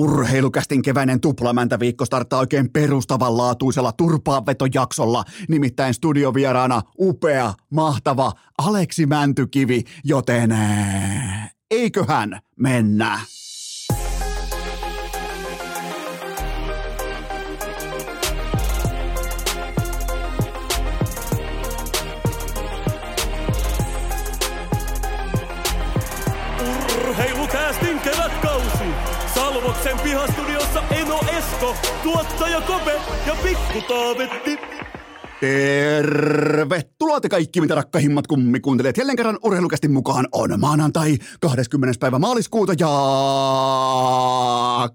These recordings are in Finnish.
Urheilukästin keväinen tuplamäntäviikko starttaa oikein perustavanlaatuisella turpaanvetojaksolla, nimittäin studiovieraana upea, mahtava Aleksi Mäntykivi, joten eiköhän mennä. Esko, tuottaja Kope ja Pikku Taavetti. Tervetuloa te kaikki, mitä rakkahimmat kummikuuntelijat. Jälleen kerran urheilukästi mukaan on maanantai 20. päivä maaliskuuta ja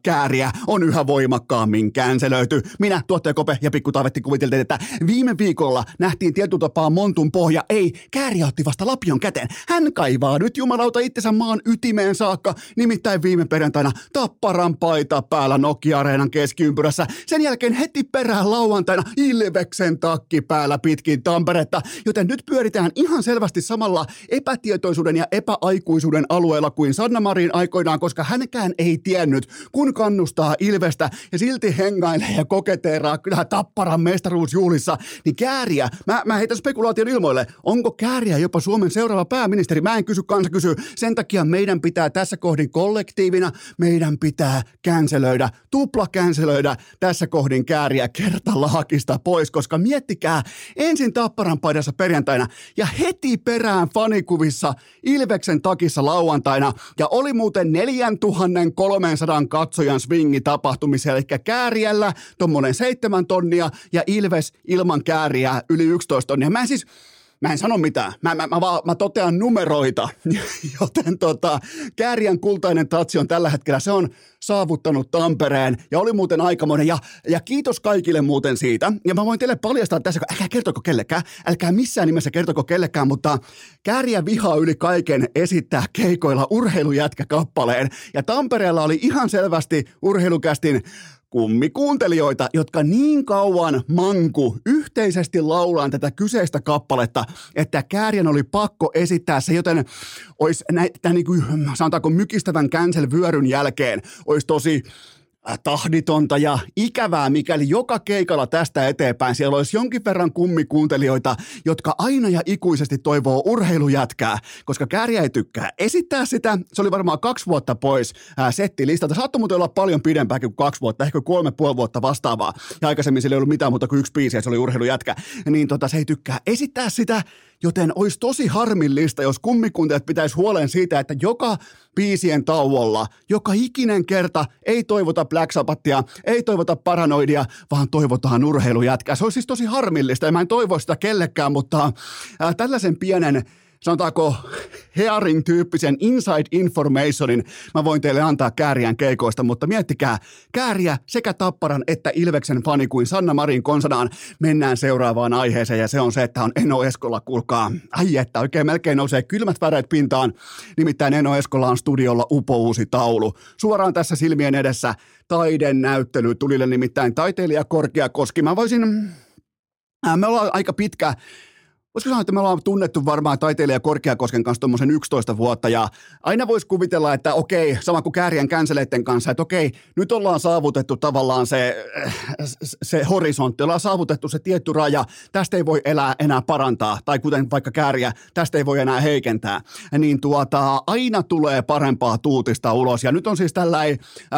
kääriä on yhä voimakkaammin känselöity. Minä, tuottaja Kope ja Pikku Taavetti kuviteltiin, että viime viikolla nähtiin tietyllä tapaa Montun pohja. Ei, kääriä otti vasta lapion käteen. Hän kaivaa nyt jumalauta itsensä maan ytimeen saakka. Nimittäin viime perjantaina tapparan paita päällä Nokia-areenan keskiympyrässä. Sen jälkeen heti perään lauantaina Ilveksen takki päällä pitkin Tamperetta, joten nyt pyöritään ihan selvästi samalla epätietoisuuden ja epäaikuisuuden alueella kuin Sanna Marin aikoinaan, koska hänkään ei tiennyt, kun kannustaa Ilvestä ja silti hengailee ja koketeeraa kyllä tapparan mestaruusjuhlissa, niin Kääriä, mä, mä heitän spekulaation ilmoille, onko Kääriä jopa Suomen seuraava pääministeri? Mä en kysy, kansa kysy. Sen takia meidän pitää tässä kohdin kollektiivina, meidän pitää känselöidä, tupla känselöidä tässä kohdin Kääriä kertalaakista pois, koska miettikää pitää ensin Tapparan paidassa perjantaina ja heti perään fanikuvissa Ilveksen takissa lauantaina. Ja oli muuten 4300 katsojan swingi tapahtumisia, eli kääriällä tuommoinen seitsemän tonnia ja Ilves ilman kääriä yli 11 tonnia. Mä en siis, Mä en sano mitään. Mä, mä, mä, vaan, mä totean numeroita, joten tota, Kääriän kultainen tatsi on tällä hetkellä, se on saavuttanut Tampereen ja oli muuten aikamoinen ja, ja kiitos kaikille muuten siitä. Ja mä voin teille paljastaa tässä, älkää kertoko kellekään, älkää missään nimessä kertoko kellekään, mutta Kääriä vihaa yli kaiken esittää keikoilla urheilujätkä-kappaleen. Ja Tampereella oli ihan selvästi urheilukästin kummikuuntelijoita, jotka niin kauan manku yhteisesti laulaan tätä kyseistä kappaletta, että Kääriän oli pakko esittää se, joten olisi näitä niin kuin, sanotaanko mykistävän cancel-vyöryn jälkeen, olisi tosi tahditonta ja ikävää, mikäli joka keikalla tästä eteenpäin siellä olisi jonkin verran kummikuuntelijoita, jotka aina ja ikuisesti toivoo urheilujätkää, koska Kääriä ei tykkää esittää sitä. Se oli varmaan kaksi vuotta pois ää, äh, settilistalta. Saattoi muuten olla paljon pidempääkin kuin kaksi vuotta, ehkä kolme puoli vuotta vastaavaa. Ja aikaisemmin sillä ei ollut mitään muuta kuin yksi biisi ja se oli urheilujätkä. Niin tota, se ei tykkää esittää sitä, joten olisi tosi harmillista, jos kummikuntelijat pitäisi huolen siitä, että joka biisien tauolla, joka ikinen kerta ei toivota Black Sabbathia, ei toivota paranoidia, vaan toivotaan urheilujätkää. Se olisi siis tosi harmillista ja mä en toivo sitä kellekään, mutta tällaisen pienen sanotaanko Hearing-tyyppisen inside informationin mä voin teille antaa Kääriän keikoista, mutta miettikää, Kääriä sekä Tapparan että Ilveksen fani kuin Sanna Marin konsanaan mennään seuraavaan aiheeseen ja se on se, että on Eno Eskola, kuulkaa, ai että oikein melkein nousee kylmät väreet pintaan, nimittäin Eno Eskola on studiolla upouusi taulu. Suoraan tässä silmien edessä taiden näyttely tulille nimittäin taiteilija Korkeakoski. Mä voisin, äh, me ollaan aika pitkä voisiko sanoa, että me ollaan tunnettu varmaan taiteilija Korkeakosken kanssa tuommoisen 11 vuotta ja aina voisi kuvitella, että okei, sama kuin Kääriän känseleiden kanssa, että okei, nyt ollaan saavutettu tavallaan se, se horisontti, ollaan saavutettu se tietty raja, tästä ei voi elää enää parantaa, tai kuten vaikka Kääriä, tästä ei voi enää heikentää, niin tuota, aina tulee parempaa tuutista ulos ja nyt on siis tällainen,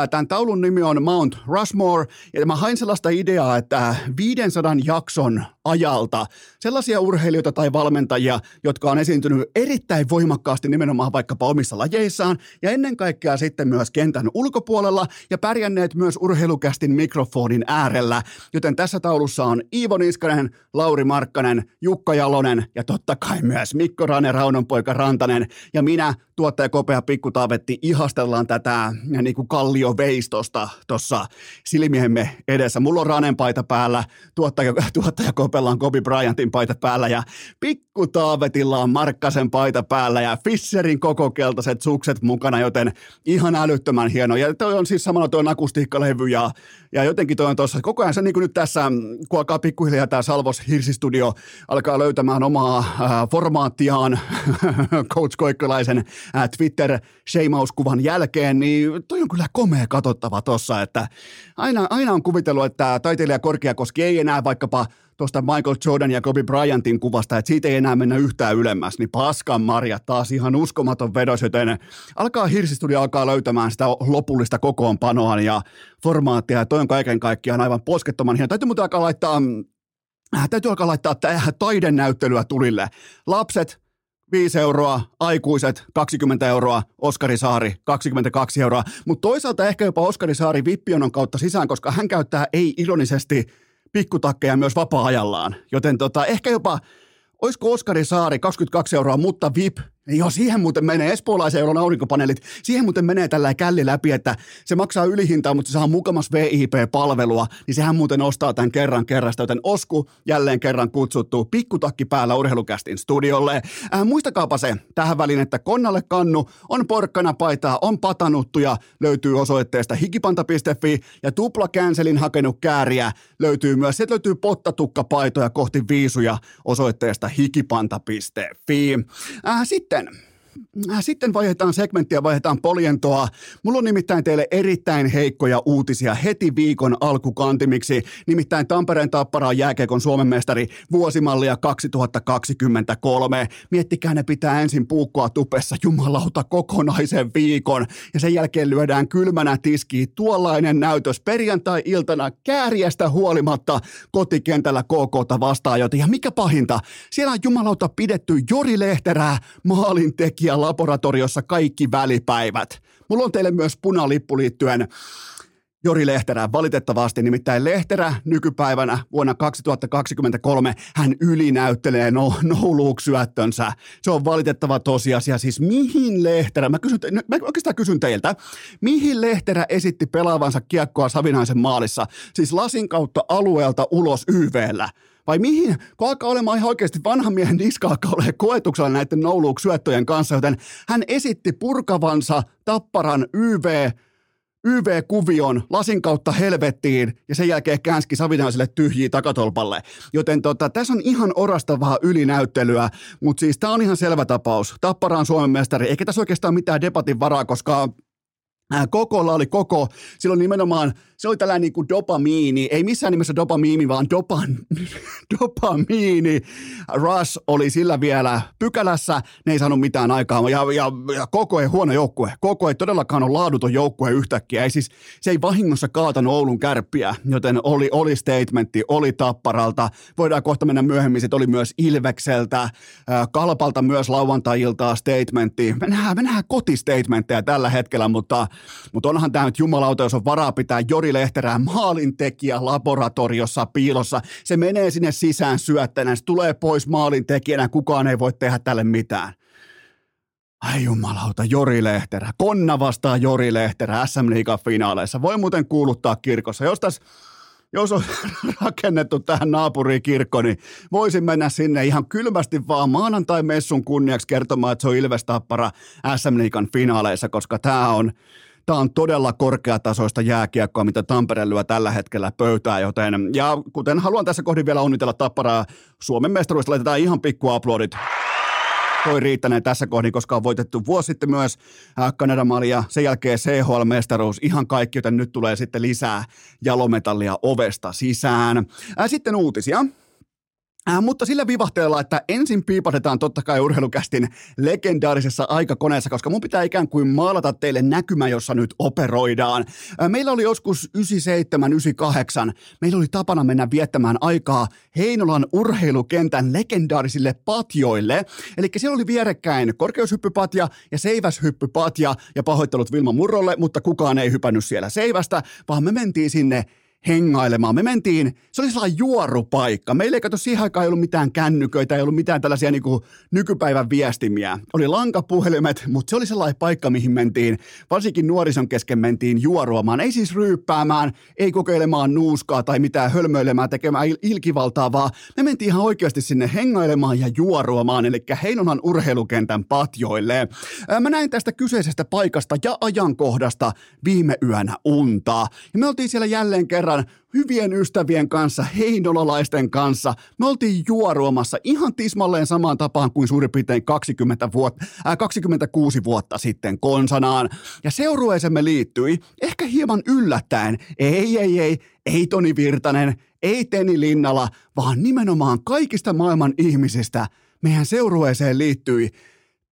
tämän taulun nimi on Mount Rushmore ja mä hain sellaista ideaa, että 500 jakson ajalta sellaisia urheilijoita tai valmentajia, jotka on esiintynyt erittäin voimakkaasti nimenomaan vaikkapa omissa lajeissaan ja ennen kaikkea sitten myös kentän ulkopuolella ja pärjänneet myös urheilukästin mikrofonin äärellä. Joten tässä taulussa on Iivo Niskanen, Lauri Markkanen, Jukka Jalonen ja totta kai myös Mikko Rane, Raunonpoika Rantanen ja minä, tuottaja Kopea Pikku Taavetti, ihastellaan tätä niin kuin kallioveistosta tuossa silmiemme edessä. Mulla on Ranen paita päällä, tuottaja, tuottaja Kopella on Kobe Bryantin paita päällä ja Pikku Taavetilla on Markkasen paita päällä ja Fisserin koko keltaiset sukset mukana, joten ihan älyttömän hieno. Ja toi on siis samalla tuo akustiikkalevy ja, ja jotenkin toi on tuossa koko ajan se niin kuin nyt tässä, kun alkaa pikkuhiljaa tämä Salvos Hirsistudio alkaa löytämään omaa äh, formaattiaan Coach Koikkalaisen äh, Twitter-sheimauskuvan jälkeen, niin toi on kyllä komea katsottava tossa, että aina, aina on kuvitellut, että taiteilija Korkeakoski ei enää vaikkapa tuosta Michael Jordan ja Kobe Bryantin kuvasta, että siitä ei enää mennä yhtään ylemmäs, niin paskan Marja taas ihan uskomaton vedos, joten alkaa Hirsistudio alkaa löytämään sitä lopullista kokoonpanoa ja formaattia, ja toi on kaiken kaikkiaan aivan poskettoman hieno. Täytyy muuten alkaa laittaa äh, täytyy alkaa laittaa taidenäyttelyä tulille. Lapset, 5 euroa, aikuiset 20 euroa, Oskari Saari 22 euroa, mutta toisaalta ehkä jopa Oskari Saari vippionon kautta sisään, koska hän käyttää ei-ironisesti pikkutakkeja myös vapaa-ajallaan, joten tota, ehkä jopa, olisiko Oskari Saari 22 euroa, mutta VIP Joo, siihen muuten menee, espoolaisen euron aurinkopaneelit, siihen muuten menee tällä källi läpi, että se maksaa ylihintaa, mutta se saa mukamas VIP-palvelua, niin sehän muuten ostaa tämän kerran kerrasta, joten Osku jälleen kerran kutsuttu pikkutakki päällä urheilukästin studiolle. Äh, muistakaapa se tähän väliin, että Konnalle kannu on porkkana paitaa, on patanuttuja, löytyy osoitteesta hikipanta.fi ja tupla känselin hakenut kääriä löytyy myös, sieltä löytyy pottatukkapaitoja kohti viisuja osoitteesta hikipanta.fi. Äh, sitten sitten Äh, sitten vaihdetaan segmenttiä, vaihdetaan polientoa. Mulla on nimittäin teille erittäin heikkoja uutisia heti viikon alkukantimiksi. Nimittäin Tampereen Tappara on jääkeekon Suomen mestari vuosimallia 2023. Miettikää, ne pitää ensin puukkoa tupessa jumalauta kokonaisen viikon. Ja sen jälkeen lyödään kylmänä tiskiin tuollainen näytös perjantai-iltana kääriästä huolimatta kotikentällä KKta vastaan. Ja mikä pahinta, siellä on jumalauta pidetty Jori Lehterää maalintekijä laboratoriossa kaikki välipäivät. Mulla on teille myös punalippu liittyen Jori Lehterä valitettavasti, nimittäin Lehterä nykypäivänä vuonna 2023 hän ylinäyttelee no, nouluuksyöttönsä. Se on valitettava tosiasia. Siis mihin Lehterä, mä, kysyn, mä oikeastaan kysyn teiltä, mihin Lehterä esitti pelaavansa kiekkoa Savinaisen maalissa? Siis lasin kautta alueelta ulos YVllä vai mihin, kun alkaa olemaan ihan oikeasti vanhan miehen niska alkaa olemaan koetuksella näiden nouluuksyöttöjen kanssa, joten hän esitti purkavansa tapparan YV YV-kuvion lasin kautta helvettiin ja sen jälkeen käänski Savinaiselle tyhjiä takatolpalle. Joten tota, tässä on ihan orastavaa ylinäyttelyä, mutta siis tämä on ihan selvä tapaus. Tappara on Suomen mestari, eikä tässä oikeastaan mitään debatin varaa, koska Kokolla oli koko, silloin nimenomaan, se oli tällainen niin kuin dopamiini, ei missään nimessä dopamiini, vaan dopan, dopamiini. Rush oli sillä vielä pykälässä, ne ei saanut mitään aikaa, ja, ja, ja koko ei huono joukkue, koko ei todellakaan ole laaduton joukkue yhtäkkiä, ei siis, se ei vahingossa kaatanut Oulun kärppiä, joten oli, oli statementti, oli Tapparalta, voidaan kohta mennä myöhemmin, se oli myös Ilvekseltä, Kalpalta myös lauantai-iltaa statementti, me nähdään, me nähdään kotistatementteja tällä hetkellä, mutta mutta onhan tämä nyt jumalauta, jos on varaa pitää Jori Lehterää maalintekijä laboratoriossa piilossa. Se menee sinne sisään syöttänä, se tulee pois maalintekijänä, kukaan ei voi tehdä tälle mitään. Ai jumalauta, Jori Lehterä. Konna vastaa Jori Lehterä SM Liigan finaaleissa. Voi muuten kuuluttaa kirkossa. Jos tässä jos on rakennettu tähän naapurikirkko, niin voisin mennä sinne ihan kylmästi vaan maanantai-messun kunniaksi kertomaan, että se on Ilves Tappara SM Liigan finaaleissa, koska tämä on, Tämä on todella korkeatasoista jääkiekkoa, mitä Tampere lyö tällä hetkellä pöytää, joten ja kuten haluan tässä kohdin vielä onnitella Tapparaa Suomen mestaruudesta, laitetaan ihan pikku aplodit toi riittäneen tässä kohdin, koska on voitettu vuosi sitten myös Kanadan ja sen jälkeen CHL-mestaruus, ihan kaikki, joten nyt tulee sitten lisää jalometallia ovesta sisään. Sitten uutisia. Äh, mutta sillä vivahteella, että ensin piipatetaan totta kai urheilukästin legendaarisessa aikakoneessa, koska mun pitää ikään kuin maalata teille näkymä, jossa nyt operoidaan. Äh, meillä oli joskus 97-98, meillä oli tapana mennä viettämään aikaa Heinolan urheilukentän legendaarisille patjoille. Eli siellä oli vierekkäin korkeushyppypatja ja seiväshyppypatja ja pahoittelut Vilma Murrolle, mutta kukaan ei hypännyt siellä seivästä, vaan me mentiin sinne hengailemaan. Me mentiin, se oli sellainen juorupaikka. Meillä ei kato siihen aikaan ei ollut mitään kännyköitä, ei ollut mitään tällaisia niin nykypäivän viestimiä. Oli lankapuhelimet, mutta se oli sellainen paikka, mihin mentiin, varsinkin nuorison kesken mentiin juoruamaan. Ei siis ryyppäämään, ei kokeilemaan nuuskaa tai mitään hölmöilemään, tekemään il- ilkivaltaa, vaan me mentiin ihan oikeasti sinne hengailemaan ja juoruamaan, eli Heinolan urheilukentän patjoille. Mä näin tästä kyseisestä paikasta ja ajankohdasta viime yönä untaa. Ja me oltiin siellä jälleen kerran hyvien ystävien kanssa, heinolalaisten kanssa. Me oltiin juoruomassa ihan tismalleen samaan tapaan kuin suurin piirtein 20 vuotta, äh, 26 vuotta sitten konsanaan. Ja seurueisemme liittyi ehkä hieman yllättäen. Ei, ei, ei, ei Toni Virtanen, ei Teni Linnala, vaan nimenomaan kaikista maailman ihmisistä meidän seurueeseen liittyi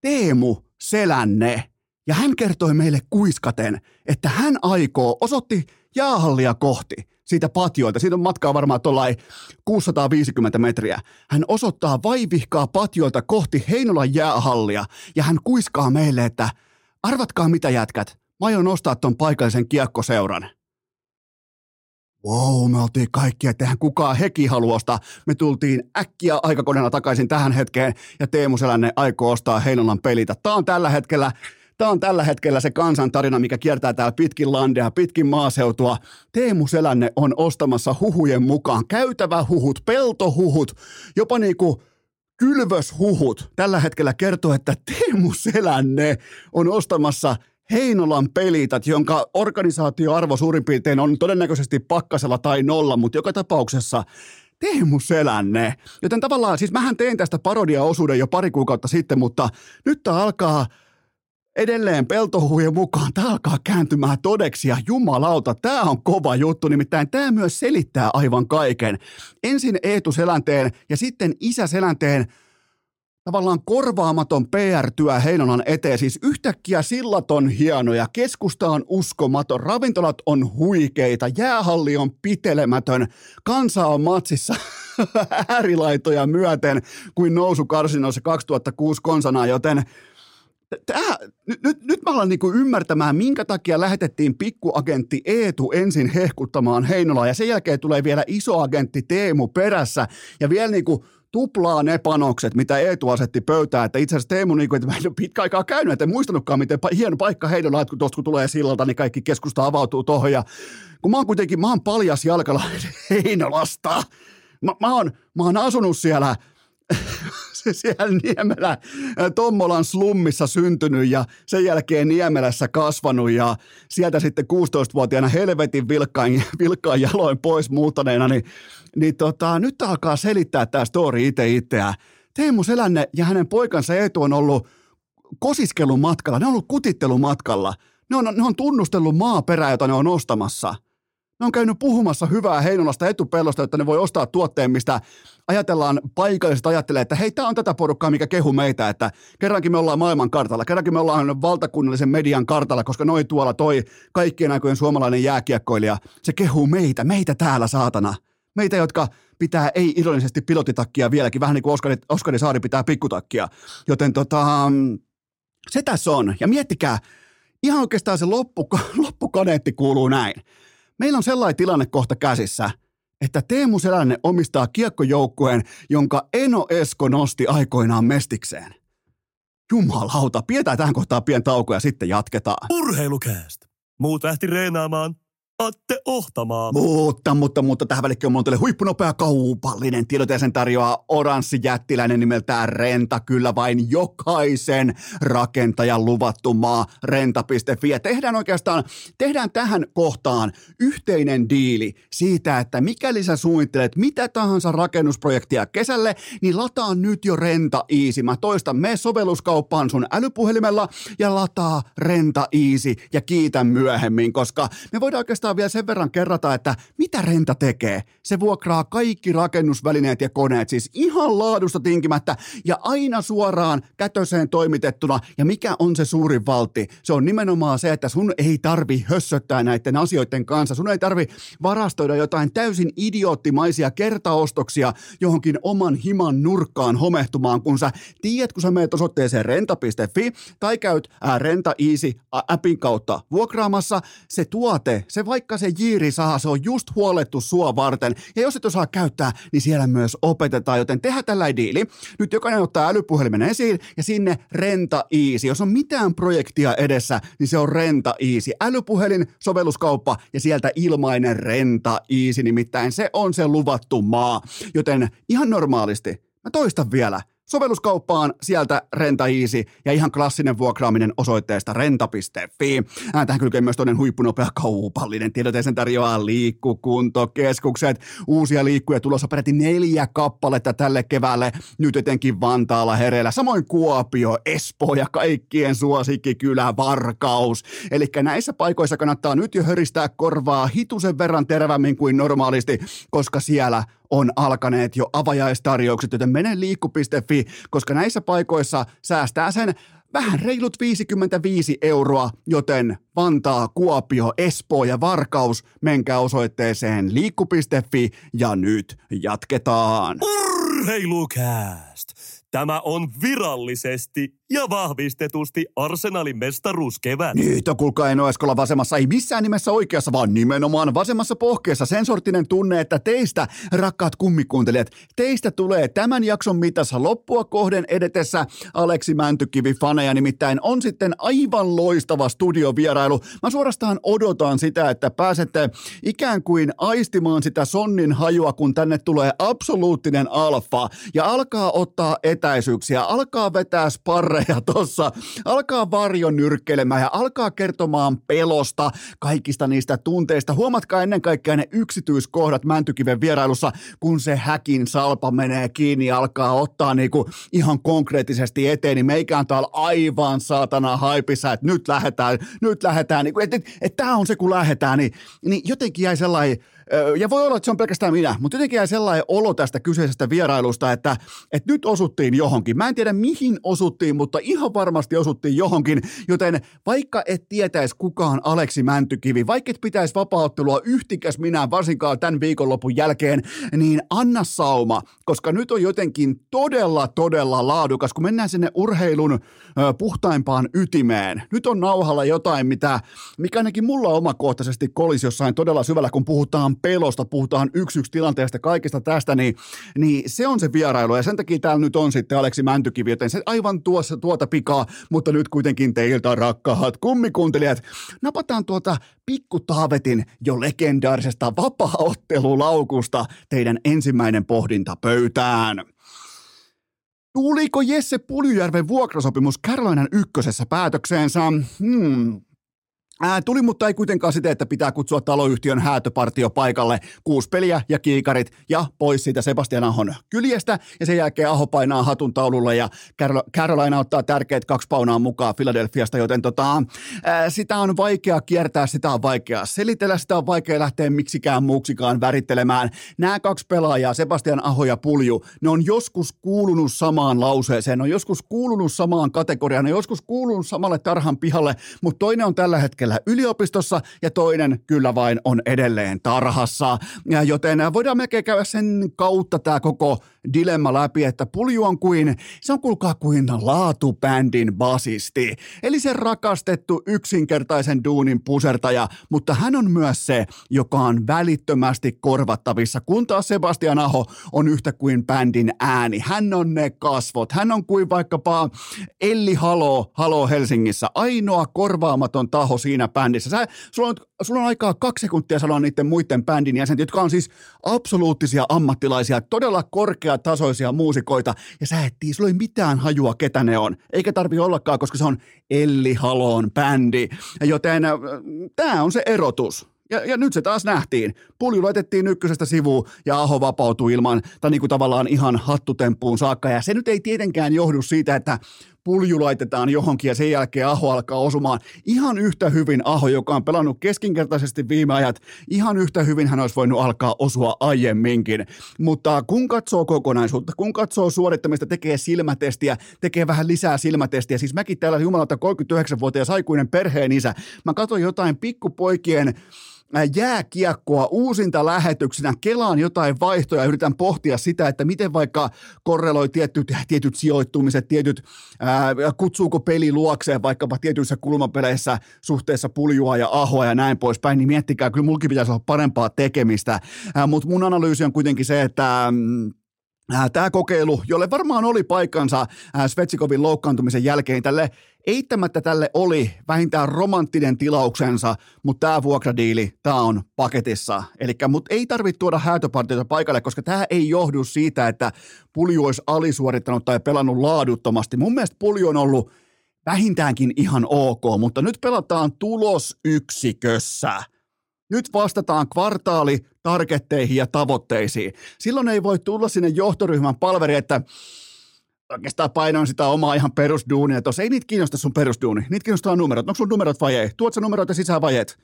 Teemu Selänne. Ja hän kertoi meille kuiskaten, että hän aikoo, osoitti jäähallia kohti siitä patjoilta. Siitä on matkaa varmaan tuollain 650 metriä. Hän osoittaa vaivihkaa patjoilta kohti Heinolan jäähallia ja hän kuiskaa meille, että arvatkaa mitä jätkät, mä aion nostaa ton paikallisen kiekkoseuran. Wow, me oltiin kaikki, että eihän kukaan heki haluosta. Me tultiin äkkiä aikakoneella takaisin tähän hetkeen ja Teemu Selänne aikoo ostaa Heinolan pelitä. Tämä on tällä hetkellä Tämä on tällä hetkellä se kansantarina, mikä kiertää täällä pitkin landea, pitkin maaseutua. Teemu Selänne on ostamassa huhujen mukaan käytävä huhut, peltohuhut, jopa niinku kylvöshuhut. Tällä hetkellä kertoo, että Teemu Selänne on ostamassa Heinolan pelitat, jonka organisaatioarvo suurin piirtein on todennäköisesti pakkasella tai nolla, mutta joka tapauksessa Teemu Selänne. Joten tavallaan, siis mähän tein tästä parodia-osuuden jo pari kuukautta sitten, mutta nyt tämä alkaa edelleen peltohuhujen mukaan tämä alkaa kääntymään todeksi ja jumalauta, tämä on kova juttu, nimittäin tämä myös selittää aivan kaiken. Ensin Eetu Selänteen ja sitten Isä Selänteen tavallaan korvaamaton PR-työ Heinolan eteen. Siis yhtäkkiä sillat on hienoja, keskusta on uskomaton, ravintolat on huikeita, jäähalli on pitelemätön, kansa on matsissa äärilaitoja myöten kuin nousu karsinoissa 2006 konsana, joten Tää, nyt, nyt, mä alan niinku ymmärtämään, minkä takia lähetettiin pikkuagentti Eetu ensin hehkuttamaan Heinolaa ja sen jälkeen tulee vielä iso agentti Teemu perässä ja vielä niinku tuplaa ne panokset, mitä Eetu asetti pöytään, että itse asiassa Teemu, niin kuin, että mä en ole pitkä aikaa käynyt, että en muistanutkaan, miten hieno paikka Heinola, että kun tuosta tulee sillalta, niin kaikki keskusta avautuu tuohon ja kun mä oon kuitenkin, mä oon paljas jalkalainen Heinolasta, mä, mä, oon, mä oon asunut siellä siellä Niemelä Tommolan slummissa syntynyt ja sen jälkeen Niemelässä kasvanut ja sieltä sitten 16-vuotiaana helvetin vilkkaan, vilkkaan jaloin pois muuttaneena, niin, niin tota, nyt alkaa selittää tämä story itse itseään. Teemu Selänne ja hänen poikansa Eetu on ollut kosiskelun matkalla, ne on ollut kutittelun matkalla. Ne on, ne on tunnustellut maaperää, jota ne on ostamassa – ne on käynyt puhumassa hyvää Heinolasta etupellosta, että ne voi ostaa tuotteen, mistä ajatellaan paikallisesti ajattelee, että hei, tämä on tätä porukkaa, mikä kehu meitä, että kerrankin me ollaan maailman kartalla, kerrankin me ollaan valtakunnallisen median kartalla, koska noi tuolla toi kaikkien aikojen suomalainen jääkiekkoilija, se kehuu meitä, meitä täällä saatana. Meitä, jotka pitää ei-ironisesti pilotitakkia vieläkin, vähän niin kuin Oskari, Oskari Saari pitää pikkutakkia. Joten tota, se tässä on. Ja miettikää, ihan oikeastaan se loppu, loppukaneetti kuuluu näin. Meillä on sellainen tilanne kohta käsissä, että Teemu Selänne omistaa kiekkojoukkueen, jonka Eno Esko nosti aikoinaan mestikseen. Jumalauta, pidetään tähän kohtaan pien tauko ja sitten jatketaan. Urheilukääst! Muut lähti reenaamaan, Atte Ohtamaa. Mutta, mutta, mutta tähän välikköön on teille huippunopea kaupallinen tiedote ja sen tarjoaa oranssi jättiläinen nimeltään Renta. Kyllä vain jokaisen rakentajan luvattu maa renta.fi. Ja tehdään oikeastaan, tehdään tähän kohtaan yhteinen diili siitä, että mikäli sä suunnittelet mitä tahansa rakennusprojektia kesälle, niin lataa nyt jo Renta Easy. Mä toistan, me sovelluskauppaan sun älypuhelimella ja lataa Renta Easy ja kiitän myöhemmin, koska me voidaan oikeastaan oikeastaan vielä sen verran kerrata, että mitä Renta tekee. Se vuokraa kaikki rakennusvälineet ja koneet, siis ihan laadusta tinkimättä ja aina suoraan kätöseen toimitettuna. Ja mikä on se suurin valti? Se on nimenomaan se, että sun ei tarvi hössöttää näiden asioiden kanssa. Sun ei tarvi varastoida jotain täysin idioottimaisia kertaostoksia johonkin oman himan nurkkaan homehtumaan, kun sä tiedät, kun sä meet osoitteeseen renta.fi tai käyt Renta Easy appin kautta vuokraamassa, se tuote, se vaikka se jiiri saa, se on just huolettu sua varten. Ja jos et osaa käyttää, niin siellä myös opetetaan, joten tehdään tällä diili. Nyt jokainen ottaa älypuhelimen esiin ja sinne renta easy. Jos on mitään projektia edessä, niin se on renta easy. Älypuhelin, sovelluskauppa ja sieltä ilmainen renta easy, nimittäin se on se luvattu maa. Joten ihan normaalisti, mä toistan vielä – Sovelluskauppaan sieltä Renta Easy ja ihan klassinen vuokraaminen osoitteesta renta.fi. Tähän kylkee myös toinen huippunopea kaupallinen tiedoteisen tarjoaa liikkukuntokeskukset. Uusia liikkuja tulossa peräti neljä kappaletta tälle keväälle, nyt etenkin Vantaalla hereillä. Samoin Kuopio, Espoo ja kaikkien suosikkikylä Varkaus. Eli näissä paikoissa kannattaa nyt jo höristää korvaa hitusen verran terävämmin kuin normaalisti, koska siellä on alkaneet jo avajaistarjoukset, joten mene liikku.fi, koska näissä paikoissa säästää sen vähän reilut 55 euroa, joten Vantaa, Kuopio, Espoo ja Varkaus, menkää osoitteeseen liikku.fi ja nyt jatketaan. Urheilukääst! Tämä on virallisesti ja vahvistetusti Arsenalin mestaruuskevät. Nyt on kuulkaa Eno Eskola vasemmassa, ei missään nimessä oikeassa, vaan nimenomaan vasemmassa pohkeessa sen sortinen tunne, että teistä, rakkaat kummikuuntelijat, teistä tulee tämän jakson mitassa loppua kohden edetessä Aleksi Mäntykivi faneja, nimittäin on sitten aivan loistava studiovierailu. Mä suorastaan odotan sitä, että pääsette ikään kuin aistimaan sitä sonnin hajua, kun tänne tulee absoluuttinen alfa ja alkaa ottaa etäisyyksiä, alkaa vetää sparre ja tossa, alkaa varjon nyrkkelemään ja alkaa kertomaan pelosta, kaikista niistä tunteista. Huomatkaa ennen kaikkea ne yksityiskohdat Mäntykiven vierailussa, kun se häkin salpa menee kiinni ja alkaa ottaa niinku ihan konkreettisesti eteen, niin meikään täällä aivan saatana haipissa, että nyt lähdetään, nyt lähdetään, niinku, että et, et, tämä on se kun lähdetään, niin, niin jotenkin jäi sellainen ja voi olla, että se on pelkästään minä, mutta jotenkin jäi sellainen olo tästä kyseisestä vierailusta, että, että nyt osuttiin johonkin. Mä en tiedä mihin osuttiin, mutta ihan varmasti osuttiin johonkin, joten vaikka et tietäisi kukaan Aleksi Mäntykivi, vaikka et pitäisi vapauttelua yhtikäs minä varsinkaan tämän viikonlopun jälkeen, niin anna sauma, koska nyt on jotenkin todella, todella laadukas, kun mennään sinne urheilun ö, puhtaimpaan ytimeen. Nyt on nauhalla jotain, mitä, mikä ainakin mulla omakohtaisesti kolisi jossain todella syvällä, kun puhutaan pelosta, puhutaan yksi yksi tilanteesta, kaikesta tästä, niin, niin se on se vierailu. Ja sen takia täällä nyt on sitten Aleksi Mäntykivi, joten se aivan tuossa tuota pikaa, mutta nyt kuitenkin teiltä rakkaat kummikuuntelijat. Napataan tuota pikku Taavetin jo legendaarisesta vapaaottelulaukusta teidän ensimmäinen pohdinta pöytään. Tuliko Jesse Puljujärven vuokrasopimus Carolinan ykkösessä päätökseensä? Hmm, Ää, tuli, mutta ei kuitenkaan sitä, että pitää kutsua taloyhtiön häätöpartio paikalle. Kuusi peliä ja kiikarit ja pois siitä Sebastian Ahon kyljestä. Ja sen jälkeen Aho painaa hatun taululle ja Carolina ottaa tärkeät kaksi paunaa mukaan Philadelphiasta, joten tota, ää, sitä on vaikea kiertää, sitä on vaikea selitellä, sitä on vaikea lähteä miksikään muuksikaan värittelemään. Nämä kaksi pelaajaa, Sebastian Aho ja Pulju, ne on joskus kuulunut samaan lauseeseen, ne on joskus kuulunut samaan kategoriaan, ne on joskus kuulunut samalle tarhan pihalle, mutta toinen on tällä hetkellä hetkellä yliopistossa ja toinen kyllä vain on edelleen tarhassa. Ja joten voidaan melkein käydä sen kautta tämä koko dilemma läpi, että Pulju on kuin, se on kuulkaa kuin laatubändin basisti. Eli se rakastettu yksinkertaisen duunin pusertaja, mutta hän on myös se, joka on välittömästi korvattavissa, kun taas Sebastian Aho on yhtä kuin bändin ääni. Hän on ne kasvot. Hän on kuin vaikkapa Elli Halo, Halo Helsingissä, ainoa korvaamaton taho siinä siinä bändissä. Sä, sulla, on, sulla on aikaa kaksi sekuntia sanoa niiden muiden bändin jäsenet, jotka on siis absoluuttisia ammattilaisia, todella korkeatasoisia muusikoita, ja sä et sulla ei mitään hajua, ketä ne on. Eikä tarvi ollakaan, koska se on Elli Haloon bändi. Joten äh, tämä on se erotus. Ja, ja nyt se taas nähtiin. Pulju laitettiin ykkösestä sivuun ja Aho vapautui ilman, tai niin kuin tavallaan ihan hattutemppuun saakka. Ja se nyt ei tietenkään johdu siitä, että pulju laitetaan johonkin ja sen jälkeen Aho alkaa osumaan. Ihan yhtä hyvin Aho, joka on pelannut keskinkertaisesti viime ajat, ihan yhtä hyvin hän olisi voinut alkaa osua aiemminkin. Mutta kun katsoo kokonaisuutta, kun katsoo suorittamista, tekee silmätestiä, tekee vähän lisää silmätestiä. Siis mäkin täällä jumalalta 39-vuotias aikuinen perheen isä. Mä katson jotain pikkupoikien jääkiekkoa uusinta lähetyksenä. Kelaan jotain vaihtoja ja yritän pohtia sitä, että miten vaikka korreloi tietyt, tietyt sijoittumiset, tietyt, ää, kutsuuko peli luokseen vaikkapa tietyissä kulmapeleissä suhteessa puljua ja ahoa ja näin poispäin, niin miettikää, kyllä mulki pitäisi olla parempaa tekemistä. Mutta mun analyysi on kuitenkin se, että mm, Tämä kokeilu, jolle varmaan oli paikkansa Svetsikovin loukkaantumisen jälkeen, tälle eittämättä tälle oli vähintään romanttinen tilauksensa, mutta tämä vuokradiili, tämä on paketissa. Eli mutta ei tarvitse tuoda häätöpartioita paikalle, koska tämä ei johdu siitä, että Pulju olisi alisuorittanut tai pelannut laaduttomasti. Mun mielestä Pulju on ollut vähintäänkin ihan ok, mutta nyt pelataan tulosyksikössä – nyt vastataan kvartaali targetteihin ja tavoitteisiin. Silloin ei voi tulla sinne johtoryhmän palveri, että oikeastaan painoin sitä omaa ihan perusduunia. Tuossa ei niitä kiinnosta sun perusduuni. Niitä kiinnostaa numerot. Onko sun numerot vai ei? Tuot sä numerot ja sisään vai et?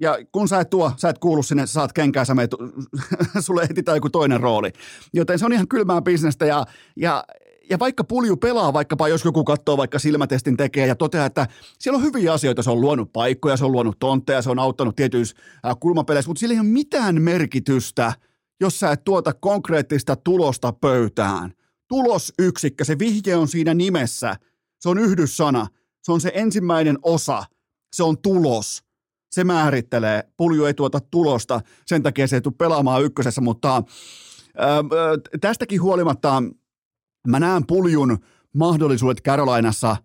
Ja kun sä et tuo, sä et kuulu sinne, sä saat kenkää, sä meet, sulle etsitään joku toinen rooli. Joten se on ihan kylmää bisnestä ja, ja ja vaikka pulju pelaa, vaikkapa jos joku katsoo vaikka silmätestin tekee ja toteaa, että siellä on hyviä asioita, se on luonut paikkoja, se on luonut tontteja, se on auttanut tietyissä kulmapeleissä, mutta sillä ei ole mitään merkitystä, jos sä et tuota konkreettista tulosta pöytään. Tulosyksikkö, se vihje on siinä nimessä. Se on yhdyssana. Se on se ensimmäinen osa. Se on tulos. Se määrittelee. Pulju ei tuota tulosta, sen takia se ei tule pelaamaan ykkösessä, mutta ää, tästäkin huolimatta – Mä näen puljun mahdollisuudet Carolinassa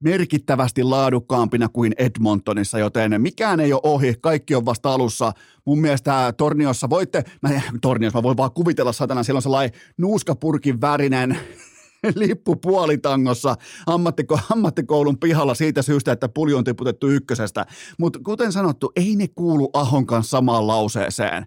merkittävästi laadukkaampina kuin Edmontonissa, joten mikään ei ole ohi, kaikki on vasta alussa. Mun mielestä Torniossa voitte, mä, Torniossa mä voin vaan kuvitella satana, siellä on sellainen nuuskapurkin värinen lippu puolitangossa ammattiko, ammattikoulun pihalla siitä syystä, että pulju on tiputettu ykkösestä. Mutta kuten sanottu, ei ne kuulu Ahon kanssa samaan lauseeseen.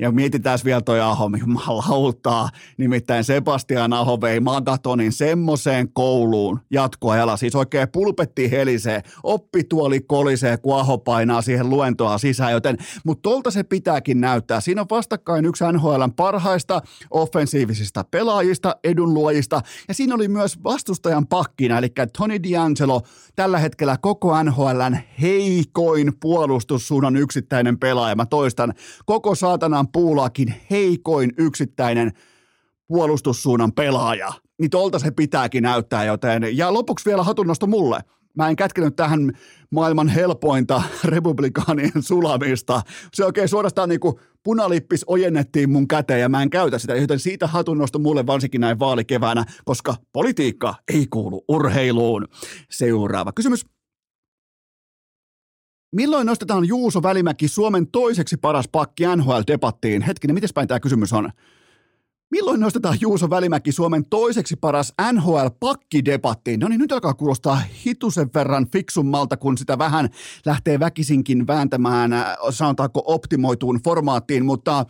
Ja mietitään vielä toi Aho, jumalautaa. Nimittäin Sebastian Aho vei Magatonin semmoiseen kouluun jatkoajalla. Siis oikein pulpetti helisee, oppituoli kolisee, kun Aho painaa siihen luentoa sisään. Joten, mutta tolta se pitääkin näyttää. Siinä on vastakkain yksi NHLn parhaista offensiivisista pelaajista, edunluojista. Ja siinä oli myös vastustajan pakkina, eli Tony D'Angelo, tällä hetkellä koko NHLn heikoin puolustussuunnan yksittäinen pelaaja. Mä toistan, koko saatanan puulaakin heikoin yksittäinen puolustussuunnan pelaaja. Niin tolta se pitääkin näyttää, joten... Ja lopuksi vielä hatunnosto mulle. Mä en kätkenyt tähän maailman helpointa republikaanien sulamista. Se oikein suorastaan niin kuin punalippis ojennettiin mun käteen ja mä en käytä sitä, joten siitä hatunnosto mulle varsinkin näin vaalikeväänä, koska politiikka ei kuulu urheiluun. Seuraava kysymys. Milloin nostetaan Juuso Välimäki Suomen toiseksi paras pakki NHL-debattiin? Hetkinen, miten päin tämä kysymys on? Milloin nostetaan Juuso Välimäki Suomen toiseksi paras NHL-pakkidebattiin? No niin, nyt alkaa kuulostaa hitusen verran fiksummalta, kun sitä vähän lähtee väkisinkin vääntämään, äh, sanotaanko optimoituun formaattiin, mutta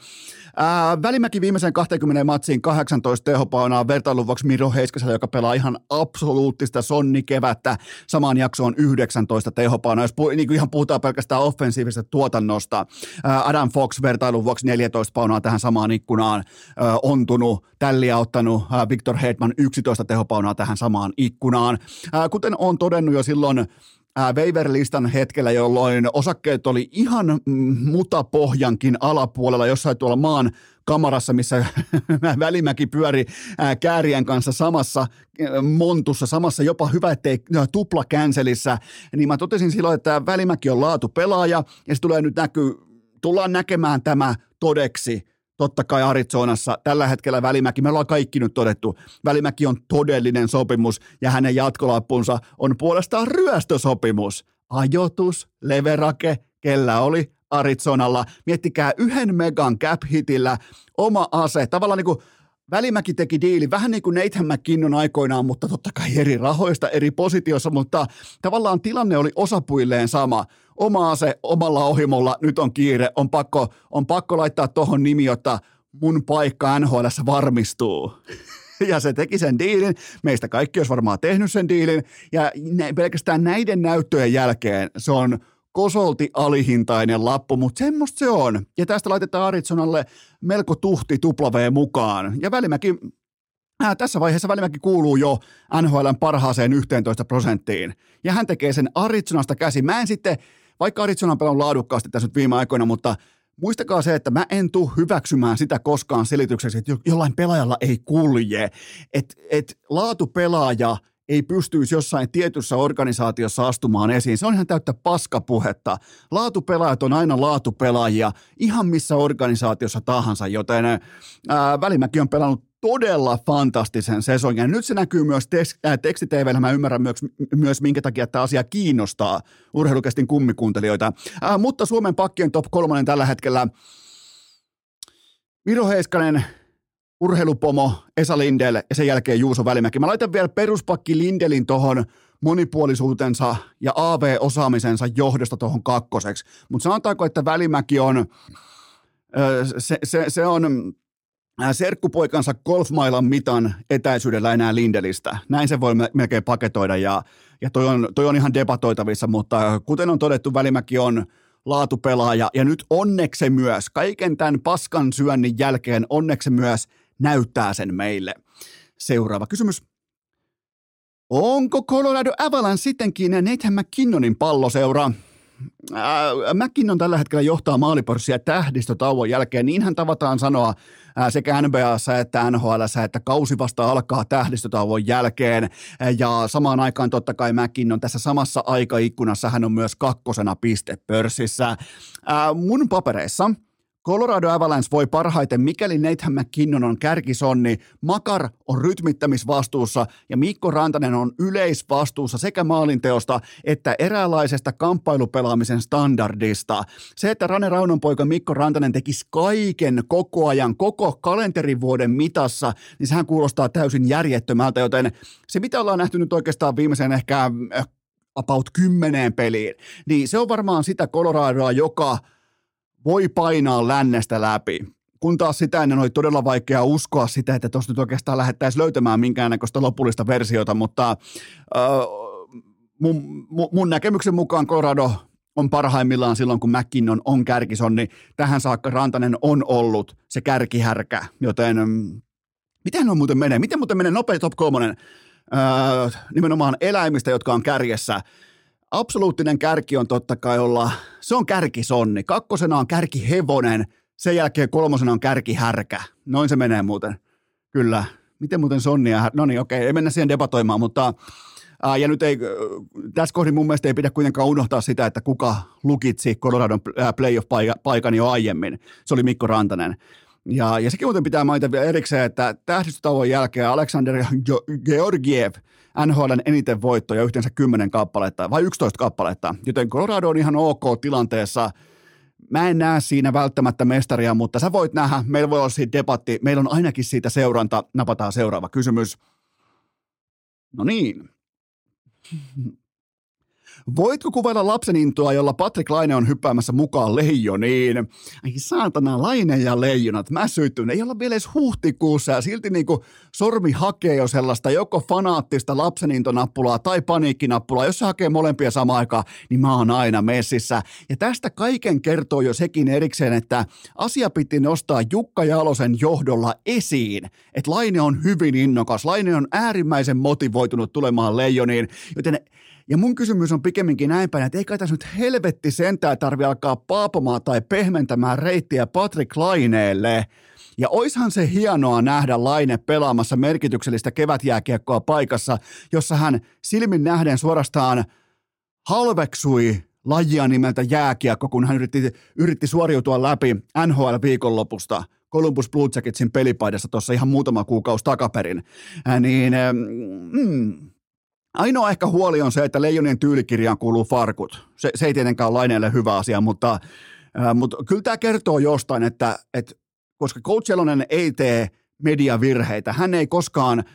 ää, Välimäki viimeisen 20 matsiin 18 tehopaunaa vertailun vuoksi Miro Heiskasella, joka pelaa ihan absoluuttista sonni kevättä. Samaan jaksoon 19 tehopaunaa, jos pu, niin kuin ihan puhutaan pelkästään offensiivisesta tuotannosta. Ää, Adam Fox vertailun vuoksi 14 paunaa tähän samaan ikkunaan ää, on ontunut, tälliä ottanut Victor Hedman 11 tehopaunaa tähän samaan ikkunaan. Kuten on todennut jo silloin waiver-listan hetkellä, jolloin osakkeet oli ihan mutapohjankin alapuolella jossain tuolla maan kamarassa, missä Välimäki pyöri Käärien kanssa samassa montussa, samassa jopa hyvä, ettei tupla känselissä, niin mä totesin silloin, että Välimäki on laatu pelaaja ja se tulee nyt näkyy, tullaan näkemään tämä todeksi totta kai Arizonassa tällä hetkellä Välimäki, me ollaan kaikki nyt todettu, Välimäki on todellinen sopimus ja hänen jatkolappunsa on puolestaan ryöstösopimus. Ajotus, leverake, kellä oli Arizonalla. Miettikää yhden megan cap-hitillä oma ase, tavallaan niin kuin Välimäki teki diili, vähän niin kuin Nathan McKinnon aikoinaan, mutta totta kai eri rahoista, eri positiossa, mutta tavallaan tilanne oli osapuilleen sama. Oma ase omalla ohimolla, nyt on kiire, on pakko, on pakko laittaa tuohon nimi, jotta mun paikka NHL varmistuu. Ja se teki sen diilin. Meistä kaikki olisi varmaan tehnyt sen diilin. Ja pelkästään näiden näyttöjen jälkeen se on kosolti alihintainen lappu, mutta semmoista se on. Ja tästä laitetaan Arizonalle melko tuhti W mukaan. Ja Välimäki, äh, tässä vaiheessa Välimäki kuuluu jo NHLn parhaaseen 11 prosenttiin. Ja hän tekee sen Arizonasta käsi. Mä en sitten, vaikka Arizona on laadukkaasti tässä nyt viime aikoina, mutta muistakaa se, että mä en tule hyväksymään sitä koskaan selitykseksi, että jollain pelaajalla ei kulje. Että et laatupelaaja – ei pystyisi jossain tietyssä organisaatiossa astumaan esiin. Se on ihan täyttä paskapuhetta. Laatupelaajat on aina laatupelaajia ihan missä organisaatiossa tahansa, joten ää, Välimäki on pelannut todella fantastisen sesongin. Ja nyt se näkyy myös tekstiteivellä. Mä ymmärrän myös, myös, minkä takia tämä asia kiinnostaa urheilukestin kummikuuntelijoita. Ää, mutta Suomen pakkien top kolmonen tällä hetkellä Miro Heiskanen, urheilupomo Esa Lindel ja sen jälkeen Juuso Välimäki. Mä laitan vielä peruspakki Lindelin tohon monipuolisuutensa ja AV-osaamisensa johdosta tuohon kakkoseksi. Mutta sanotaanko, että Välimäki on, se, se, se on serkkupoikansa golfmailan mitan etäisyydellä enää Lindelistä. Näin se voi melkein paketoida ja, ja toi, on, toi on ihan debatoitavissa, mutta kuten on todettu, Välimäki on laatupelaaja ja nyt onneksi myös, kaiken tämän paskan syönnin jälkeen onneksi myös – näyttää sen meille. Seuraava kysymys. Onko Colorado Avalanche sittenkin Nathan McKinnonin palloseura? McKinnon tällä hetkellä johtaa maalipörssiä tähdistötauon jälkeen. Niinhän tavataan sanoa sekä NBAssa että NHL, että kausi vasta alkaa tähdistötauon jälkeen. Ja samaan aikaan totta kai McKinnon tässä samassa aikaikkunassa hän on myös kakkosena pistepörssissä. Mun papereissa – Colorado Avalanche voi parhaiten, mikäli Nathan McKinnon on kärkisonni, Makar on rytmittämisvastuussa ja Mikko Rantanen on yleisvastuussa sekä maalinteosta että eräänlaisesta kamppailupelaamisen standardista. Se, että Rane Raunon poika Mikko Rantanen tekisi kaiken koko ajan, koko kalenterivuoden mitassa, niin sehän kuulostaa täysin järjettömältä, joten se mitä ollaan nähty nyt oikeastaan viimeisen ehkä äh, about kymmeneen peliin, niin se on varmaan sitä Coloradoa, joka – voi painaa lännestä läpi. Kun taas sitä ennen oli todella vaikea uskoa sitä, että tuosta nyt oikeastaan lähdettäisiin löytämään minkäännäköistä lopullista versiota, mutta äh, mun, mun näkemyksen mukaan Colorado on parhaimmillaan silloin, kun McKinnon on kärkisonni. Tähän saakka Rantanen on ollut se kärkihärkä, joten mm, miten on muuten menee? Miten muuten menee nopea top kolmonen öö, nimenomaan eläimistä, jotka on kärjessä? Absoluuttinen kärki on totta kai olla, se on kärkisonni. Kakkosena on kärkihevonen, sen jälkeen kolmosena on kärkihärkä. Noin se menee muuten. Kyllä. Miten muuten sonnia? No niin, okei, ei mennä siihen debatoimaan, mutta Ää, ja nyt ei, tässä kohdin mun mielestä ei pidä kuitenkaan unohtaa sitä, että kuka lukitsi Coloradon playoff-paikan jo aiemmin. Se oli Mikko Rantanen. Ja, ja sekin muuten pitää mainita vielä erikseen, että tähdistötauon jälkeen Alexander Georgiev – NHLn eniten voittoja yhteensä 10 kappaletta vai 11 kappaletta, joten Colorado on ihan ok tilanteessa. Mä en näe siinä välttämättä mestaria, mutta sä voit nähdä, meillä voi olla siitä debatti, meillä on ainakin siitä seuranta, napataan seuraava kysymys. No niin. Voitko kuvailla lapsen intoa, jolla Patrick Laine on hyppäämässä mukaan leijoniin? Ai saatana, Laine ja leijonat, mä syttyn. Ei olla vielä edes huhtikuussa ja silti niinku sormi hakee jo sellaista joko fanaattista lapsen intonappulaa tai paniikkinappulaa. Jos se hakee molempia samaan aikaan, niin mä oon aina messissä. Ja tästä kaiken kertoo jo sekin erikseen, että asia piti nostaa Jukka Jalosen johdolla esiin. Että Laine on hyvin innokas, Laine on äärimmäisen motivoitunut tulemaan leijoniin, joten ja mun kysymys on pikemminkin näin päin, että ei kai tässä nyt helvetti sentään tarvi alkaa paapomaan tai pehmentämään reittiä Patrick Laineelle. Ja oishan se hienoa nähdä Laine pelaamassa merkityksellistä kevätjääkiekkoa paikassa, jossa hän silmin nähden suorastaan halveksui lajia nimeltä jääkiekko, kun hän yritti, yritti suoriutua läpi NHL-viikonlopusta Columbus Blue Jacketsin pelipaidassa tuossa ihan muutama kuukausi takaperin. Äh, niin, mm, Ainoa ehkä huoli on se, että Leijonien tyylikirjaan kuuluu farkut. Se, se ei tietenkään ole laineelle hyvä asia, mutta, äh, mutta kyllä tämä kertoo jostain, että, että koska Coach Elonen ei tee mediavirheitä, hän ei koskaan –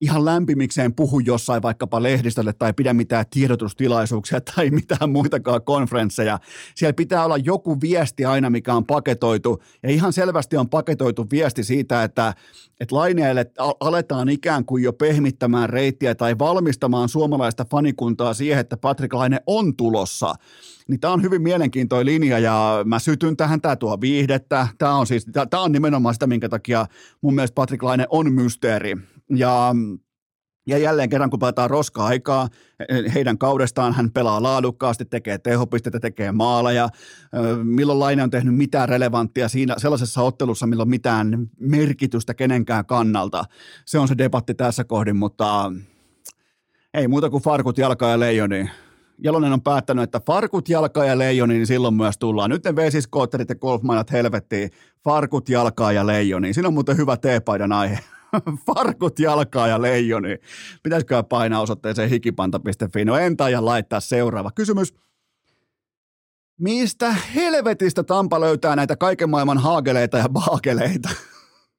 ihan lämpimikseen puhu jossain vaikkapa lehdistölle tai pidä mitään tiedotustilaisuuksia tai mitään muitakaan konferensseja. Siellä pitää olla joku viesti aina, mikä on paketoitu. Ja ihan selvästi on paketoitu viesti siitä, että, että laineelle aletaan ikään kuin jo pehmittämään reittiä tai valmistamaan suomalaista fanikuntaa siihen, että Patrick Laine on tulossa. Niin tämä on hyvin mielenkiintoinen linja ja mä sytyn tähän, tämä tuo viihdettä. Tämä on siis, tämä on nimenomaan sitä, minkä takia mun mielestä Patrick Laine on mysteeri ja Ja jälleen kerran, kun pelataan roska-aikaa, heidän kaudestaan hän pelaa laadukkaasti, tekee tehopisteitä, tekee maaleja. Milloin Laine on tehnyt mitään relevanttia siinä sellaisessa ottelussa, milloin mitään merkitystä kenenkään kannalta. Se on se debatti tässä kohdin, mutta ei muuta kuin farkut, jalka ja leijoni. Jalonen on päättänyt, että farkut, jalka ja leijoni, niin silloin myös tullaan. Nyt ne vesiskootterit ja golfmainat helvettiin. Farkut, jalkaa ja leijoni. Siinä on muuten hyvä teepaidan aihe. farkut jalkaa ja leijoni. Pitäisikö painaa osoitteeseen hikipanta.fi? No en taida laittaa seuraava kysymys. Mistä helvetistä Tampa löytää näitä kaiken maailman haageleita ja baakeleita?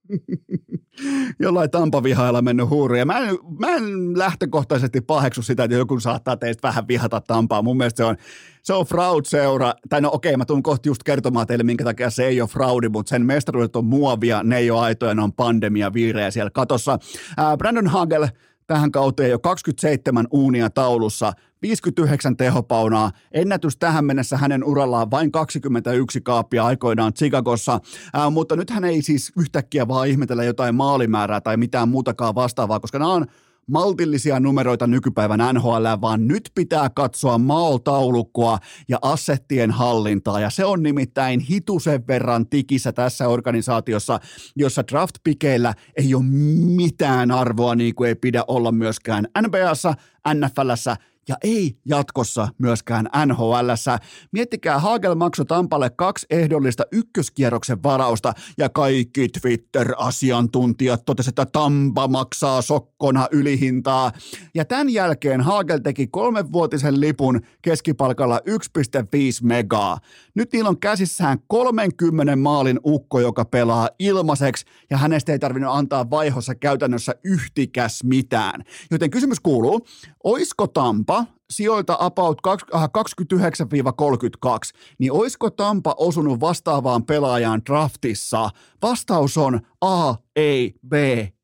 Jollain Tampa-vihailla mennyt huuri. Ja mä en, mä en lähtökohtaisesti paheksu sitä, että joku saattaa teistä vähän vihata Tampaa. Mun mielestä se on, se on fraud-seura. Tai no okei, mä tuun kohti just kertomaan teille, minkä takia se ei ole fraudi, mutta sen mestaruudet on muovia, ne ei ole aitoja, ne on pandemia viirejä siellä katossa. Ää, Brandon Hagel tähän kauteen jo 27 uunia taulussa, 59 tehopaunaa, ennätys tähän mennessä hänen urallaan vain 21 kaappia aikoinaan Chicagossa, ää, mutta nyt hän ei siis yhtäkkiä vaan ihmetellä jotain maalimäärää tai mitään muutakaan vastaavaa, koska nämä on maltillisia numeroita nykypäivän NHL, vaan nyt pitää katsoa maoltaulukkoa ja assettien hallintaa. Ja se on nimittäin hitusen verran tikissä tässä organisaatiossa, jossa draft-pikeillä ei ole mitään arvoa, niin kuin ei pidä olla myöskään NBAssa, NFLssä ja ei jatkossa myöskään nhl Miettikää, Hagel maksoi Tampalle kaksi ehdollista ykköskierroksen varausta ja kaikki Twitter-asiantuntijat totesivat, että Tampa maksaa sokkona ylihintaa. Ja tämän jälkeen Hagel teki kolmenvuotisen lipun keskipalkalla 1,5 megaa. Nyt niillä on käsissään 30 maalin ukko, joka pelaa ilmaiseksi ja hänestä ei tarvinnut antaa vaihossa käytännössä yhtikäs mitään. Joten kysymys kuuluu, oisko Tampa sijoilta about 29-32, niin oisko Tampa osunut vastaavaan pelaajaan draftissa? Vastaus on A, ei, B,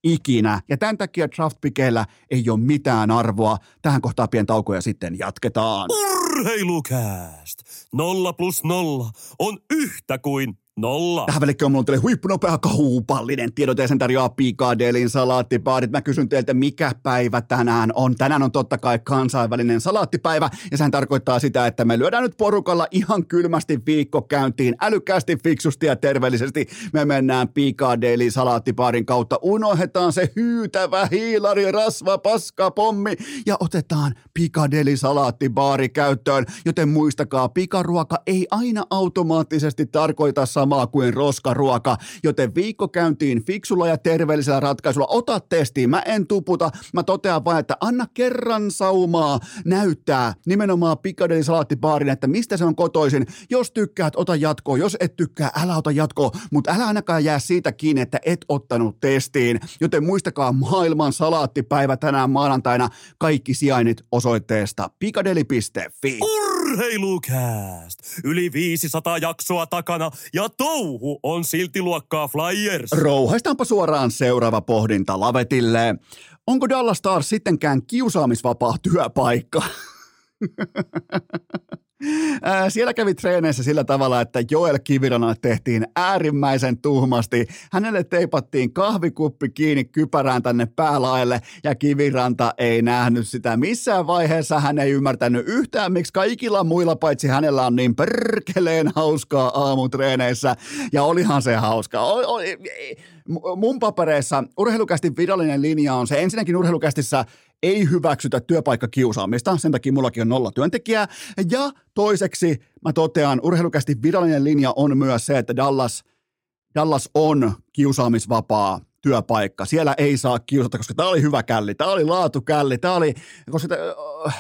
ikinä. Ja tämän takia draftpikeillä ei ole mitään arvoa. Tähän kohtaan pieni tauko ja sitten jatketaan. Urheilukääst! Nolla plus nolla on yhtä kuin Nolla. Tähän välikköön mulla on teille huippunopea kaupallinen tiedot ja sen tarjoaa Pikadelin salaattibaarit. Mä kysyn teiltä, mikä päivä tänään on. Tänään on totta kai kansainvälinen salaattipäivä ja sehän tarkoittaa sitä, että me lyödään nyt porukalla ihan kylmästi viikko käyntiin. Älykkäästi, fiksusti ja terveellisesti me mennään Pikadelin salaattibaarin kautta. Unohdetaan se hyytävä hiilari, rasva, paska, pommi ja otetaan Pikadeli salaattibaari käyttöön. Joten muistakaa, pikaruoka ei aina automaattisesti tarkoita samaa kuin roskaruoka, joten viikko käyntiin fiksulla ja terveellisellä ratkaisulla. Ota testiin, mä en tuputa, mä totean vain, että anna kerran saumaa näyttää nimenomaan Piccadilly salaattibaarin, että mistä se on kotoisin. Jos tykkäät, ota jatkoa, jos et tykkää, älä ota jatkoa, mutta älä ainakaan jää siitä kiinni, että et ottanut testiin. Joten muistakaa maailman salaattipäivä tänään maanantaina, kaikki sijainnit osoitteesta pikadeli.fi. Urheilukääst! Yli 500 jaksoa takana ja touhu on silti luokkaa Flyers. Rouhaistaanpa suoraan seuraava pohdinta lavetille. Onko Dallas Stars sittenkään kiusaamisvapaa työpaikka? Siellä kävi treeneissä sillä tavalla, että Joel Kiviranalle tehtiin äärimmäisen tuhmasti. Hänelle teipattiin kahvikuppi kiinni kypärään tänne päälaelle ja Kiviranta ei nähnyt sitä missään vaiheessa. Hän ei ymmärtänyt yhtään, miksi kaikilla muilla paitsi hänellä on niin perkeleen hauskaa aamutreeneissä. Ja olihan se hauska. Oli, oli, mun papereissa urheilukästi virallinen linja on se, ensinnäkin urheilukästissä ei hyväksytä työpaikkakiusaamista, sen takia mullakin on nolla työntekijää. Ja toiseksi mä totean, urheilukästi virallinen linja on myös se, että Dallas, Dallas on kiusaamisvapaa työpaikka. Siellä ei saa kiusata, koska tämä oli hyvä källi, tämä oli laatukälli, tämä oli, koska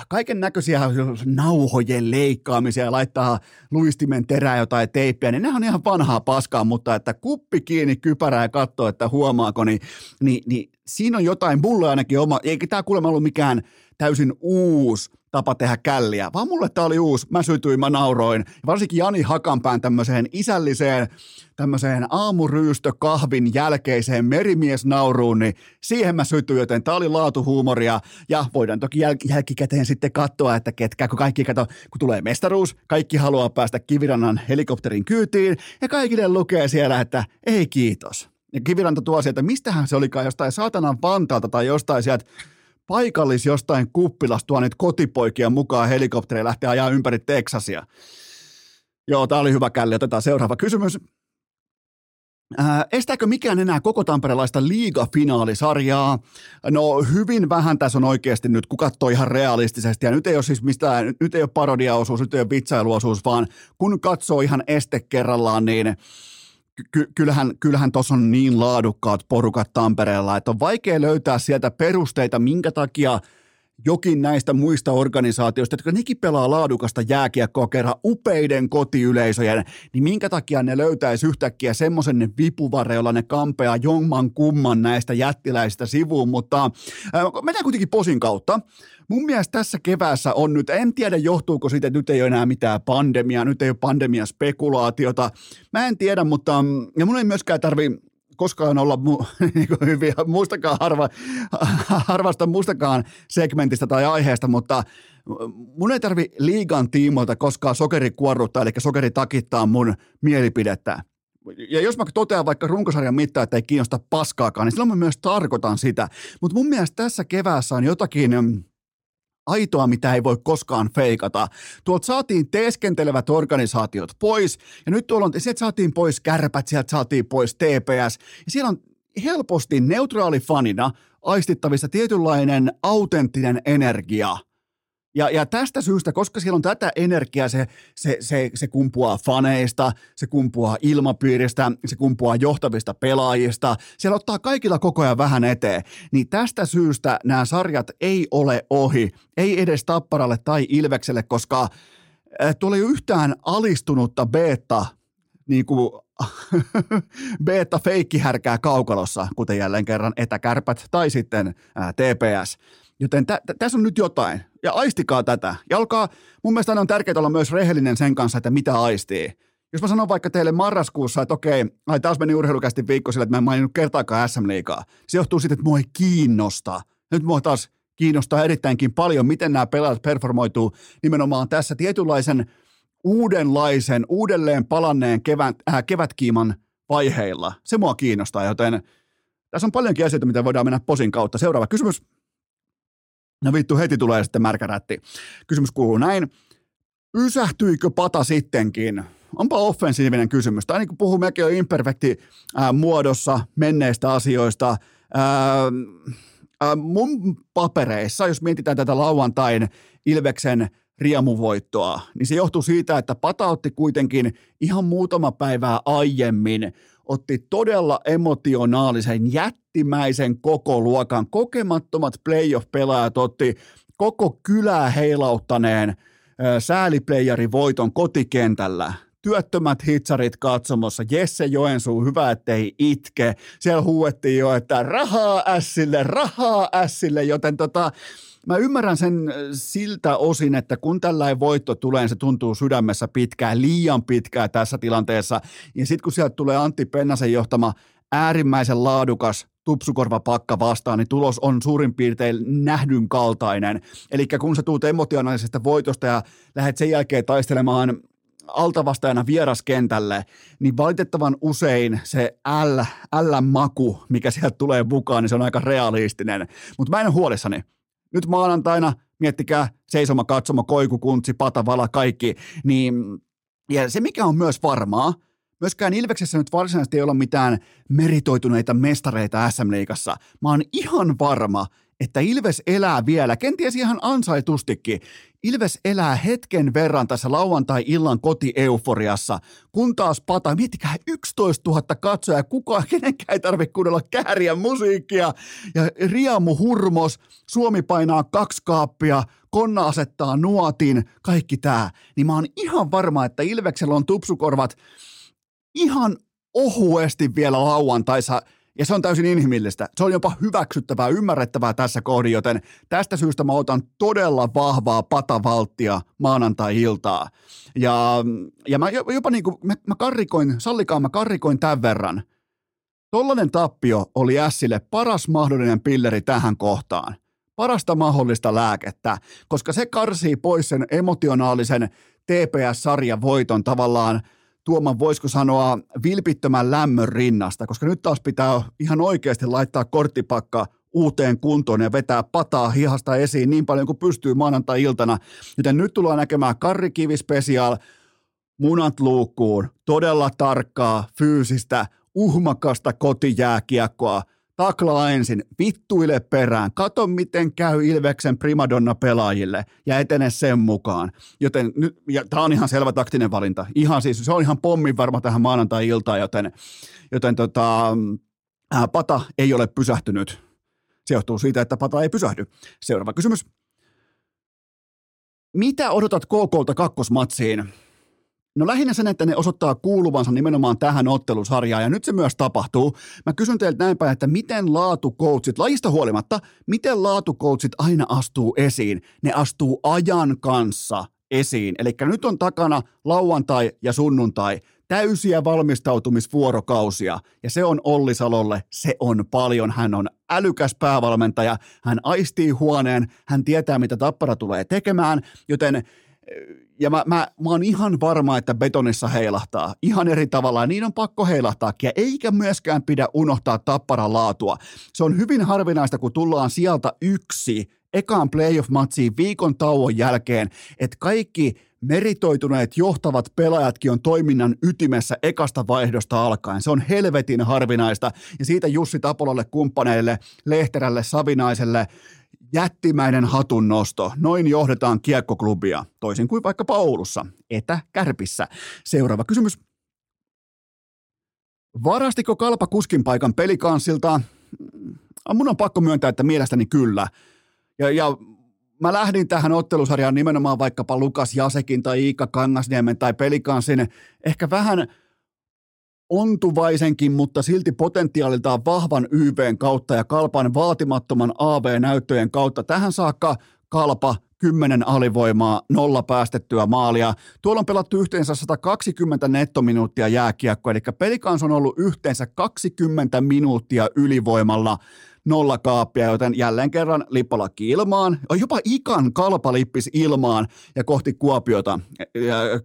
kaiken näköisiä nauhojen leikkaamisia ja laittaa luistimen terää jotain teippiä, niin ne on ihan vanhaa paskaa, mutta että kuppi kiinni kypärää ja katsoo, että huomaako, niin, niin, niin siinä on jotain, mulle ainakin oma, eikä tämä kuulemma ollut mikään täysin uusi tapa tehdä källiä, vaan mulle tämä oli uusi, mä sytyin, mä nauroin. Varsinkin Jani Hakanpään tämmöiseen isälliseen, tämmöiseen aamuryystökahvin jälkeiseen merimiesnauruun, niin siihen mä sytyin, joten tämä oli laatuhuumoria. Ja voidaan toki jäl- jälkikäteen sitten katsoa, että ketkä, kun kaikki kato, kun tulee mestaruus, kaikki haluaa päästä Kivirannan helikopterin kyytiin, ja kaikille lukee siellä, että ei kiitos. Ja Kiviranta tuo sieltä, mistähän se olikaan jostain saatanan Vantaalta tai jostain sieltä paikallis jostain kuppilasta tuo nyt kotipoikia mukaan helikopteri lähtee ajaa ympäri Teksasia. Joo, tämä oli hyvä källi. Otetaan seuraava kysymys. Ää, estääkö mikään enää koko tamperelaista liigafinaalisarjaa? No hyvin vähän tässä on oikeasti nyt, kun katsoo ihan realistisesti. Ja nyt ei ole siis mistään, nyt ei ole parodiaosuus, nyt ei ole vitsailuosuus, vaan kun katsoo ihan este kerrallaan, niin ky- kyllähän, kyllähän tuossa on niin laadukkaat porukat Tampereella, että on vaikea löytää sieltä perusteita, minkä takia – jokin näistä muista organisaatioista, jotka nekin pelaa laadukasta jääkiekkoa kerran upeiden kotiyleisöjen, niin minkä takia ne löytäisi yhtäkkiä semmoisen vipuvare, jolla ne kampea jomman kumman näistä jättiläisistä sivuun, mutta äh, mennään kuitenkin posin kautta. Mun mielestä tässä keväässä on nyt, en tiedä johtuuko siitä, että nyt ei ole enää mitään pandemiaa, nyt ei ole pandemian spekulaatiota. Mä en tiedä, mutta ja mun ei myöskään tarvi koskaan olla mu- niin hyviä, muistakaan harva, harvasta muistakaan segmentistä tai aiheesta, mutta mun ei tarvi liigan tiimoilta koskaan sokeri kuorruttaa, eli sokeri takittaa mun mielipidettä. Ja jos mä totean vaikka runkosarjan mittaan, että ei kiinnosta paskaakaan, niin silloin mä myös tarkoitan sitä. Mutta mun mielestä tässä keväässä on jotakin aitoa, mitä ei voi koskaan feikata. Tuolta saatiin teeskentelevät organisaatiot pois, ja nyt tuolla on, sieltä saatiin pois kärpät, sieltä saatiin pois TPS, ja siellä on helposti neutraali fanina aistittavissa tietynlainen autenttinen energia – ja, ja tästä syystä, koska siellä on tätä energiaa, se, se, se, se kumpuaa faneista, se kumpuaa ilmapiiristä, se kumpuaa johtavista pelaajista, siellä ottaa kaikilla koko ajan vähän eteen, niin tästä syystä nämä sarjat ei ole ohi, ei edes Tapparalle tai Ilvekselle, koska äh, tuolla ei ole yhtään alistunutta beta niin kuin beta feikkihärkää kaukalossa, kuten jälleen kerran etäkärpät tai sitten ää, TPS. Joten tä, tä, tässä on nyt jotain. Ja aistikaa tätä. Ja olkaa, mun mielestä on tärkeää olla myös rehellinen sen kanssa, että mitä aistii. Jos mä sanon vaikka teille marraskuussa, että okei, ai taas meni urheilukästi viikko sille, että mä en maininnut kertaakaan SM-liigaa. Se johtuu siitä, että mua ei kiinnosta. Nyt mua taas kiinnostaa erittäinkin paljon, miten nämä pelaajat performoituu nimenomaan tässä tietynlaisen uudenlaisen, uudelleen palanneen kevät, äh, kevätkiiman vaiheilla. Se mua kiinnostaa, joten tässä on paljonkin asioita, mitä voidaan mennä posin kautta. Seuraava kysymys. No vittu, heti tulee sitten märkärätti. Kysymys kuuluu näin. Pysähtyikö pata sittenkin? Onpa offensiivinen kysymys. Tai niin kuin puhuu mekin jo imperfekti ää, muodossa menneistä asioista. Ää, ää, mun papereissa, jos mietitään tätä lauantain Ilveksen riemuvoittoa, niin se johtuu siitä, että Pata otti kuitenkin ihan muutama päivää aiemmin otti todella emotionaalisen, jättimäisen koko luokan. Kokemattomat playoff-pelaajat otti koko kylää heilauttaneen sääliplayerin voiton kotikentällä. Työttömät hitsarit katsomossa, Jesse Joensuu, hyvä ettei itke. Siellä huuettiin jo, että rahaa ässille, rahaa ässille, joten tota, mä ymmärrän sen äh, siltä osin, että kun tällainen voitto tulee, niin se tuntuu sydämessä pitkään, liian pitkään tässä tilanteessa. Ja sitten kun sieltä tulee Antti Pennasen johtama äärimmäisen laadukas tupsukorvapakka vastaan, niin tulos on suurin piirtein nähdyn kaltainen. Eli kun sä tuut emotionaalisesta voitosta ja lähdet sen jälkeen taistelemaan altavastajana vieraskentälle, niin valitettavan usein se L, L-maku, mikä sieltä tulee mukaan, niin se on aika realistinen. Mutta mä en ole huolissani nyt maanantaina, miettikää, seisoma, katsomo, koiku, kuntsi, patavala, kaikki, niin ja se mikä on myös varmaa, myöskään Ilveksessä nyt varsinaisesti ei ole mitään meritoituneita mestareita SM-liigassa. Mä oon ihan varma, että Ilves elää vielä, kenties ihan ansaitustikin. Ilves elää hetken verran tässä lauantai-illan kotieuforiassa, kun taas pata, miettikää 11 000 katsoja, kukaan, kenenkään ei tarvitse kuunnella kääriä musiikkia, ja Riamu Hurmos, Suomi painaa kaksi kaappia, Konna asettaa nuotin, kaikki tää, niin mä oon ihan varma, että Ilveksellä on tupsukorvat ihan ohuesti vielä lauantaisa, ja se on täysin inhimillistä. Se on jopa hyväksyttävää, ymmärrettävää tässä kohdin, joten tästä syystä mä otan todella vahvaa patavalttia maanantai-iltaa. Ja, ja mä jopa niin kuin, mä, mä karrikoin, sallikaan mä karrikoin tämän verran. Tollainen tappio oli Ässille paras mahdollinen pilleri tähän kohtaan. Parasta mahdollista lääkettä, koska se karsii pois sen emotionaalisen TPS-sarjan voiton tavallaan – tuoman, voisiko sanoa, vilpittömän lämmön rinnasta, koska nyt taas pitää ihan oikeasti laittaa korttipakka uuteen kuntoon ja vetää pataa hihasta esiin niin paljon kuin pystyy maanantai-iltana. Joten nyt tullaan näkemään Karri Kivi Special, munat luukkuun, todella tarkkaa, fyysistä, uhmakasta kotijääkiekkoa. Taklaa ensin, vittuile perään, kato miten käy Ilveksen primadonna pelaajille ja etene sen mukaan. Joten nyt, ja tämä on ihan selvä taktinen valinta. Ihan siis, se on ihan pommin varma tähän maanantai-iltaan, joten, joten tota, ää, Pata ei ole pysähtynyt. Se johtuu siitä, että Pata ei pysähdy. Seuraava kysymys. Mitä odotat KKlta kakkosmatsiin? No lähinnä sen, että ne osoittaa kuuluvansa nimenomaan tähän ottelusarjaan, ja nyt se myös tapahtuu. Mä kysyn teiltä näin päin, että miten laatukoutsit, lajista huolimatta, miten laatukoutsit aina astuu esiin? Ne astuu ajan kanssa esiin. Eli nyt on takana lauantai ja sunnuntai, täysiä valmistautumisvuorokausia, ja se on Olli Salolle, se on paljon. Hän on älykäs päävalmentaja, hän aistii huoneen, hän tietää, mitä tappara tulee tekemään, joten ja mä, mä, mä oon ihan varma, että betonissa heilahtaa ihan eri tavalla ja niin on pakko heilahtaakin. Eikä myöskään pidä unohtaa tapparan laatua. Se on hyvin harvinaista, kun tullaan sieltä yksi ekaan playoff-matsiin viikon tauon jälkeen, että kaikki meritoituneet johtavat pelaajatkin on toiminnan ytimessä ekasta vaihdosta alkaen. Se on helvetin harvinaista ja siitä Jussi Tapolalle kumppaneille, Lehterälle, Savinaiselle, jättimäinen hatunnosto. Noin johdetaan kiekkoklubia, toisin kuin vaikka Paulussa, etäkärpissä. Seuraava kysymys. Varastiko Kalpa kuskin paikan pelikanssilta? Mm, mun on pakko myöntää, että mielestäni kyllä. Ja, ja mä lähdin tähän ottelusarjaan nimenomaan vaikkapa Lukas Jasekin tai Iikka Kangasniemen tai pelikanssin ehkä vähän – ontuvaisenkin, mutta silti potentiaaliltaan vahvan YVn kautta ja Kalpan vaatimattoman AV-näyttöjen kautta. Tähän saakka Kalpa 10 alivoimaa, nolla päästettyä maalia. Tuolla on pelattu yhteensä 120 nettominuuttia jääkiekkoa, eli pelikans on ollut yhteensä 20 minuuttia ylivoimalla nolla kaappia, joten jälleen kerran lippalakki ilmaan. Jopa ikan kalpalippis ilmaan ja kohti Kuopiota,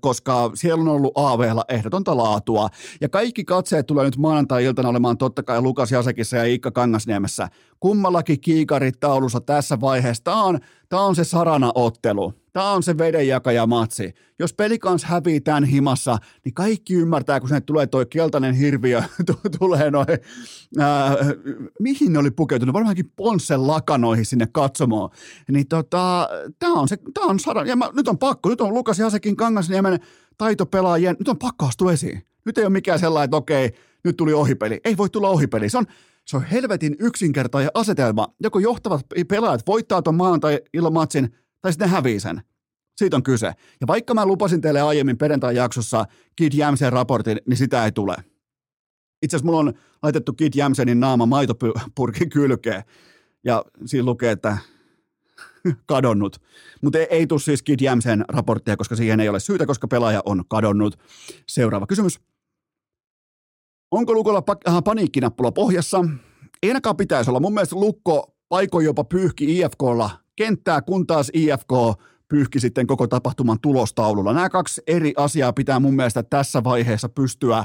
koska siellä on ollut AVlla ehdotonta laatua. Ja kaikki katseet tulee nyt maanantai-iltana olemaan totta kai Lukas Jasekissa ja Iikka Kangasniemessä. Kummallakin kiikarit taulussa tässä vaiheessa. Tämä on, tämä on se sarana-ottelu. Tämä on se vedenjakajamatsi. Jos pelikans hävii tämän himassa, niin kaikki ymmärtää, kun sinne tulee toi keltainen hirviö, tulee noin, ää, mihin ne oli pukeutunut, varmaankin Ponssen lakanoihin sinne katsomaan. Niin tota, tämä on se, tämä on sadan, ja mä, nyt on pakko, nyt on Lukas Jasekin Kangasniemen taitopelaajien, nyt on pakko astua esiin. Nyt ei ole mikään sellainen, että okei, nyt tuli ohipeli. Ei voi tulla ohipeli. Se on, se on helvetin yksinkertainen asetelma. Joko johtavat pelaajat voittaa tuon maanantai-ilmatsin, tai sitten ne hävii sen. Siitä on kyse. Ja vaikka mä lupasin teille aiemmin perjantai-jaksossa Kid Jämsen raportin, niin sitä ei tule. Itse asiassa mulla on laitettu Kid Jämsenin naama maitopurki kylkeen. Ja siinä lukee, että kadonnut. Mutta ei, ei tule siis Kid Jämsen raporttia, koska siihen ei ole syytä, koska pelaaja on kadonnut. Seuraava kysymys. Onko Lukolla pa- äh, paniikkinappula pohjassa? Ei ainakaan pitäisi olla. Mun mielestä Lukko paikoin jopa pyyhki IFKlla kenttää, kun taas IFK pyyhki sitten koko tapahtuman tulostaululla. Nämä kaksi eri asiaa pitää mun mielestä tässä vaiheessa pystyä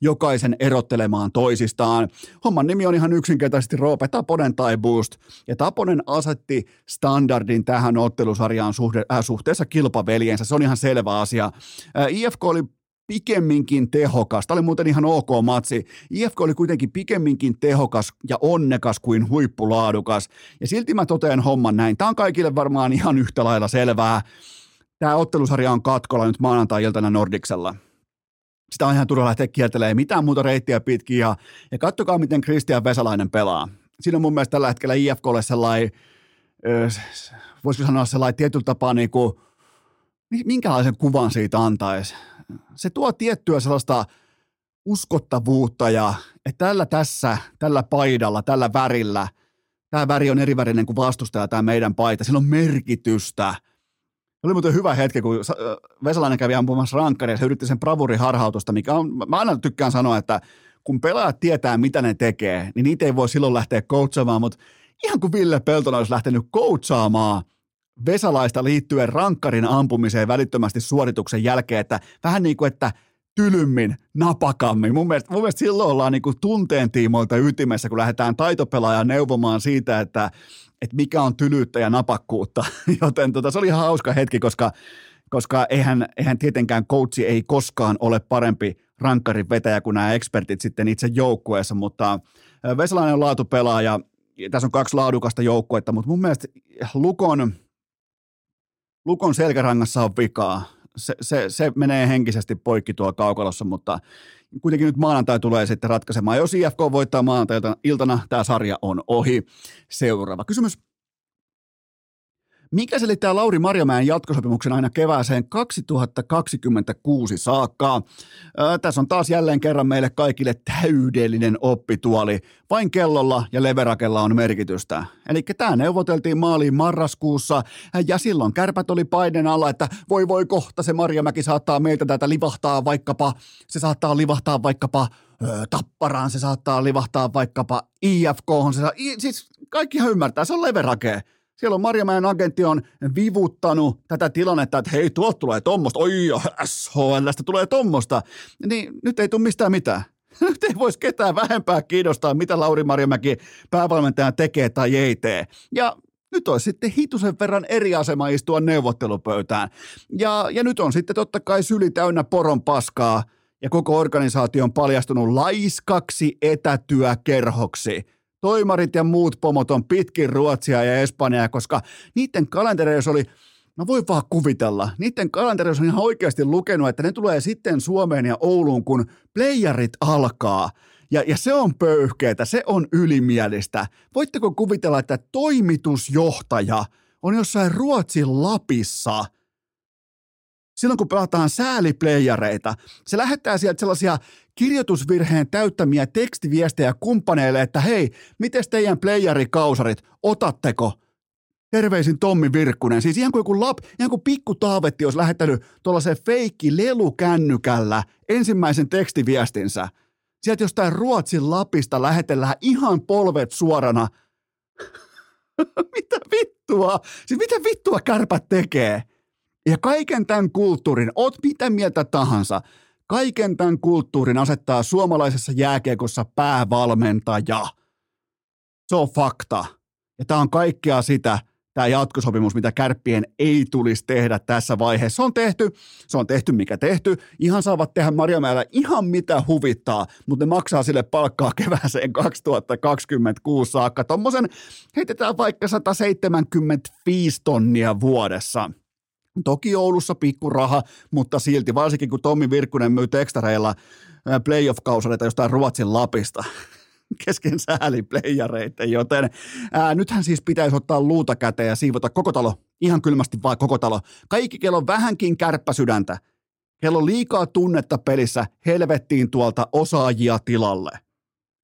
jokaisen erottelemaan toisistaan. Homman nimi on ihan yksinkertaisesti Roope Taponen tai Boost. Ja Taponen asetti standardin tähän ottelusarjaan suhde, äh, suhteessa kilpaveljensä. Se on ihan selvä asia. Äh, IFK oli pikemminkin tehokas. Tämä oli muuten ihan ok matsi. IFK oli kuitenkin pikemminkin tehokas ja onnekas kuin huippulaadukas. Ja silti mä totean homman näin. Tämä on kaikille varmaan ihan yhtä lailla selvää. Tämä ottelusarja on katkolla nyt maanantai-iltana Nordiksella. Sitä on ihan turha lähteä kiertelemään mitään muuta reittiä pitkin. Ja, ja kattokaa, miten Kristian Vesalainen pelaa. Siinä on mun mielestä tällä hetkellä IFKlle sellainen, voisiko sanoa sellainen tietyllä tapaa niin kuin, minkälaisen kuvan siitä antaisi se tuo tiettyä sellaista uskottavuutta ja että tällä tässä, tällä paidalla, tällä värillä, tämä väri on eri värinen kuin vastustaja, tämä meidän paita, sillä on merkitystä. Oli muuten hyvä hetki, kun Vesalainen kävi ampumassa rankkari ja se yritti sen bravuriharhautusta, mikä on, mä aina tykkään sanoa, että kun pelaajat tietää, mitä ne tekee, niin niitä ei voi silloin lähteä coachamaan, mutta ihan kuin Ville Peltonen olisi lähtenyt coachaamaan – Vesalaista liittyen rankkarin ampumiseen välittömästi suorituksen jälkeen, että vähän niin kuin, että tylymmin, napakammin. Mun mielestä, mun mielestä silloin ollaan niin kuin tunteen tiimoilta ytimessä, kun lähdetään taitopelaajan neuvomaan siitä, että, että mikä on tylyyttä ja napakkuutta. Joten tota, se oli ihan hauska hetki, koska, koska eihän, eihän tietenkään coachi ei koskaan ole parempi rankkarin vetäjä kuin nämä ekspertit sitten itse joukkueessa, mutta Vesalainen on laatupelaaja, tässä on kaksi laadukasta joukkuetta, mutta mun mielestä Lukon, Lukon selkärangassa on vikaa. Se, se, se menee henkisesti poikki tuolla kaukalossa, mutta kuitenkin nyt maanantai tulee sitten ratkaisemaan. Jos IFK voittaa maanantailta iltana, tämä sarja on ohi. Seuraava kysymys. Mikä selittää Lauri Marjamäen jatkosopimuksen aina kevääseen 2026 saakka? Ää, tässä on taas jälleen kerran meille kaikille täydellinen oppituoli. Vain kellolla ja leverakella on merkitystä. Eli tämä neuvoteltiin maaliin marraskuussa ja silloin kärpät oli paineen alla, että voi voi kohta se Marjamäki saattaa meiltä tätä livahtaa vaikkapa, se saattaa livahtaa vaikkapa tapparaan, se saattaa livahtaa vaikkapa IFK, se saa, siis kaikkihan ymmärtää, se on leverakee. Siellä on Marjamäen agentti on vivuttanut tätä tilannetta, että hei, tuolta tulee tommosta, oi SHLstä tulee tommosta. Niin nyt ei tule mistään mitään. Nyt ei voisi ketään vähempää kiinnostaa, mitä Lauri Marjamäki päävalmentaja tekee tai ei tee. Ja nyt olisi sitten hitusen verran eri asema istua neuvottelupöytään. Ja, ja nyt on sitten totta kai syli täynnä poron paskaa ja koko organisaatio on paljastunut laiskaksi etätyökerhoksi – toimarit ja muut pomot on pitkin Ruotsia ja Espanjaa, koska niiden kalentereissa oli, mä voin vaan kuvitella, niiden kalentereissa on ihan oikeasti lukenut, että ne tulee sitten Suomeen ja Ouluun, kun playerit alkaa. Ja, ja se on pöyhkeetä, se on ylimielistä. Voitteko kuvitella, että toimitusjohtaja on jossain Ruotsin Lapissa – silloin kun pelataan sääliplayereita, se lähettää sieltä sellaisia kirjoitusvirheen täyttämiä tekstiviestejä kumppaneille, että hei, miten teidän playerikausarit, otatteko? Terveisin Tommi Virkkunen. Siis ihan kuin joku lap, ihan kuin pikku taavetti olisi lähettänyt tuollaisen feikki lelukännykällä ensimmäisen tekstiviestinsä. Sieltä jostain Ruotsin Lapista lähetellään ihan polvet suorana. mitä vittua? Siis mitä vittua kärpät tekee? Ja kaiken tämän kulttuurin, oot mitä mieltä tahansa, kaiken tämän kulttuurin asettaa suomalaisessa jääkiekossa päävalmentaja. Se on fakta. Ja tämä on kaikkea sitä, tämä jatkosopimus, mitä kärppien ei tulisi tehdä tässä vaiheessa. Se on tehty, se on tehty mikä tehty. Ihan saavat tehdä Marjamäellä ihan mitä huvittaa, mutta ne maksaa sille palkkaa kevääseen 2026 saakka. Tuommoisen heitetään vaikka 175 tonnia vuodessa – Toki Oulussa pikkuraha, mutta silti, varsinkin kun Tommi Virkkunen myy tekstareilla playoff-kausareita jostain Ruotsin Lapista kesken sääliplayereita, joten ää, nythän siis pitäisi ottaa luuta käteen ja siivota koko talo, ihan kylmästi vaan koko talo. Kaikki, kello on vähänkin kärppäsydäntä, kello on liikaa tunnetta pelissä, helvettiin tuolta osaajia tilalle.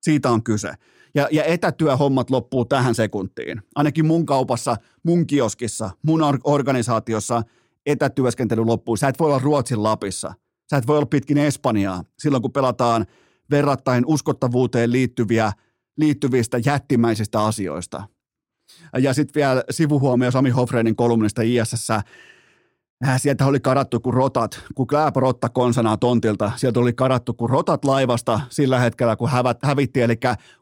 Siitä on kyse. Ja, ja etätyöhommat loppuu tähän sekuntiin. Ainakin mun kaupassa, mun kioskissa, mun organisaatiossa – etätyöskentely loppuu. Sä et voi olla Ruotsin Lapissa. Sä et voi olla pitkin Espanjaa silloin, kun pelataan verrattain uskottavuuteen liittyviä, liittyvistä jättimäisistä asioista. Ja sitten vielä sivuhuomio Sami Hofreinin kolumnista ISS. Äh, sieltä oli karattu kuin rotat, kun Kläpä rotta konsanaa tontilta. Sieltä oli karattu kuin rotat laivasta sillä hetkellä, kun hävät, hävitti. Eli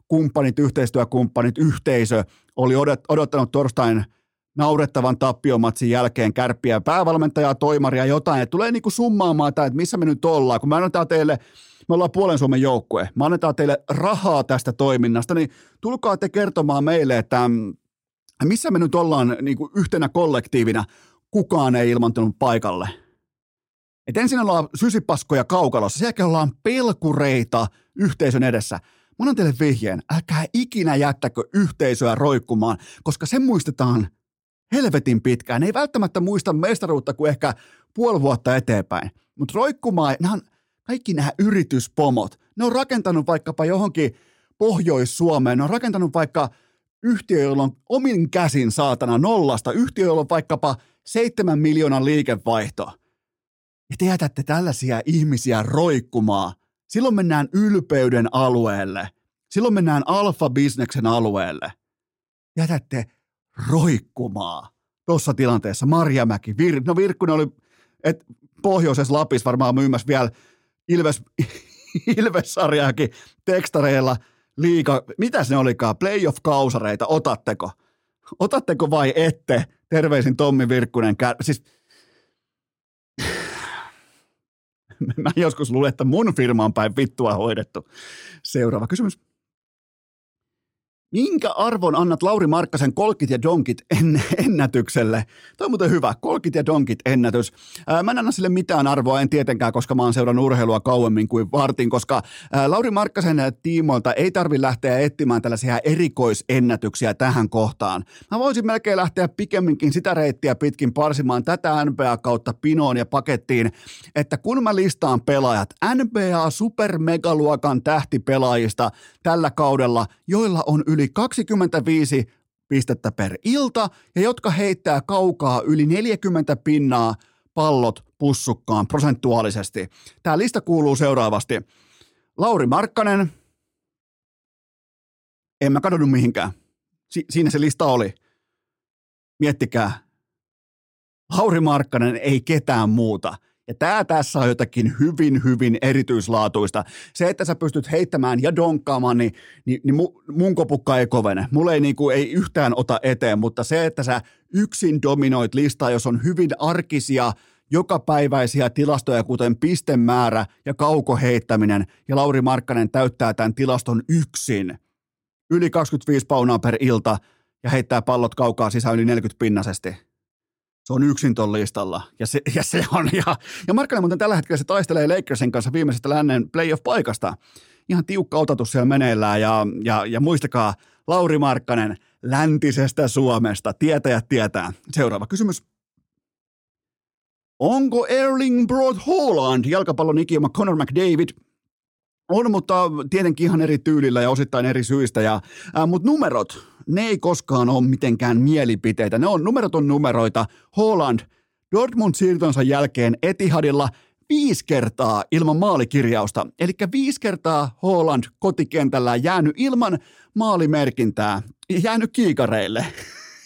kumppanit, yhteistyökumppanit, yhteisö oli odottanut torstain – naurettavan tappiomatsin jälkeen kärppiä päävalmentajaa, toimaria, jotain, että tulee niinku summaamaan tämä, että missä me nyt ollaan, kun me annetaan teille, me ollaan puolen Suomen joukkue, me annetaan teille rahaa tästä toiminnasta, niin tulkaa te kertomaan meille, että mm, missä me nyt ollaan niinku yhtenä kollektiivina, kukaan ei ilmantunut paikalle. Et ensin ollaan sysipaskoja kaukalossa, sen ollaan pelkureita yhteisön edessä. Mä annan teille vihjeen, älkää ikinä jättäkö yhteisöä roikkumaan, koska se muistetaan – helvetin pitkään. Ne ei välttämättä muista mestaruutta kuin ehkä puoli vuotta eteenpäin. Mutta roikkumaan, nämä on, kaikki nämä yrityspomot, ne on rakentanut vaikkapa johonkin Pohjois-Suomeen, ne on rakentanut vaikka yhtiö, jolla on omin käsin saatana nollasta, yhtiö, jolla on vaikkapa seitsemän miljoonan liikevaihto. Ja te jätätte tällaisia ihmisiä roikkumaan. Silloin mennään ylpeyden alueelle. Silloin mennään alfa-bisneksen alueelle. Jätätte roikkumaa tuossa tilanteessa. Marjamäki, Vir, no Virkkunen oli, että pohjoisessa Lapissa varmaan myymässä vielä Ilves, Ilves-sarjaakin tekstareilla liika, mitäs ne olikaan, playoff-kausareita, otatteko? Otatteko vai ette? Terveisin Tommi Virkkunen. Kär... Siis, mä joskus luulen, että mun firma on päin vittua hoidettu. Seuraava kysymys. Minkä arvon annat Lauri Markkasen kolkit ja donkit en, ennätykselle? Toi on muuten hyvä, kolkit ja donkit ennätys. Ää, mä en anna sille mitään arvoa, en tietenkään, koska mä oon seurannut urheilua kauemmin kuin vartin, koska ää, Lauri Markkasen tiimoilta ei tarvi lähteä etsimään tällaisia erikoisennätyksiä tähän kohtaan. Mä voisin melkein lähteä pikemminkin sitä reittiä pitkin parsimaan tätä NBA kautta pinoon ja pakettiin, että kun mä listaan pelaajat, NBA supermegaluokan tähtipelaajista tällä kaudella, joilla on yli yli 25 pistettä per ilta ja jotka heittää kaukaa yli 40 pinnaa pallot pussukkaan prosentuaalisesti. Tämä lista kuuluu seuraavasti. Lauri Markkanen, en mä kadonnut mihinkään. Si- siinä se lista oli. Miettikää. Lauri Markkanen ei ketään muuta – ja tämä tässä on jotakin hyvin, hyvin erityislaatuista. Se, että sä pystyt heittämään ja donkkaamaan, niin, niin, niin mun kopukka ei kovene. Mulle ei, niin kuin, ei yhtään ota eteen, mutta se, että sä yksin dominoit listaa, jos on hyvin arkisia, jokapäiväisiä tilastoja, kuten pistemäärä ja kaukoheittäminen, ja Lauri Markkanen täyttää tämän tilaston yksin. Yli 25 paunaa per ilta ja heittää pallot kaukaa sisään yli 40 pinnasesti se on yksin tuon listalla. Ja se, ja se on, ja, ja Markkanen muuten tällä hetkellä se taistelee Lakersin kanssa viimeisestä lännen playoff-paikasta. Ihan tiukka otatus siellä meneillään, ja, ja, ja muistakaa, Lauri Markkanen läntisestä Suomesta. Tietäjät tietää. Seuraava kysymys. Onko Erling Broad Holland jalkapallon ikioma Conor McDavid on, mutta tietenkin ihan eri tyylillä ja osittain eri syistä. Ja, ää, mutta numerot, ne ei koskaan ole mitenkään mielipiteitä. Ne on, numerot on numeroita. Holland Dortmund siirtonsa jälkeen Etihadilla viisi kertaa ilman maalikirjausta. Eli viisi kertaa Holland kotikentällä jäänyt ilman maalimerkintää, jäänyt kiikareille.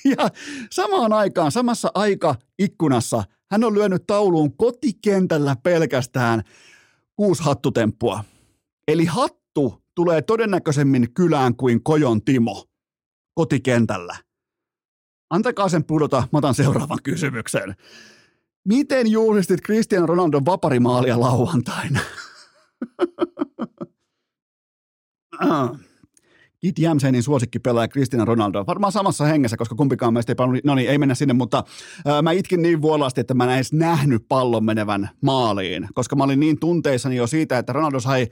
Ja samaan aikaan, samassa aika ikkunassa, hän on lyönyt tauluun kotikentällä pelkästään kuusi hattutemppua. Eli hattu tulee todennäköisemmin kylään kuin Kojon Timo kotikentällä. Antakaa sen pudota, mä otan seuraavan kysymyksen. Miten juhlistit Cristiano Ronaldon vaparimaalia lauantaina? Kit Jämsenin suosikkipelaaja Cristiano Ronaldo. Varmaan samassa hengessä, koska kumpikaan meistä ei paljon, no niin, ei mennä sinne, mutta ää, mä itkin niin vuolasti, että mä en edes nähnyt pallon menevän maaliin, koska mä olin niin tunteissani jo siitä, että Ronaldo sai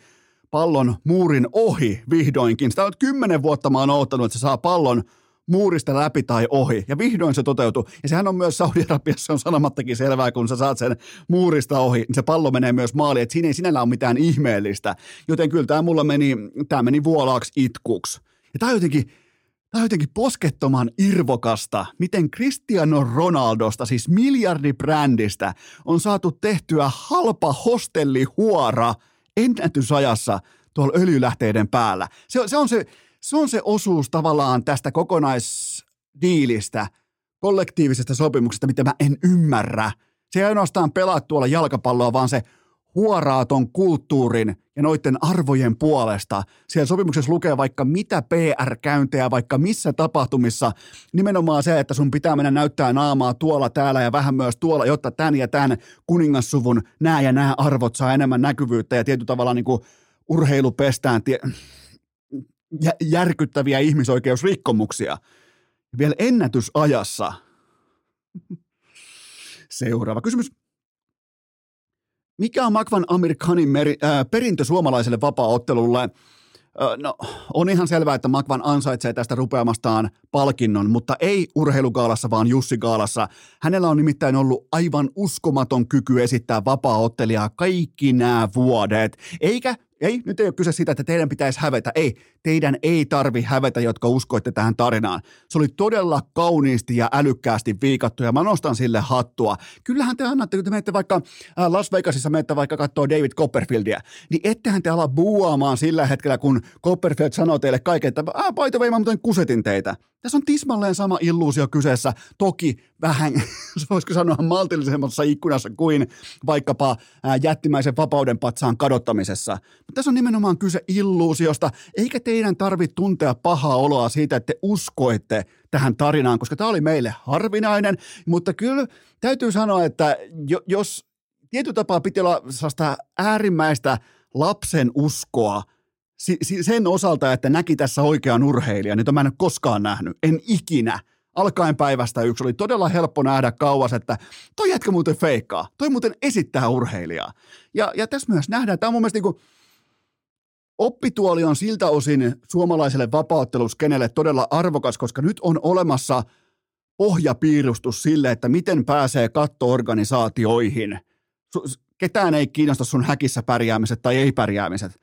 pallon muurin ohi vihdoinkin. Sitä on kymmenen vuotta mä oon odottanut, että se saa pallon muurista läpi tai ohi. Ja vihdoin se toteutui. Ja sehän on myös Saudi-Arabiassa on sanomattakin selvää, kun sä saat sen muurista ohi, niin se pallo menee myös maaliin. Että siinä ei sinällä ole mitään ihmeellistä. Joten kyllä tämä mulla meni, tämä meni vuolaaksi itkuksi. Ja tämä on jotenkin, Tämä on jotenkin poskettoman irvokasta, miten Cristiano Ronaldosta, siis miljardibrändistä, on saatu tehtyä halpa hostellihuora – ennätysajassa tuolla öljylähteiden päällä. Se, se, on se, se on se osuus tavallaan tästä kokonaisdiilistä, kollektiivisesta sopimuksesta, mitä mä en ymmärrä. Se ei ainoastaan pelaa tuolla jalkapalloa, vaan se huoraa ton kulttuurin ja noiden arvojen puolesta. Siellä sopimuksessa lukee vaikka mitä PR-käyntejä, vaikka missä tapahtumissa. Nimenomaan se, että sun pitää mennä näyttää naamaa tuolla, täällä ja vähän myös tuolla, jotta tän ja tän kuningassuvun nämä ja nämä arvot saa enemmän näkyvyyttä ja tietyllä tavalla niin kuin urheilupestään tie- järkyttäviä ihmisoikeusrikkomuksia. Vielä ennätysajassa. Seuraava kysymys. Mikä on Makvan Amerikanin meri, äh, perintö suomalaiselle vapaaottelulle? No, on ihan selvää, että Makvan ansaitsee tästä rupeamastaan palkinnon, mutta ei urheilugaalassa, vaan Jussi Gaalassa. Hänellä on nimittäin ollut aivan uskomaton kyky esittää vapaaottelijaa kaikki nämä vuodet. Eikä ei, nyt ei ole kyse siitä, että teidän pitäisi hävetä. Ei, teidän ei tarvi hävetä, jotka uskoitte tähän tarinaan. Se oli todella kauniisti ja älykkäästi viikattu ja mä nostan sille hattua. Kyllähän te annatte, kun te menette vaikka äh, Las Vegasissa, menette vaikka katsoa David Copperfieldia, niin ettehän te ala buuaamaan sillä hetkellä, kun Copperfield sanoo teille kaiken, että äh, by the mä muuten kusetin teitä. Tässä on tismalleen sama illuusio kyseessä, toki vähän, voisiko sanoa maltillisemmassa ikkunassa kuin vaikkapa ää, jättimäisen vapauden patsaan kadottamisessa. Tässä on nimenomaan kyse illuusiosta, eikä teidän tarvitse tuntea pahaa oloa siitä, että te uskoitte tähän tarinaan, koska tämä oli meille harvinainen, mutta kyllä täytyy sanoa, että jos tietyllä tapaa piti olla sellaista äärimmäistä lapsen uskoa sen osalta, että näki tässä oikean urheilijan, niin mä en ole koskaan nähnyt, en ikinä. Alkaen päivästä yksi oli todella helppo nähdä kauas, että toi jätkä muuten feikkaa, toi muuten esittää urheilijaa. Ja, ja tässä myös nähdään, tämä on mun mielestä niin kuin, oppituoli on siltä osin suomalaiselle vapautteluskenelle todella arvokas, koska nyt on olemassa pohjapiirustus sille, että miten pääsee kattoorganisaatioihin. Ketään ei kiinnosta sun häkissä pärjäämiset tai ei pärjäämiset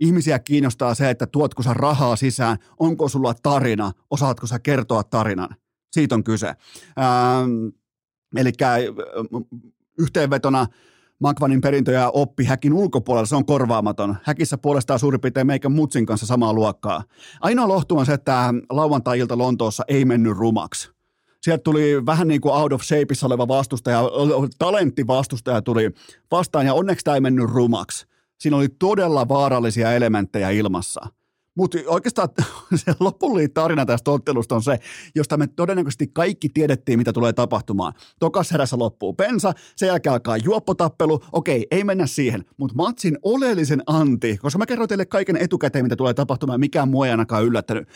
Ihmisiä kiinnostaa se, että tuotko sä rahaa sisään, onko sulla tarina, osaatko sä kertoa tarinan. Siitä on kyse. Ähm, eli yhteenvetona Makvanin perintö ja oppi häkin ulkopuolella, se on korvaamaton. Häkissä puolestaan suurin piirtein meikän mutsin kanssa samaa luokkaa. Ainoa lohtu on se, että lauantai-ilta Lontoossa ei mennyt rumaksi. Sieltä tuli vähän niin kuin out of shapeissa oleva vastustaja, talenttivastustaja tuli vastaan ja onneksi tämä ei mennyt rumaksi siinä oli todella vaarallisia elementtejä ilmassa. Mutta oikeastaan se lopullinen tarina tästä ottelusta on se, josta me todennäköisesti kaikki tiedettiin, mitä tulee tapahtumaan. Tokas herässä loppuu pensa, sen jälkeen alkaa juoppotappelu. Okei, ei mennä siihen, mutta matsin oleellisen anti, koska mä kerroin teille kaiken etukäteen, mitä tulee tapahtumaan, mikään mua ei ainakaan yllättänyt.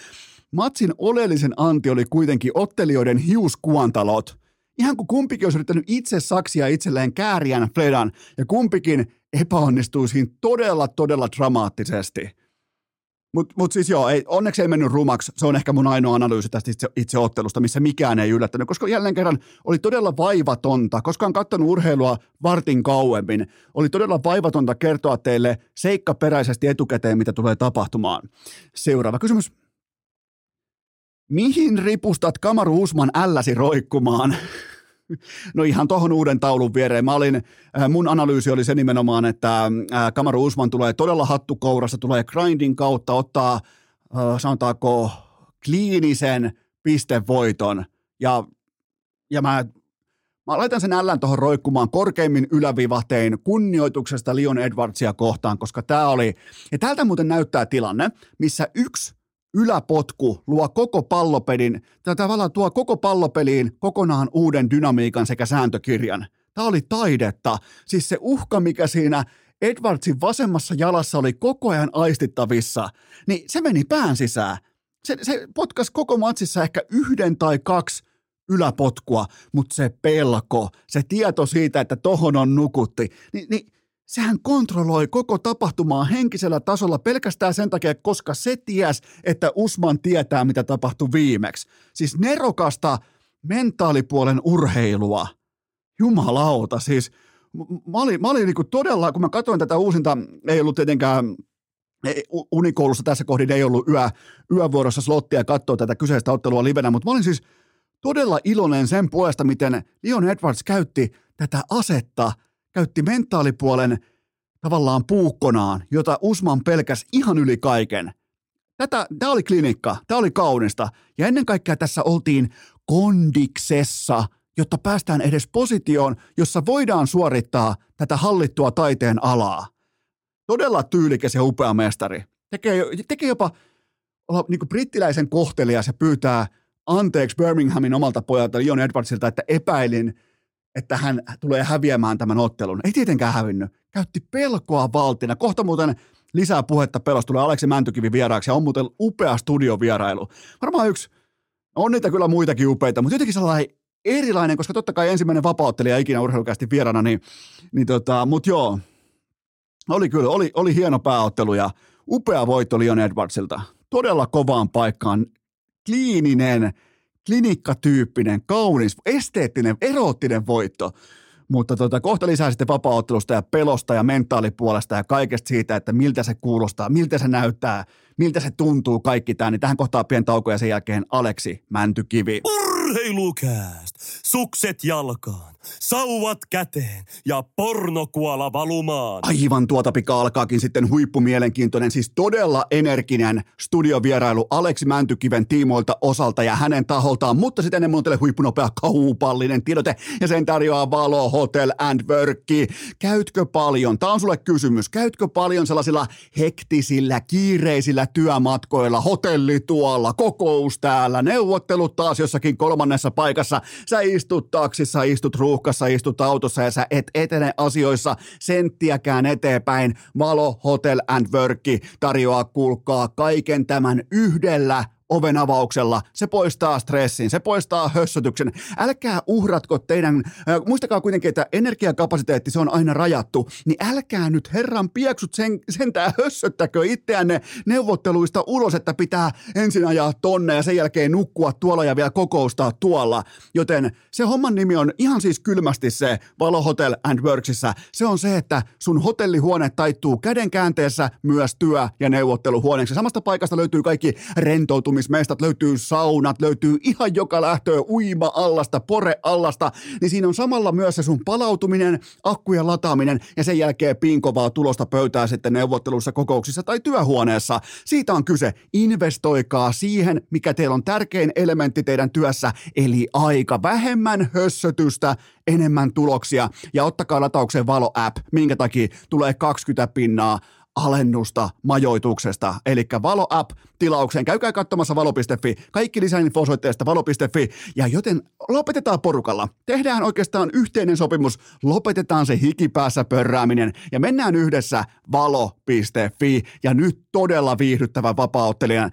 Matsin oleellisen anti oli kuitenkin ottelijoiden hiuskuantalot. Ihan kuin kumpikin olisi yrittänyt itse saksia itselleen kääriän Fredan, ja kumpikin epäonnistui siinä todella, todella dramaattisesti. Mutta mut siis joo, ei, onneksi ei mennyt rumaksi. Se on ehkä mun ainoa analyysi tästä itse, itse ottelusta, missä mikään ei yllättänyt, koska jälleen kerran oli todella vaivatonta, koska on katsonut urheilua vartin kauemmin. Oli todella vaivatonta kertoa teille seikkaperäisesti etukäteen, mitä tulee tapahtumaan. Seuraava kysymys. Mihin ripustat Kamaru Usman älläsi roikkumaan? No ihan tuohon uuden taulun viereen. Mä olin, äh, mun analyysi oli se nimenomaan, että äh, Kamaru Usman tulee todella hattukourassa, tulee grindin kautta, ottaa äh, sanotaanko kliinisen pistevoiton ja, ja mä Mä laitan sen ällän tuohon roikkumaan korkeimmin ylävivahteen kunnioituksesta Leon Edwardsia kohtaan, koska tämä oli, ja täältä muuten näyttää tilanne, missä yksi yläpotku luo koko pallopelin, tai tavallaan tuo koko pallopeliin kokonaan uuden dynamiikan sekä sääntökirjan. Tämä oli taidetta. Siis se uhka, mikä siinä Edwardsin vasemmassa jalassa oli koko ajan aistittavissa, niin se meni pään sisään. Se, se potkas koko matsissa ehkä yhden tai kaksi yläpotkua, mutta se pelko, se tieto siitä, että tohon on nukutti, niin, niin sehän kontrolloi koko tapahtumaa henkisellä tasolla pelkästään sen takia, koska se ties, että Usman tietää, mitä tapahtui viimeksi. Siis nerokasta mentaalipuolen urheilua. Jumalauta, siis mä olin, mä olin niin todella, kun mä katsoin tätä uusinta, ei ollut tietenkään unikoulussa tässä kohdin ei ollut yö, yövuorossa slottia katsoa tätä kyseistä ottelua livenä, mutta mä olin siis todella iloinen sen puolesta, miten Leon Edwards käytti tätä asetta – käytti mentaalipuolen tavallaan puukkonaan, jota Usman pelkäs ihan yli kaiken. Tätä, tämä oli klinikka, tämä oli kaunista ja ennen kaikkea tässä oltiin kondiksessa, jotta päästään edes positioon, jossa voidaan suorittaa tätä hallittua taiteen alaa. Todella tyylikäs ja upea mestari. Tekee, tekee jopa olla niin brittiläisen kohtelias ja pyytää anteeksi Birminghamin omalta pojalta Leon Edwardsilta, että epäilin – että hän tulee häviämään tämän ottelun. Ei tietenkään hävinnyt. Käytti pelkoa valtina. Kohta muuten lisää puhetta pelosta tulee Aleksi Mäntykivi vieraaksi ja on muuten upea studiovierailu. Varmaan yksi, on niitä kyllä muitakin upeita, mutta jotenkin sellainen erilainen, koska totta kai ensimmäinen vapauttelija ikinä urheilukästi vierana, niin, niin tota, mutta joo, oli kyllä, oli, oli hieno pääottelu ja upea voitto Leon Edwardsilta. Todella kovaan paikkaan, kliininen, klinikkatyyppinen, kaunis, esteettinen, eroottinen voitto. Mutta tota, kohta lisää sitten vapaaottelusta ja pelosta ja mentaalipuolesta ja kaikesta siitä, että miltä se kuulostaa, miltä se näyttää, miltä se tuntuu kaikki tämä. Niin tähän kohtaa pieni tauko ja sen jälkeen Aleksi Mäntykivi. Urheilukääst! Sukset jalkaan, sauvat käteen ja pornokuola valumaan. Aivan tuota pika alkaakin sitten huippumielenkiintoinen, siis todella energinen studiovierailu Aleksi Mäntykiven tiimoilta osalta ja hänen taholtaan, mutta sitten ennen teille huippunopea kaupallinen tiedote ja sen tarjoaa Valo Hotel and Worki. Käytkö paljon, tämä on sulle kysymys, käytkö paljon sellaisilla hektisillä, kiireisillä työmatkoilla, hotelli tuolla, kokous täällä, neuvottelut taas jossakin kolmannessa paikassa, sä istut taksissa, istut ruuhkassa, istut autossa ja sä et etene asioissa senttiäkään eteenpäin. Valo Hotel and Worki tarjoaa kulkaa kaiken tämän yhdellä oven avauksella. Se poistaa stressin, se poistaa hössötyksen. Älkää uhratko teidän, äh, muistakaa kuitenkin, että energiakapasiteetti se on aina rajattu, niin älkää nyt herran pieksut sen, sentään hössöttäkö itseänne neuvotteluista ulos, että pitää ensin ajaa tonne ja sen jälkeen nukkua tuolla ja vielä kokoustaa tuolla. Joten se homman nimi on ihan siis kylmästi se Valo Hotel and Worksissa. Se on se, että sun hotellihuone taittuu käden käänteessä myös työ- ja neuvotteluhuoneeksi. Samasta paikasta löytyy kaikki rentoutumista uimismestat, löytyy saunat, löytyy ihan joka lähtöä, uima-allasta, pore-allasta, niin siinä on samalla myös se sun palautuminen, akkujen lataaminen ja sen jälkeen pinkovaa tulosta pöytää sitten neuvottelussa, kokouksissa tai työhuoneessa. Siitä on kyse. Investoikaa siihen, mikä teillä on tärkein elementti teidän työssä, eli aika. Vähemmän hössötystä, enemmän tuloksia ja ottakaa lataukseen Valo-app, minkä takia tulee 20 pinnaa alennusta majoituksesta. Eli Valo App tilaukseen. Käykää katsomassa valo.fi. Kaikki lisäinfo osoitteesta valo.fi. Ja joten lopetetaan porukalla. Tehdään oikeastaan yhteinen sopimus. Lopetetaan se hikipäässä pörrääminen ja mennään yhdessä valo.fi. Ja nyt todella viihdyttävä vapauttelijan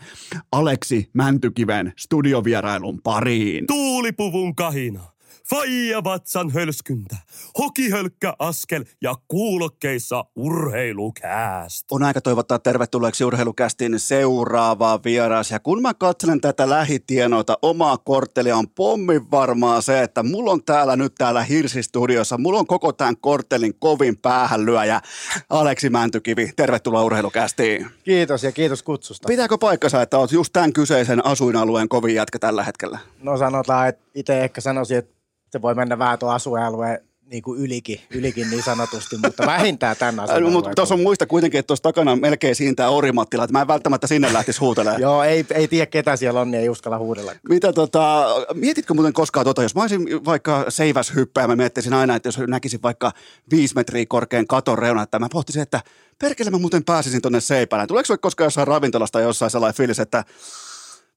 Aleksi Mäntykiven studiovierailun pariin. Tuulipuvun kahina faija vatsan hölskyntä, hokihölkkä askel ja kuulokkeissa urheilukääst. On aika toivottaa tervetulleeksi urheilukästin seuraava vieras. Ja kun mä katselen tätä lähitienoita, omaa korttelia on pommin varmaa se, että mulla on täällä nyt täällä Hirsistudiossa, mulla on koko tämän korttelin kovin päähänlyöjä. Aleksi Mäntykivi, tervetuloa urheilukästiin. Kiitos ja kiitos kutsusta. Pitääkö paikkansa, että oot just tämän kyseisen asuinalueen kovin jätkä tällä hetkellä? No sanotaan, että itse ehkä sanoisin, että se voi mennä vähän tuon asuinalueen niin kuin ylikin, ylikin niin sanotusti, mutta vähintään tämän asian. mutta tuossa on muista kuitenkin, että tuossa takana on melkein siintää Orimattila, että mä en välttämättä sinne lähtisi huutelemaan. Joo, ei, ei tiedä ketä siellä on, niin ei uskalla huudella. Mitä tota, mietitkö muuten koskaan tota, jos mä olisin vaikka seiväshyppääjä, mä miettisin aina, että jos näkisin vaikka viisi metriä korkean katon reuna, että mä pohtisin, että perkele mä muuten pääsisin tonne seipälään. Tuleeko sulle koskaan jossain ravintolasta jossain sellainen fiilis, että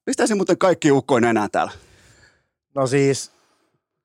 pistäisin muuten kaikki ukkoin enää täällä? No siis,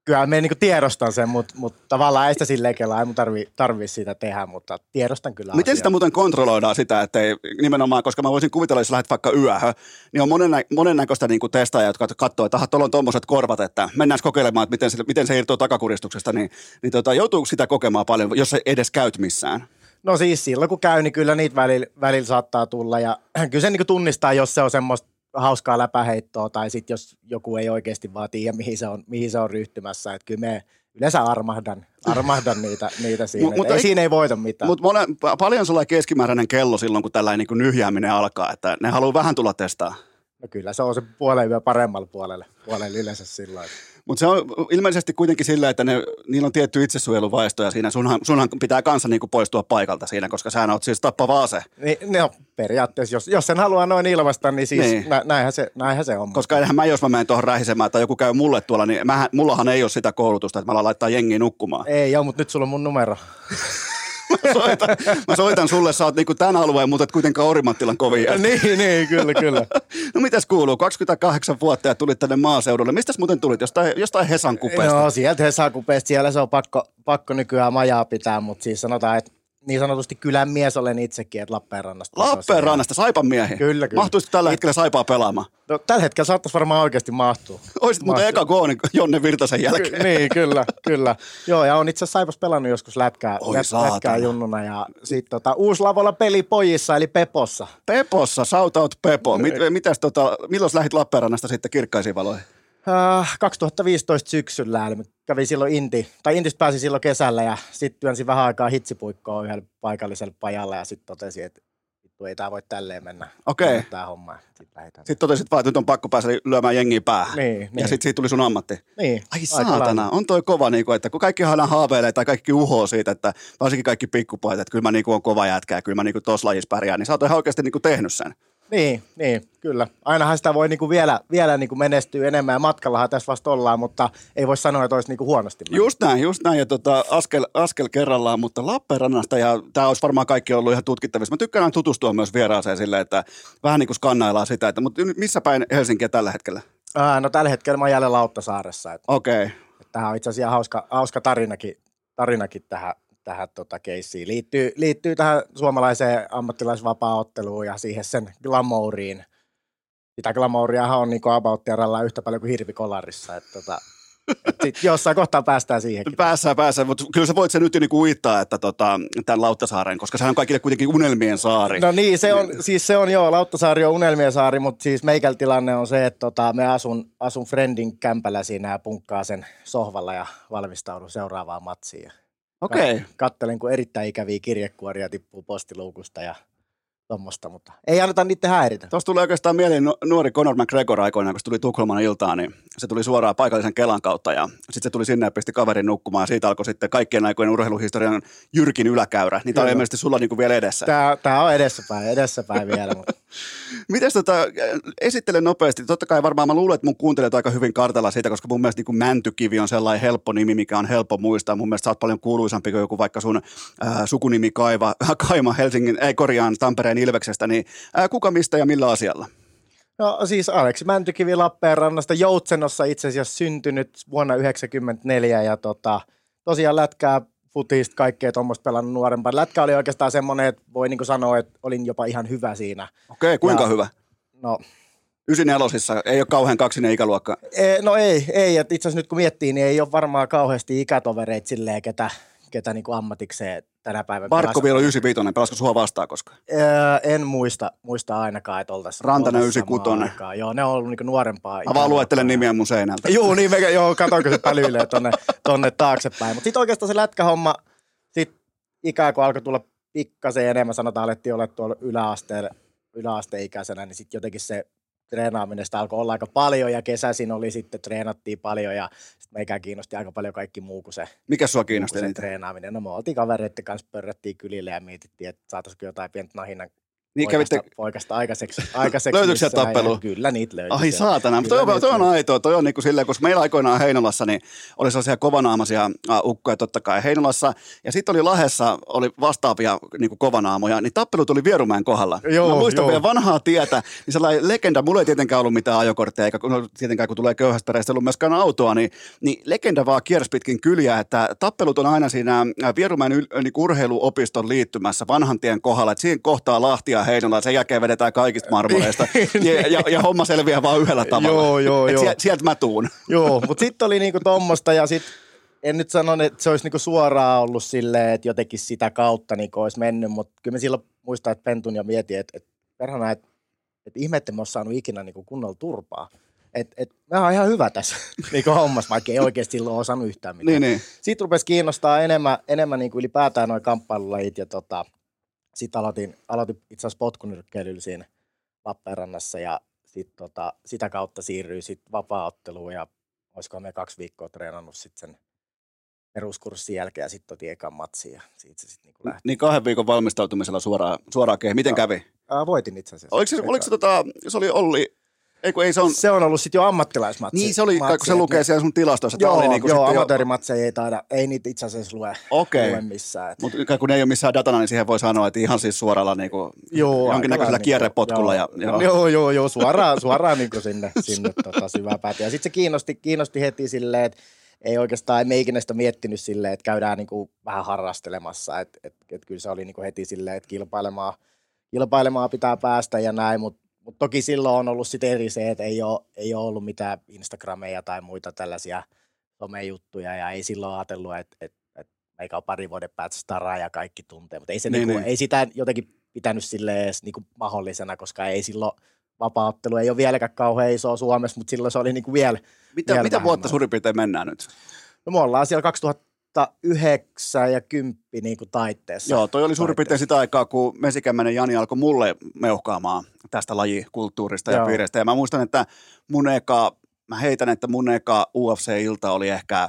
kyllä me niin tiedostan sen, mutta, mutta tavallaan ei sitä silleen kelaa, ei mun tarvi, tarvi sitä tehdä, mutta tiedostan kyllä Miten asiaa. sitä muuten kontrolloidaan sitä, että ei, nimenomaan, koska mä voisin kuvitella, jos lähdet vaikka yöhön, niin on monen, monennäköistä niin testaajia, jotka katsoo, että tuolla on tuommoiset korvat, että mennään kokeilemaan, että miten se, miten se irtoaa takakuristuksesta, niin, niin tota, joutuuko sitä kokemaan paljon, jos edes käyt missään? No siis silloin kun käy, niin kyllä niitä välillä, välillä saattaa tulla ja kyllä se niin tunnistaa, jos se on semmoista hauskaa läpäheittoa tai sitten jos joku ei oikeasti vaan tiedä, mihin se on, mihin se on ryhtymässä. Että kyllä me yleensä armahdan, armahdan niitä, niitä siinä. mutta ei, siinä ei voita mitään. Mutta paljon sulla keskimääräinen kello silloin, kun tällainen niin nyhjääminen alkaa, että ne haluaa vähän tulla testaa. No kyllä se on se puolen yö paremmalle puolelle, puolelle yleensä silloin. Mutta se on ilmeisesti kuitenkin sillä, että ne, niillä on tietty itsesuojeluvaisto ja siinä sunhan, sunhan pitää kanssa niinku poistua paikalta siinä, koska sä oot siis tappava ase. Niin, no, periaatteessa, jos, jos sen haluaa noin ilmasta, niin siis niin. Nä, näinhän, se, näinhän se on. Koska eihän mä, jos mä menen tuohon rähisemään tai joku käy mulle tuolla, niin mähän, mullahan ei ole sitä koulutusta, että mä laittaa jengiä nukkumaan. Ei joo, mutta nyt sulla on mun numero. mä, soitan, mä soitan sulle, sä oot niinku tämän alueen, mutta et kuitenkaan Orimattilan kovin. niin, niin, kyllä, kyllä. no mitäs kuuluu? 28 vuotta ja tulit tänne maaseudulle. Mistä muuten tulit? Jostain, jostain Hesan kupeesta? No sieltä Hesan kupeesta. Siellä se on pakko, pakko nykyään majaa pitää, mutta siis sanotaan, että niin sanotusti kylän mies olen itsekin, että Lappeenrannasta. Lappeenrannasta, Saipan miehi? Kyllä, kyllä. Mahtuisitko tällä hetkellä Saipaa pelaamaan? No, tällä hetkellä saattaisi varmaan oikeasti mahtua. Oisit muuten eka gooni Jonne Virtasen jälkeen. Ky- niin, kyllä, kyllä. Joo, ja on itse asiassa Saipas pelannut joskus lätkää, Oi, lätkää junnuna. Ja sitten tota, uusi lavolla peli pojissa, eli Pepossa. Pepossa, shoutout Pepo. Mit, mitäs tota, milloin lähdit Lappeenrannasta sitten kirkkaisiin valoihin? Äh, 2015 syksyllä, eli kävin silloin Inti, tai Intistä pääsin silloin kesällä ja sitten työnsin vähän aikaa hitsipuikkoa yhdellä paikallisella pajalla ja sitten totesin, että vittu ei tämä voi tälleen mennä. Okei. Tämä homma. Sitten lähdetään. Sitten totesit vaan, että nyt on pakko päästä lyömään jengiä päähän. Niin, Ja niin. sitten siitä tuli sun ammatti. Niin, Ai saatana, on toi kova, niin kuin, että kun kaikki aina haaveilee tai kaikki uhoo siitä, että varsinkin kaikki pikkupojat, että kyllä mä niin kuin on kova jätkä ja kyllä mä niin kuin tossa lajissa pärjään, niin sä oot ihan oikeasti niin kuin tehnyt sen. Niin, niin, kyllä. Ainahan sitä voi niinku vielä, vielä niinku menestyä enemmän ja matkallahan tässä vasta ollaan, mutta ei voi sanoa, että olisi niinku huonosti. mennyt. Just näin, just näin, ja tota, askel, askel kerrallaan, mutta Lappeenrannasta, ja tämä olisi varmaan kaikki ollut ihan tutkittavissa. Mä tykkään tutustua myös vieraaseen silleen, että vähän niin kuin skannaillaan sitä, että mutta missä päin Helsinkiä tällä hetkellä? Ää, no tällä hetkellä mä oon jälleen Lauttasaaressa. Okei, okay. tähän on itse asiassa hauska, hauska tarinakin, tarinakin tähän, tähän tota keissiin. Liittyy, liittyy tähän suomalaiseen ammattilaisvapaa-otteluun ja siihen sen glamouriin. Sitä glamouriahan on niinku about yhtä paljon kuin hirvikolarissa. Et tota, sit jossain kohtaa päästään siihenkin. Päässään, päässään, mutta kyllä sä voit sen nyt jo niinku uittaa, että tota, tämän Lauttasaaren, koska sehän on kaikille kuitenkin unelmien saari. No niin, se on, siis se on joo, Lauttasaari on unelmien saari, mutta siis meikäl tilanne on se, että tota, me asun, asun Friendin kämpällä siinä ja punkkaa sen sohvalla ja valmistaudun seuraavaan matsiin. Okei. Okay. Kattelin, kun erittäin ikäviä kirjekuoria tippuu postiluukusta ja tuommoista, mutta ei anneta niiden häiritä. Tuossa tuli oikeastaan mieleen nu- nuori Conor McGregor aikoinaan, kun se tuli Tukholman iltaan, niin se tuli suoraan paikallisen Kelan kautta ja sitten se tuli sinne ja pisti kaverin nukkumaan ja siitä alkoi sitten kaikkien aikojen urheiluhistorian jyrkin yläkäyrä. Niin tämä Kyllä. ilmeisesti sulla niinku vielä edessä. Tää, tää on edessäpäin, edessäpäin vielä. Mutta. Miten tota, esittele nopeasti, totta kai varmaan mä luulen, että mun kuuntelijat aika hyvin kartalla siitä, koska mun mielestä niin kuin Mäntykivi on sellainen helppo nimi, mikä on helppo muistaa. Mun mielestä sä oot paljon kuuluisampi kuin joku vaikka sun ää, sukunimi Kaiva, Kaima Helsingin, ei korjaan Tampereen Ilveksestä, niin ää, kuka mistä ja millä asialla? No siis Aleksi Mäntykivi Lappeenrannasta Joutsenossa itse asiassa syntynyt vuonna 1994 ja tota, tosiaan lätkää, futista, kaikkea tuommoista pelannut nuorempana. Lätkä oli oikeastaan semmoinen, että voi niinku sanoa, että olin jopa ihan hyvä siinä. Okei, kuinka Ja- hyvä? No, 94 ei ole kauhean kaksinen ikäluokka. e, no ei, ei. Itse asiassa nyt kun miettii, niin ei ole varmaan kauheasti ikätovereita silleen, ketä, ketä niinku ammatikseen tänä päivänä Barkko vielä 95, pelasko sua vastaan koskaan? Öö, en muista, muista ainakaan, että oltaisiin Rantanen oltais 96. samaan aikaan. Joo, ne on ollut niinku nuorempaa. Mä vaan luettelen nimiä mun seinältä. Joo, niin me, joo, katoinko se pälyilee tonne, tonne taaksepäin. Mutta sitten oikeastaan se lätkähomma, sit ikään kuin alkoi tulla pikkasen enemmän, sanotaan, alettiin olla tuolla yläasteella, yläasteikäisenä, niin sitten jotenkin se treenaaminen alkoi olla aika paljon ja kesäisin oli sitten, treenattiin paljon ja sitten meikään kiinnosti aika paljon kaikki muu kuin se, Mikä sua kiinnosti se treenaaminen. No me oltiin kavereiden kanssa, pörrättiin kylille ja mietittiin, että saataisiko jotain pientä nahinnan Niin kävitte, poikasta aikaiseksi. aikaiseksi Löytyykö ja tappelua? Kyllä niitä löytyi. Ai saatana, mutta toi, toi on aitoa, toi on niinku silleen, koska meillä aikoinaan Heinolassa niin oli sellaisia kovanaamaisia äh, ukkoja totta kai Heinolassa, ja sitten oli Lahessa oli vastaavia niinku kovanaamoja, niin tappelu tuli Vierumäen kohdalla. Joo, Mä muistan joo. vielä vanhaa tietä, niin sellainen legenda, mulla ei tietenkään ollut mitään ajokortteja, eikä kun, no, tietenkään kun tulee köyhästä perheestä ollut myöskään autoa, niin, niin legenda vaan kiersi pitkin kyliä, että tappelut on aina siinä äh, Vierumäen yl, niinku urheiluopiston liittymässä vanhan tien kohdalla, että siinä kohtaa Lahti ja Heinola, sen jälkeen vedetään kaikista marmoreista, ja, ja, ja, homma selviää vaan yhdellä tavalla. Joo, joo, Et joo. sieltä, sieltä mä tuun. Joo, mutta sitten oli niinku tommosta ja sitten en nyt sano, että se olisi niinku suoraan ollut silleen, että jotenkin sitä kautta niinku olisi mennyt, mutta kyllä me silloin muistan, että pentun ja mietin, että, että perhana, että, että ihme, että me olisi saanut ikinä niinku kunnolla turpaa. Että et, mä oon ihan hyvä tässä niinku hommassa, vaikka ei oikeasti silloin osannut yhtään mitään. Niin, niin. Sitten rupesi kiinnostaa enemmän, enemmän niin kuin ylipäätään noin kamppailulajit ja tota, sitten aloitin, aloitin itse asiassa potkunyrkkeilyllä siinä Lappeenrannassa ja sit, tota, sitä kautta siirryin sitten vapaaotteluun ja olisiko me kaksi viikkoa treenannut sitten sen peruskurssin jälkeen ja sitten otin ekan matsin ja siitä se sitten niin lähti. Niin kahden viikon valmistautumisella suoraan, suoraan keihin. Miten Joo. kävi? Ää, voitin itse asiassa. Oliko se, oliko se, tota, se oli Olli, ei ei se on, se on ollut sitten jo ammattilaismatsi. niin se oli, matsi, kun se et lukee ne- siellä sun tilastoissa. Joo, oli niinku joo amatöörimatseja ei taida, ei niitä itse asiassa lue, Okei. lue missään. Et. Mutta kun ne ei ole missään datana, niin siihen voi sanoa, että ihan siis suoralla niinku, Joo, jonkinnäköisellä lailla kierrepotkulla. Ja, Joo, joo. joo, joo, joo suoraan, suoraan niin sinne, sinne tota syväpäätä. Ja sitten se kiinnosti, kiinnosti heti silleen, että ei oikeastaan, emme ikinä sitä miettinyt silleen, että käydään niin kuin vähän harrastelemassa. Että et, et kyllä se oli niin kuin heti silleen, että kilpailemaan, kilpailemaan pitää päästä ja näin, mutta mut toki silloin on ollut sitten eri se, että ei ole, ei ole ollut mitään Instagrameja tai muita tällaisia somejuttuja ja ei silloin ajatellut, että, että, että meikä on pari vuoden päästä staraa ja kaikki tuntee, mutta ei, se Niin, niin, niinku, niin. ei sitä jotenkin pitänyt sille edes niinku mahdollisena, koska ei silloin vapaaottelu ei ole vieläkään kauhean iso Suomessa, mutta silloin se oli niin kuin vielä, Mitä, vielä mitä vuotta suurin piirtein mennään nyt? No me ollaan siellä 2009 ja 10 niin kuin taitteessa. Joo, toi oli suurin piirtein sitä aikaa, kun Mesikämmäinen Jani alkoi mulle meuhkaamaan tästä lajikulttuurista ja Joo. piireistä. Ja mä muistan, että mun eka, mä heitän, että mun eka UFC-ilta oli ehkä,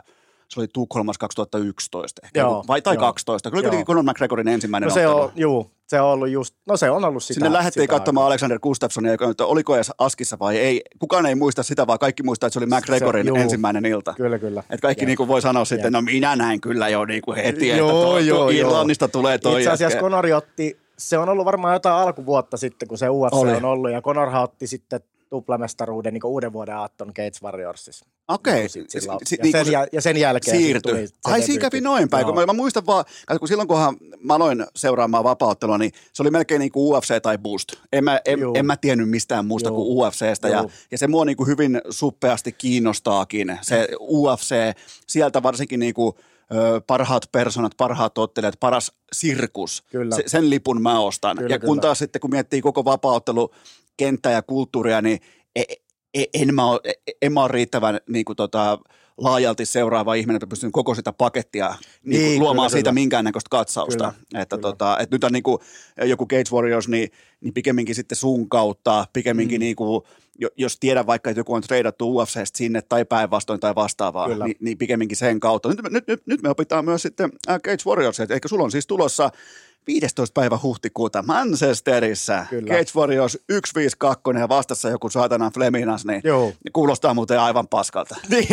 se oli Tukholmassa 2011 ehkä, Joo, vai, tai joo. 12. Kyllä kuitenkin Conor McGregorin ensimmäinen No se ottelu. on, juu, se on ollut just, no se on ollut sitä. Sinne lähdettiin sitä katsomaan aikaa. Alexander Gustafssonia, joka nyt oliko edes Askissa vai ei. Kukaan ei muista sitä, vaan kaikki muistaa, että se oli McGregorin juu. ensimmäinen ilta. Kyllä, kyllä. Et kaikki Jep. niinku voi sanoa sitten, no minä näin kyllä jo niinku heti, että Joo, tuo, tuo joo. Irlannista tulee toi. Itse asiassa jätkä. Conori otti, se on ollut varmaan jotain alkuvuotta sitten, kun se UFC Oli. on ollut, ja Conorhan otti sitten tuplamestaruuden niin uuden vuoden aaton Cage Warriorsissa. Okei. Sit sillä- Si- si- ja, niinku sen, ja sen jälkeen siirtyi. tuli se Ai siinä kävi noin päin, kun Joo. mä, mä muistan vaan, kun silloin kunhan mä aloin seuraamaan vapauttelua, niin se oli melkein niin kuin UFC tai Boost. En mä, en, Juu. en mä tiennyt mistään muusta Juu. kuin UFCstä ja, Juu. ja se mua niin kuin hyvin suppeasti kiinnostaakin, se UFC, sieltä varsinkin niin kuin, parhaat personat, parhaat ottelijat, paras sirkus, Kyllä. Se, sen lipun mä ostan. Kyllä, ja kun kyllä. taas sitten, kun miettii koko vapauttelu kenttää ja kulttuuria, niin e- e- en mä ole, en mä ole riittävän niin kuin tota, laajalti seuraava ihminen, että pystyn koko sitä pakettia niin Niin, kuin, luomaan kyllä, siitä kyllä. minkäännäköistä katsausta. Kyllä, että, kyllä. tota, että nyt on niin kuin, joku Cage Warriors, niin, niin pikemminkin sitten sun kautta, pikemminkin Mm. niin kuin, jo- jos tiedän vaikka, että joku on treidattu UFCstä sinne tai päinvastoin tai vastaavaa, Kyllä. niin, niin pikemminkin sen kautta. Nyt, nyt, nyt, nyt me opitaan myös sitten äh, Cage Warriors, että eikö sulla on siis tulossa 15. päivä huhtikuuta Manchesterissa Kyllä. Cage Warriors 152 ja vastassa joku saatanan Fleminas, niin Joo. kuulostaa muuten aivan paskalta. Niin.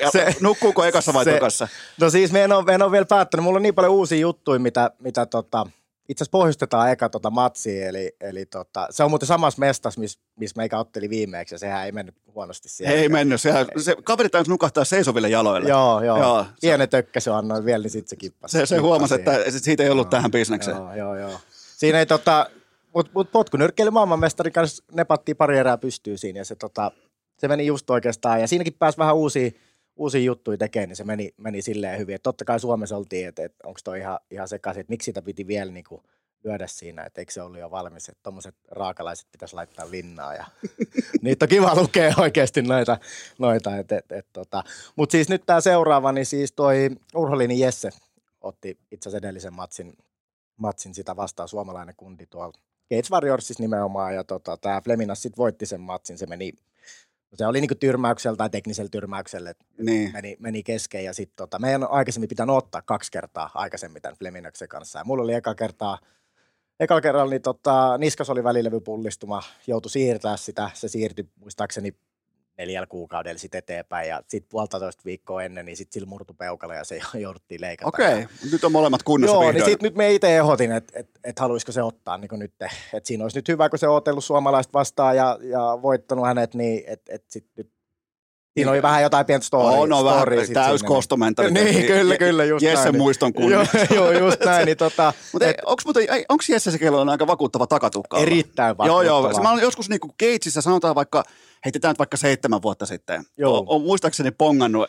Ja Se- Nukkuuko ekassa vai se- tokassa? No siis me en ole, me en ole vielä päättänyt. Mulla on niin paljon uusia juttuja, mitä, mitä tota, itse asiassa pohjustetaan eka tota matsia, eli, eli tota, se on muuten samassa mestassa, missä miss meikä otteli viimeksi, ja sehän ei mennyt huonosti siellä. Ei mennyt. Sehän, se kaveri taisi nukahtaa seisoville jaloille. Joo, joo. Joo, joo se- Pienen tökkäsy annoin vielä, niin sitten se kippasi. Se, se huomasi, että siitä ei ollut tähän bisnekseen. Joo, joo, joo. Siinä ei tota, mut, mut potkunyrkkeily maailmanmestarin kanssa nepattiin pari erää pystyy siinä ja se, tota, se meni just oikeastaan ja siinäkin pääsi vähän uusia, uusia juttuja tekemään, niin se meni, meni silleen hyvin. Et totta kai Suomessa oltiin, että et, onko toi ihan, ihan sekaisin, että miksi sitä piti vielä niinku lyödä siinä, että eikö se ollut jo valmis, että tuommoiset raakalaiset pitäisi laittaa linnaa ja niitä on kiva lukea oikeasti noita, noita et, et, et, tota. mutta siis nyt tämä seuraava, niin siis toi Urholinin Jesse otti itse asiassa edellisen matsin, matsin sitä vastaan suomalainen kundi tuolla Cage Warriorsissa nimenomaan, ja tota, tämä Fleminas sitten voitti sen matsin, se meni, se oli niinku tyrmäyksellä tai teknisellä tyrmäyksellä, että Niin. meni, meni kesken, ja sitten tota, meidän on aikaisemmin pitänyt ottaa kaksi kertaa aikaisemmin tämän Fleminaksen kanssa, ja mulla oli eka kertaa, ekalla kerralla niin tota, niskas oli välilevypullistuma, joutui siirtää sitä, se siirtyi muistaakseni neljällä kuukaudella sitten eteenpäin, ja sitten puolitoista viikkoa ennen, niin sitten sillä murtu peukalo, ja se jouduttiin leikata. Okei, Ja- nyt on molemmat kunnossa Joo, niin vihdoin. sit nyt me itse ehdotin, että et, et haluaisiko se ottaa niin nyt. Että siinä olisi nyt hyvä, kun se on otellut suomalaista vastaan ja, ja voittanut hänet, niin että et sit nyt Siinä oli vähän jotain pientä story, on, on story vähän sit täys sinne, kostomentaliteetti. Niin, kyllä, kyllä, just Jessen näin. muiston Joo, kunnia. joo, just näin. Niin tota, Mutta et, onko muuten, onko Jesse se, kello on aika vakuuttava takatukka? erittäin Joo, joo. vakuuttava. Se, mä olen joskus niinku Gatesissa, sanotaan vaikka, heitetään vaikka seitsemän vuotta sitten. Joo. O- on muistaakseni pongannut.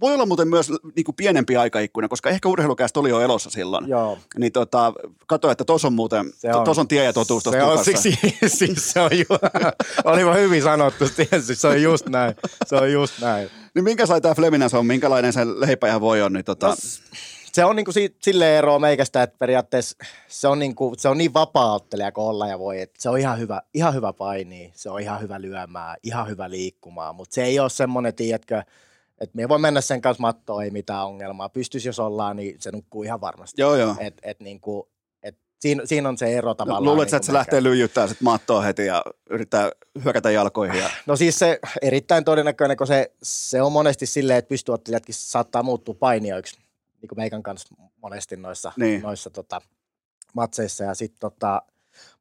Voi olla muuten myös niinku pienempi aikaikkuna, koska ehkä urheilukästä oli jo elossa silloin. Joo. Niin tota, kato, että tos on muuten, to, on. tie ja totuus Se tuossa on, siksi, siis se on ju, olipa hyvin sanottu, tietysti, se on just näin, se on just näin. Niin minkä sai tämä Fleminas on, minkälainen se leipä ja voi on, niin tota, No, se on niinku si- silleen eroa meikästä, että periaatteessa se on, niinku, se on niin vapaa-ottelija kuin olla ja voi, että se on ihan hyvä, ihan hyvä paini, se on ihan hyvä lyömään, ihan hyvä liikkumaan, mutta se ei ole semmoinen, tiedätkö, että me voi mennä sen kanssa mattoon, ei mitään ongelmaa. Pystyisi jos ollaan, niin se nukkuu ihan varmasti. joo joo. Et, et niinku, et siinä, siinä on se ero tavallaan. Luulet sä, että niinku se lähtee lyijyttää sit mattoa heti ja yrittää hyökätä jalkoihin. Ja... No siis se erittäin todennäköinen, kun se, se on monesti silleen, että pystyottelijatkin saattaa muuttua painijoiksi, niin kuin meikän kanssa monesti noissa, Niin. noissa tota, matseissa. Ja sit, tota,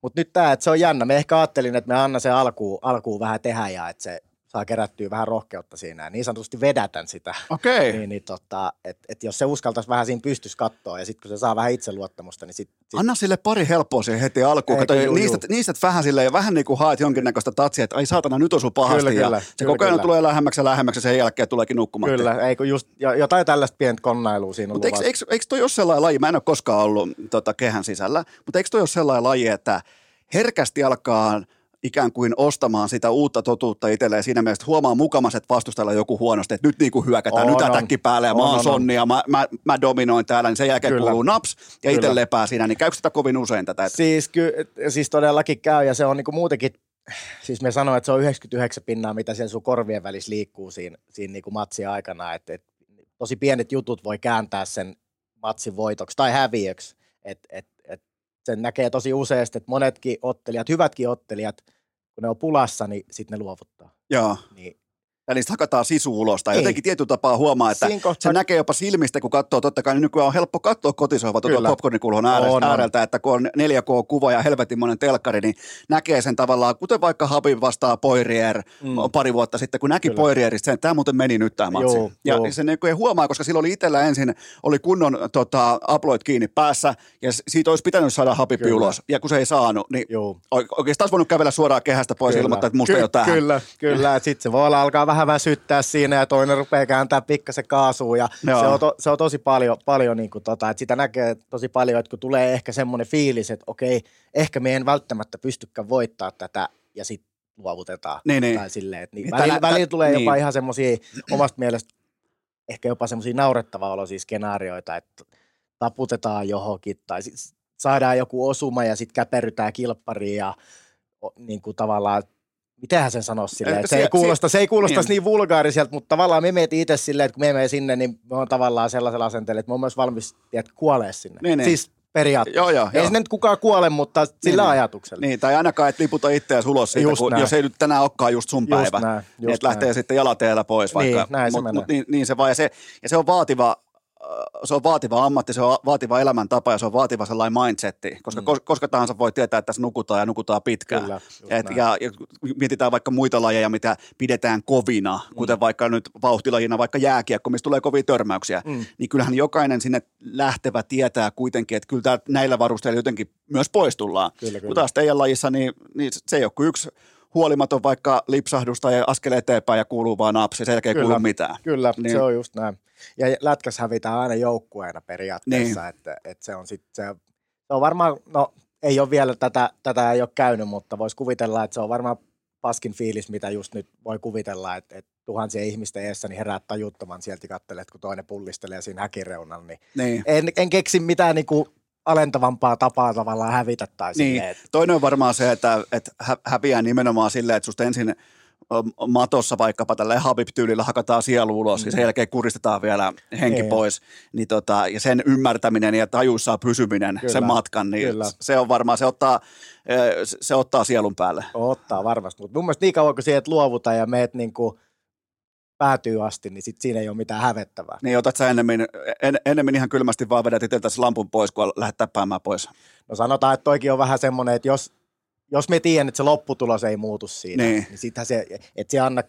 mutta nyt tämä, että se on jännä. Me ehkä ajattelin, että me anna se alkuun, alkuun vähän tehdä ja että se saa kerättyä vähän rohkeutta siinä ja niin sanotusti vedätän sitä. Okei. Niin, niin tota, että et jos se uskaltaisi vähän siinä pystyssä katsoa ja sitten kun se saa vähän itseluottamusta, niin sitten sit, Anna sille pari helppoa siihen heti alkuun. Eikö, Kato, juu, niistä, juu. niistä vähän silleen, ja vähän niin kuin haet jonkinnäköistä tatsia, että ai saatana, nyt osuu pahasti. Kyllä, ja kyllä, se kyllä, koko ajan kyllä. tulee lähemmäksi ja lähemmäksi ja sen jälkeen tuleekin nukkumaan. kyllä, ei kun just jo- jotain tällaista pientä konnailua siinä Mutta eikö, eikö, eikö toi ole sellainen laji, mä en ole koskaan ollut tota, kehän sisällä, mutta eikö toi ole sellainen laji, että herkästi alkaa ikään kuin ostamaan sitä uutta totuutta itselleen siinä mielessä, että huomaa mukamas, että vastustella joku huonosti, että nyt niin kuin hyökätään, On, nyt on. ätäkki päälle ja mä On, oon on, sonni ja mä, mä, mä, dominoin täällä, niin sen jälkeen Kyllä. kuuluu naps ja itse lepää siinä, niin käykö sitä kovin usein tätä? Että, Siis, ky, siis todellakin käy ja se on niinku muutenkin, siis me sanoin, että se on 99 pinnaa, mitä siellä sun korvien välissä liikkuu siinä, siinä niinku matsin aikana. Et, et, tosi pienet jutut voi kääntää sen matsin voitoksi tai häviöksi. Et, et, et sen näkee tosi useasti, että monetkin ottelijat, hyvätkin ottelijat, kun ne on pulassa, niin sitten ne luovuttaa. joo. Niin Ja niistä hakataan sisu ulos. Tai Ei. jotenkin tietyllä tapaa huomaa, että kohtaa- se näkee jopa silmistä, kun katsoo. Totta kai nykyään on helppo katsoa kotisohva tuota Kyllä. popcornikulhon ääreltä, On, on. ääreltä, että kun on 4K-kuva ja helvetinmoinen telkkari, niin näkee sen tavallaan, kuten vaikka Habib vastaa Poirier Mm. pari vuotta sitten, kun näki Kyllä. Poirierista sen, että tämä muuten meni nyt tämä matsi. Joo, ja joo. se niin ei huomaa, koska silloin oli itsellä ensin, oli kunnon tota, upload kiinni päässä, ja siitä olisi pitänyt saada Habib Kyllä. ulos. Ja kun se ei saanut, niin Joo. Oike- Oikeastaan olisi voinut kävellä suoraan kehästä pois ilmoittaa, että musta ei ole tähän. Kyllä, kyllä. Sitten se voi olla alkaa vähän väsyttää siinä ja toinen rupeaa kääntää pikkasen kaasua ja Joo. se on, to, se on, tosi paljon, paljon niin kuin tota, että sitä näkee tosi paljon, että kun tulee ehkä semmoinen fiilis, että okei, ehkä me en välttämättä pystykään voittaa tätä ja sitten luovutetaan. Niin, niin. Tai silleen, että niin, välillä, välillä tulee jopa niin. ihan semmoisia omasta mielestä ehkä jopa semmoisia naurettavaa olosia skenaarioita, että taputetaan johonkin tai sit saadaan joku osuma ja sitten käperrytään kilppariin ja niin kuin tavallaan, mitenhän sen sanoisi silleen, Eh, että se, ei kuulosta, se ei kuulostaisi niin. niin vulgaariselta, mutta tavallaan me mietin itse silleen, että kun me menee sinne, niin me on tavallaan sellaisella asenteella, että me on myös valmis tiedät, kuolee sinne. Niin, niin. Siis periaatteessa. Joo, joo, ei joo. sinne nyt kukaan kuole, mutta sillä niin. ajatuksella. Niin, tai ainakaan et liputa itseäsi ulos siitä, Just kun, näin. jos ei nyt tänään olekaan just sun Just päivä. näin, niin, just että lähtee sitten jalateellä pois vaikka. Niin, näin se mut, menee. mut, niin, niin, se vaan, ja se, ja se on vaativa, äh, se on vaativa ammatti, se on vaativa elämäntapa ja se on vaativa sellainen mindsetti, koska mm. koska tahansa voi tietää, että tässä nukutaan ja nukutaan pitkään. Kyllä, et, näin. ja, ja mietitään vaikka muita lajeja, mitä pidetään kovina, Mm. kuten vaikka nyt vauhtilajina vaikka jääkiekko, mistä tulee kovia törmäyksiä, Mm. niin kyllähän jokainen sinne lähtevä tietää kuitenkin, että kyllä näillä varusteilla jotenkin myös pois tullaan. Kyllä, Kun kyllä. taas teidän lajissa, niin, niin se ei ole kuin yksi huolimaton vaikka lipsahdusta ja askel eteenpäin ja kuuluu vaan napsi, sen jälkeen ei Kyllä. kuulu mitään. Kyllä, Niin. niin. se on just näin. Ja lätkäs hävitään aina joukkueena periaatteessa, Niin. niin. että, että se on sitten se, se on varmaan, no ei ole vielä tätä, tätä ei ole käynyt, mutta voisi kuvitella, että se on varmaan paskin fiilis, mitä just nyt voi kuvitella, että, että tuhansien ihmisten eessä niin herää tajuttoman sieltä kattelet, kun toinen pullistelee siinä häkireunalla, niin Niin. en, en keksi mitään niinku alentavampaa tapaa tavallaan hävitä tai Niin. silleen, että Toinen on varmaan se, että, että hä- häviää nimenomaan silleen, että susta ensin matossa vaikkapa tällä Habib-tyylillä hakataan sielu ulos mm. ja sen jälkeen kuristetaan vielä henki Niin. pois. Niin tota, ja sen ymmärtäminen ja tajuissaan pysyminen Kyllä. sen matkan, niin Kyllä. se on varmaan, se ottaa, se- ottaa sielun päälle. Ottaa varmasti, mutta mun mielestä niin kauan kun sieltä luovuta ja meet niin kuin päätyy asti, niin sit siinä ei ole mitään hävettävää. Niin otat sä ennemmin, en, ennemmin ihan kylmästi vaan vedät itseltäsi lampun pois, kun lähdet täppäämään pois. No sanotaan, että toikin on vähän semmoinen, että jos, jos me tiedän, että se lopputulos ei muutu siinä, Niin. niin, sittenhän se, että se anna,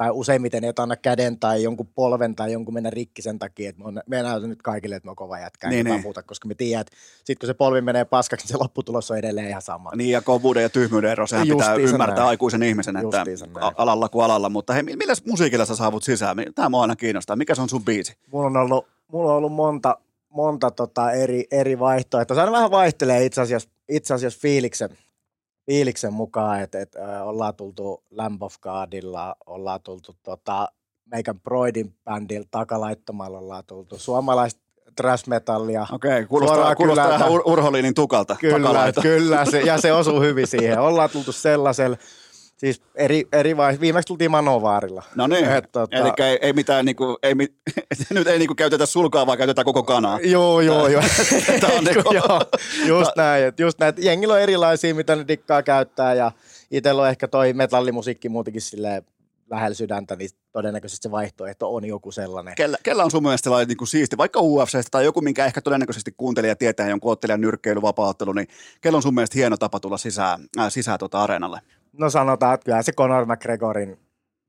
tai useimmiten et anna käden tai jonkun polven tai jonkun mennä rikki sen takia, että me, on, me näytän nyt kaikille, että me on kova jätkä, Niin, niin, muuta, koska me tiedän, että sit kun se polvi menee paskaksi, niin se lopputulos on edelleen ihan sama. Niin ja kovuuden ja tyhmyyden ero, sehän pitää Justiinsa ymmärtää näin. aikuisen ihmisen, että näin. alalla kuin alalla. Mutta hei, millä musiikilla sä saavut sisään? Tämä mua aina kiinnostaa. Mikä se on sun biisi? Mulla on ollut, mulla on ollut monta, monta tota eri, eri vaihtoehtoa. Se aina vähän vaihtelee itse asiassa, itse asiassa fiiliksen, fiiliksen mukaan, että et, äh, ollaan tultu Lamb of Godilla, ollaan tultu tota, meikän Broidin bändillä takalaittomalla, ollaan tultu suomalaista trash metallia. Okei, kuulostaa, Suoraan kuulostaa kylältä. ihan ur- urholiinin tukalta. Kyllä, takalaita. kyllä se, ja se osuu hyvin siihen. Ollaan tultu sellaisella, siis eri, eri vai, viimeksi tultiin Manovaarilla. No niin, Et, tota- eli ei, ei mitään, niinku, ei, nyt ei niinku käytetä sulkaa, vaan käytetään koko kanaa. Joo, joo, joo. Tää on niinku- joo just näin. että Just näin. Jengillä on erilaisia, mitä ne dikkaa käyttää ja itsellä on ehkä toi metallimusiikki muutenkin silleen lähellä sydäntä, niin todennäköisesti se vaihtoehto on joku sellainen. Kellä, kellä on sun mielestä sellainen niin kuin siisti, vaikka UFCstä tai joku, minkä ehkä todennäköisesti kuuntelija tietää jonkun ottelijan nyrkkeily, vapaaottelu, niin kellä on sun mielestä hieno tapa tulla sisään, äh, sisään tuota areenalle? No sanotaan, että kyllä se Conor McGregorin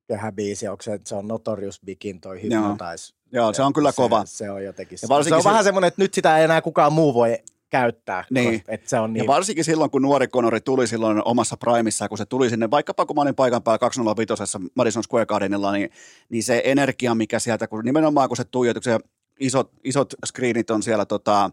kehäbiisi, onko se, se on Notorious Bigin toi Hypnotize. Joo, se on kyllä se, kova. Se on jotenkin, Ja se, on se- vähän semmoinen, että nyt sitä ei enää kukaan muu voi käyttää. Niin. koska- Että se on niin, Ja varsinkin silloin, kun nuori Conori tuli silloin omassa primissa, kun se tuli sinne, vaikkapa kun mä olin paikan päällä 205 Madison Square Gardenilla, niin, niin se energia, mikä sieltä, kun nimenomaan kun se tuijotuksen isot, isot screenit on siellä tota,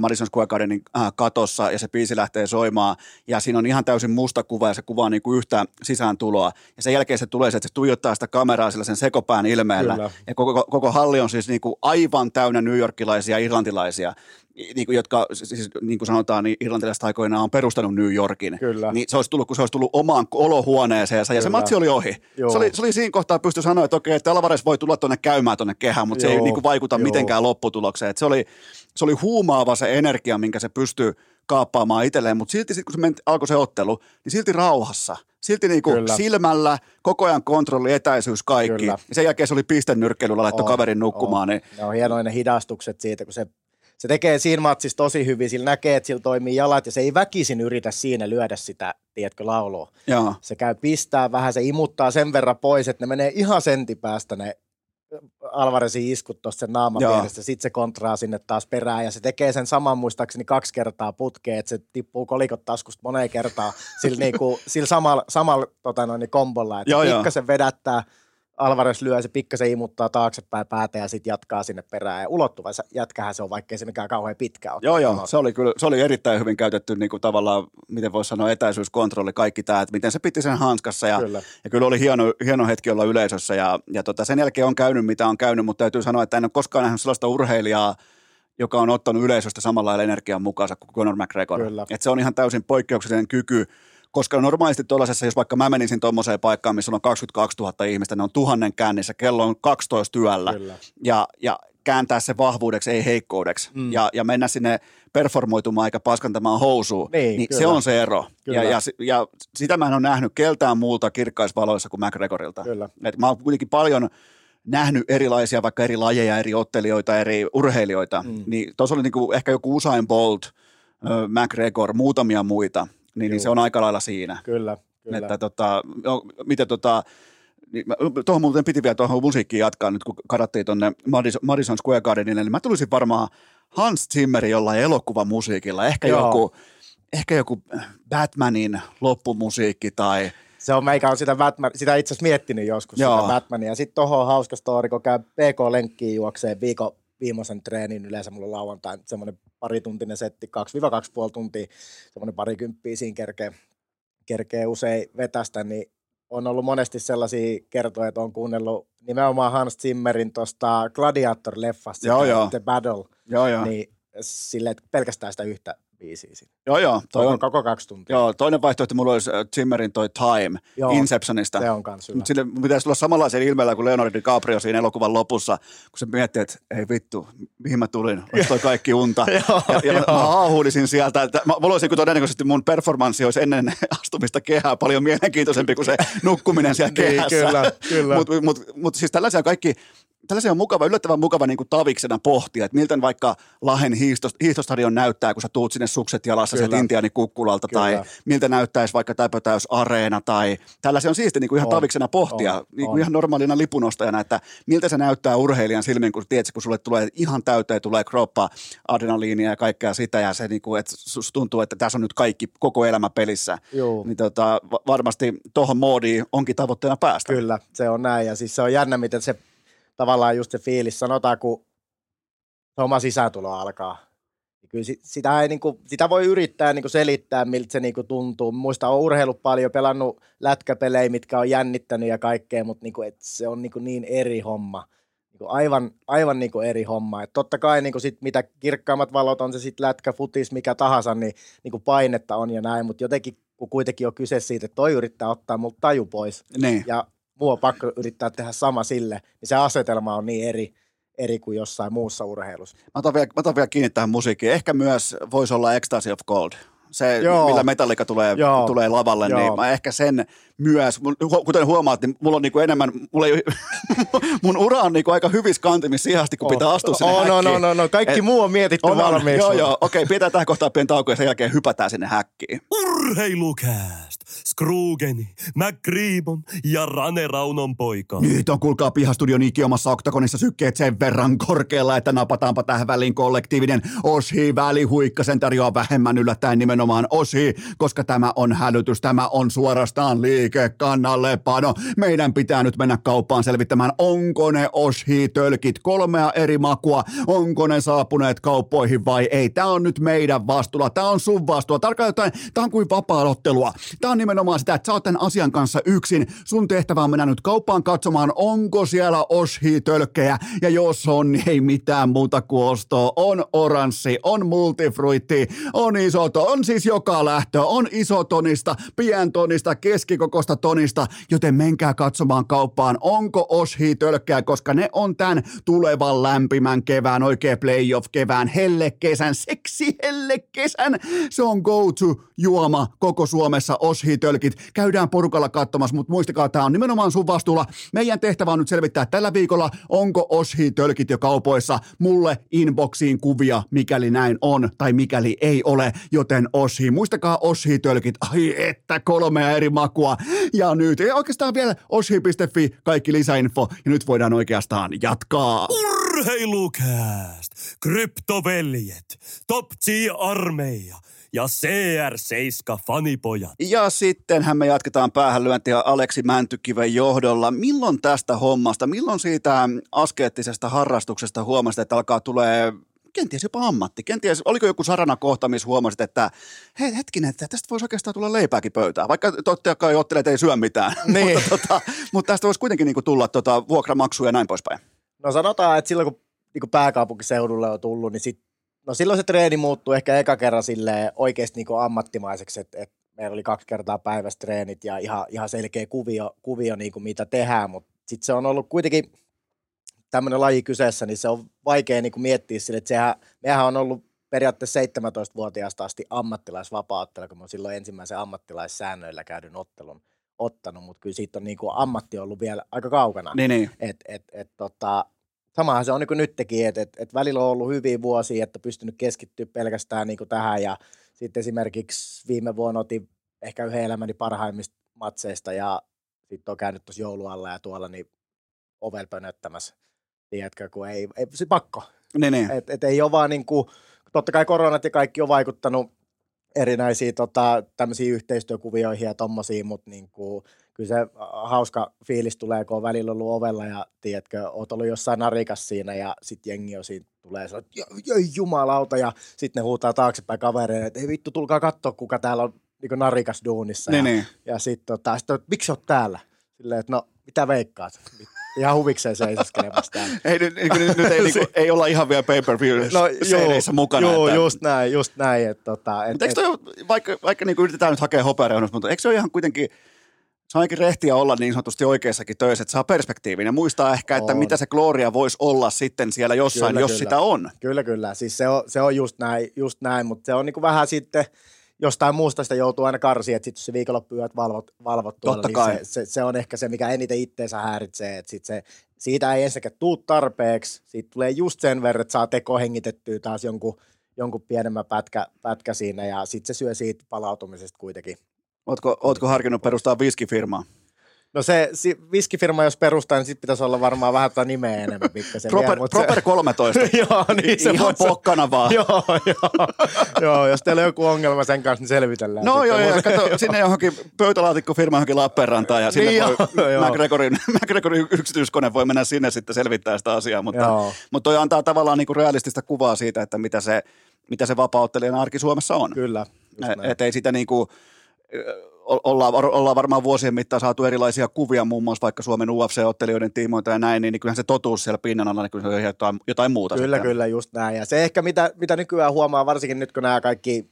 Madison Square Gardenin ää, katossa ja se biisi lähtee soimaan. Ja siinä on ihan täysin musta kuva ja se kuvaa niin kuin yhtä sisääntuloa. Ja sen jälkeen se tulee se, että se tuijottaa sitä kameraa sillä sen sekopään ilmeellä. Kyllä. ja koko, koko halli on siis niin kuin aivan täynnä New Yorkilaisia ja irlantilaisia niin kuin, jotka siis, niin kuin sanotaan, niin irlantilaiset aikoinaan on perustanut New Yorkin. Kyllä. Niin se olisi tullut, kun se olisi tullut omaan olohuoneeseensa ja se matsi oli ohi. Joo. Se oli, se oli siinä kohtaa pysty sanoa, että okei, että Alvarez voi tulla tuonne käymään tuonne kehään, mutta se ei Joo, niin kuin vaikuta joo. mitenkään lopputulokseen. Et se, oli, se oli huumaava se energia, minkä se pystyy kaappaamaan itselleen, mutta silti sit, kun se menti, alkoi se ottelu, niin silti rauhassa. Silti niin kuin Kyllä. silmällä, koko ajan kontrolli, etäisyys, kaikki. Kyllä. Ja sen jälkeen se oli pistennyrkkeilyllä, laittoi On, kaverin nukkumaan. on. Niin, Ne on hienoja ne hidastukset siitä, kun se, se tekee siinä matsissa tosi hyvin. Sillä näkee, että sillä toimii jalat ja se ei väkisin yritä siinä lyödä sitä, tiedätkö, laulua. joo. Se käy pistää vähän, se imuttaa sen verran pois, että ne menee ihan sentin päästä ne Alvarezin iskut tuossa sen naaman Joo. vieressä, sitten se kontraa sinne taas perään ja se tekee sen saman muistaakseni kaksi kertaa putkeen, että se tippuu kolikot taskusta moneen kertaan sillä, niinku, sillä samalla, samalla tota noin, niin kombolla, että pikkasen vedättää, Alvarez lyö, se pikkasen imuttaa taaksepäin päätä ja sitten jatkaa sinne perään. Ja ulottuva se jätkähän se on, vaikkei se mikään kauhean pitkä ole. Joo, joo. Se oli, kyllä, se oli erittäin hyvin käytetty niin kuin tavallaan, miten voisi sanoa, etäisyyskontrolli, kaikki tämä, että miten se piti sen hanskassa. Ja, Kyllä. ja kyllä oli hieno, hieno hetki olla yleisössä ja, ja tota, sen jälkeen on käynyt, mitä on käynyt, mutta täytyy sanoa, että en ole koskaan nähnyt sellaista urheilijaa, joka on ottanut yleisöstä samalla lailla energian mukaansa kuin Conor McGregor. Kyllä. Et se on ihan täysin poikkeuksellinen kyky, koska normaalisti tuollaisessa, jos vaikka mä menisin tuommoiseen paikkaan, missä on 22 000 ihmistä, ne on tuhannen kännissä, kello on 12 yöllä, Kyllä. ja, ja kääntää se vahvuudeksi, ei heikkoudeksi, mm. ja, ja mennä sinne performoitumaan eikä paskantamaan housuun, Niin, niin se on se ero. Kyllä. Ja, ja, ja sitä mä en ole nähnyt keltään muulta kirkkaisvaloissa kuin McGregorilta. Kyllä. Et mä oon kuitenkin paljon nähnyt erilaisia, vaikka eri lajeja, eri ottelijoita, eri urheilijoita, mm. niin tuossa oli niinku ehkä joku Usain Bolt, McGregor, muutamia muita, niin, niin se on aika lailla siinä. Kyllä, kyllä. Että tota, no, miten tota, niin mä- tuohon muuten piti vielä tuohon musiikkiin jatkaa nyt, kun karattiin tuonne Madison, Madison Square Gardenille, niin mä tulisin varmaan Hans Zimmerin jollain elokuvamusiikilla, ehkä Joo. joku, ehkä joku Batmanin loppumusiikki tai Se on, meikä on sitä, Batman, sitä itse asiassa miettinyt joskus, Joo. sitä Batmania. Sitten tuohon hauska story, kun käy PK-lenkkiin juokseen viikon viimeisen treenin, yleensä mulla on lauantain semmoinen parituntinen setti, 2-2,5 tuntia, semmoinen parikymppiä siinä kerkee, kerkee usein vetästä, niin on ollut monesti sellaisia kertoja, että on kuunnellut nimenomaan Hans Zimmerin tuosta Gladiator-leffasta, Joo, joo. The Battle, joo joo, niin sille, että pelkästään sitä yhtä biisiä siinä. joo, joo, toi Koko, on, koko kaksi tuntia. joo, toinen vaihtoehto mulla olisi äh, Zimmerin toi Time Joo. Inceptionista. Se on kans hyvä. Mutta sille pitäisi olla samanlaisen ilmeellä kuin Leonardo DiCaprio siinä elokuvan lopussa, kun se miettii, että ei vittu, mihin mä tulin, olisi toi kaikki unta. Joo, ja, ja mä, joo. mä sieltä, että mä, mulla olisi todennäköisesti mun performanssi olisi ennen astumista kehää paljon mielenkiintoisempi kuin se nukkuminen siellä Niin, kehässä. kyllä, kyllä. Mutta mut, mut siis tällaisia kaikki, tällaisia on mukava, yllättävän mukava niin kuin taviksena pohtia, että miltä vaikka Lahen hiihtos, hiihtostadion näyttää, kun sä tuut sinne sukset jalassa sieltä Intianin kukkulalta, Kyllä. tai miltä näyttäisi vaikka Täpötäys Areena, tai tällaisia on siisti niin kuin ihan On, taviksena pohtia, on, niin kuin on. ihan normaalina lipunostajana, että miltä se näyttää urheilijan silmin, kun tiedät, kun sulle tulee ihan täyteen, tulee kroppa, adrenaliinia ja kaikkea sitä, ja se niin kuin, että tuntuu, että tässä on nyt kaikki, koko elämä pelissä. Juu. Niin tota, va- varmasti tuohon moodiin onkin tavoitteena päästä. Kyllä, se on näin. Ja siis se on jännä, miten se tavallaan just se fiilis, sanotaan, kun se oma sisääntulo alkaa. Niin Kyllä sit- sitä, ei, niinku, sitä voi yrittää niinku selittää, miltä se niinku tuntuu. Muista on urheillut paljon, pelannut lätkäpelejä, mitkä on jännittänyt ja kaikkea, mutta niinku, et se on niinku niin eri homma. Niinku aivan aivan niinku eri homma. Et totta kai niinku sit, mitä kirkkaammat valot on se sitten lätkä, futis, mikä tahansa, niin niinku painetta on ja näin, mutta jotenkin kun kuitenkin on kyse siitä, että toi yrittää ottaa multa taju pois, Niin. ja muu on pakko yrittää tehdä sama sille, niin se asetelma on niin eri, eri kuin jossain muussa urheilussa. Mä otan, vielä, mä otan vielä kiinni tähän musiikkiin. Ehkä myös voisi olla Ecstasy of Gold. Se, Joo. millä Metallica tulee, Joo. tulee lavalle, Joo. niin mä ehkä sen myös, kuten huomaat, niin mulla on niinku enemmän, mulla ei, mun ura on niinku aika hyvissä kantimissa siihen asti, kun pitää astua sinne oh, no, häkkiin. no, no, no, kaikki Et- muu on mietitty On, valmiiksi. joo, joo, okei, pidetään tähän kohtaan pieni tauko ja sen jälkeen hypätään sinne häkkiin. Urheilukääst! Scroogeni, McGreebon ja Rane Raunon poika. Nyt on kuulkaa pihastudion ikiomassa oktagonissa sykkeet sen verran korkealla, että napataanpa tähän väliin kollektiivinen Oshi välihuikka. Sen tarjoaa vähemmän yllättäen nimenomaan Oshi, koska tämä on hälytys, tämä on suorastaan liike kannallepano. Meidän pitää nyt mennä kauppaan selvittämään, onko ne Oshi-tölkit kolmea eri makua, onko ne saapuneet kauppoihin vai ei. Tämä on nyt meidän vastuulla, tämä on sun vastuulla. Tarkoittaa tämä on kuin vapaa-ottelua. Tämä on nimenomaan sitä, että sä oot tämän asian kanssa yksin. Sun tehtävä on mennä nyt kauppaan katsomaan, onko siellä Oshi-tölkkejä. Ja jos on, niin ei mitään muuta kuin ostoa. On oranssi, on multifruitti, on isoto, on siis joka lähtö, on isotonista, pientonista, keskikokosta tonista, joten menkää katsomaan kauppaan, onko Oshi-tölkkejä, koska ne on tämän tulevan lämpimän kevään, oikein playoff-kevään, hellekesän, seksi hellekesän. Se on go-to juoma koko Suomessa, Oshi-tölkit. Käydään porukalla katsomassa, mutta muistakaa, tämä on nimenomaan sun vastuulla. Meidän tehtävä on nyt selvittää tällä viikolla, onko Oshi-tölkit jo kaupoissa. Mulle inboxiin kuvia, mikäli näin on tai mikäli ei ole, joten Oshi. Muistakaa Oshi-tölkit. Ai että kolmea eri makua. Ja nyt ja oikeastaan vielä oshi.fi, kaikki lisäinfo. Ja nyt voidaan oikeastaan jatkaa. Urheilukääst, kryptoveljet, Top G-armeija ja CR7 fanipojat. Ja sittenhän me jatketaan päähänlyöntiä Aleksi Mäntykiven johdolla. Milloin tästä hommasta, milloin siitä askeettisesta harrastuksesta huomasit, että alkaa tulee kenties jopa ammatti. Kenties, oliko joku sarana kohta, missä huomasit, että hei hetkinen, että tästä voisi oikeastaan tulla leipääkin pöytään. Vaikka totta kai ottelee, että ei syö mitään. Niin. mutta, tota, mutta tästä voisi kuitenkin niinku tulla tota, vuokramaksu ja näin poispäin. No sanotaan, että silloin kun niin pääkaupunkiseudulle on tullut, niin sit, no silloin se treeni muuttui ehkä eka kerran silleen oikeasti niin ammattimaiseksi, että, että meillä oli kaksi kertaa päivässä treenit ja ihan, ihan selkeä kuvio, kuvio niin kuin mitä tehdään, mutta sitten se on ollut kuitenkin tämmöinen laji kyseessä, niin se on vaikea niin kuin miettiä sille, että sehän, mehän on ollut periaatteessa 17-vuotiaasta asti ammattilaisvapaa-ottelu, kun mä silloin ensimmäisen ammattilaissäännöillä käydyn ottelun ottanut, mutta kyllä siitä on niin kuin ammatti ollut vielä aika kaukana. Niin, niin. Et, et, et, tota, samahan se on niin kuin nytkin, että et, et välillä on ollut hyviä vuosia, että pystynyt keskittyä pelkästään niin kuin tähän ja sitten esimerkiksi viime vuonna otin ehkä yhden elämäni parhaimmista matseista ja sitten on käynyt tuossa joulualla ja tuolla niin ovel pönöttämässä, tiedätkö, kun ei, ei se pakko. niin, niin. Et, et ei ole vaan niin kuin, totta kai koronat ja kaikki on vaikuttanut erinäisiin tota, tämmöisiin yhteistyökuvioihin ja tommosiin, mutta niin kuin, kyllä se hauska fiilis tulee, kun on välillä ollut ovella ja tiedätkö, oot ollut jossain narikas siinä ja sitten jengi on siinä tulee se, että ei jumalauta ja sitten ne huutaa taaksepäin kavereille, että ei vittu tulkaa katsoa kuka täällä on niin narikas duunissa. Niin, ja, niin. ja sitten tota, sit, miksi oot täällä? Silleen, että no mitä veikkaat? Ihan huvikseen seisoskelemassa täällä. Ei, nyt, nyt, nyt, nyt ei, niinku, ei olla ihan vielä pay per view No no, mukana. Joo, että, just näin, just näin. Että, tota, et, Mutta eikö toi, ole- vaikka, vaikka niin yritetään nyt hakea hopeareunasta, mutta eikö se ole ihan kuitenkin, se on ainakin rehtiä olla niin sanotusti oikeassakin töissä, että saa perspektiivin ja muistaa ehkä, että On. mitä se gloria voisi olla sitten siellä jossain, Kyllä, jos kyllä. sitä on. Kyllä, kyllä. Siis se on, se on just näin, just näin mutta se on niinku vähän sitten, jostain muusta sitä joutuu aina karsiin, että sitten se viikonloppuyöt valvot, valvot tuolla, Totta niin kai. Se, se, se, on ehkä se, mikä eniten itteensä häiritsee, että sit se, siitä ei ensinnäkään tuu tarpeeksi, siitä tulee just sen verran, että saa teko hengitettyä taas jonkun, jonkun pienemmän pätkä, pätkä siinä ja sitten se syö siitä palautumisesta kuitenkin. Ootko, ootko harkinnut perustaa viskifirmaa? No se si, viskifirma, jos perustaa, niin sitten pitäisi olla varmaan vähän tuota nimeä enemmän pikkasen. vielä, Proper, mut Proper 13. Se, joo, niin se Ihan pokkana vaan. joo, joo, joo, jos teillä on joku ongelma sen kanssa, niin selvitellään. No sitten. joo, joo, kato, sinne johonkin pöytälaatikkofirma johonkin Lappeenrantaan ja sinne Niin voi, joo. McGregorin, McGregorin yksityiskone voi mennä sinne sitten selvittää sitä asiaa, mutta, Joo. mutta toi antaa tavallaan niinku realistista kuvaa siitä, että mitä se, mitä se vapaa-ottelijan arki Suomessa on. Kyllä. Että ei sitä niinku, ollaan, ollaan varmaan vuosien mittaan saatu erilaisia kuvia muun muassa vaikka Suomen UFC-ottelijoiden tiimoilta ja näin, niin, niin kyllähän se totuus siellä pinnan alla, niin kyllä se on jotain, jotain muuta. Kyllä, sitten. kyllä, just näin. Ja se ehkä, mitä, mitä nykyään huomaa, varsinkin nyt kun nämä kaikki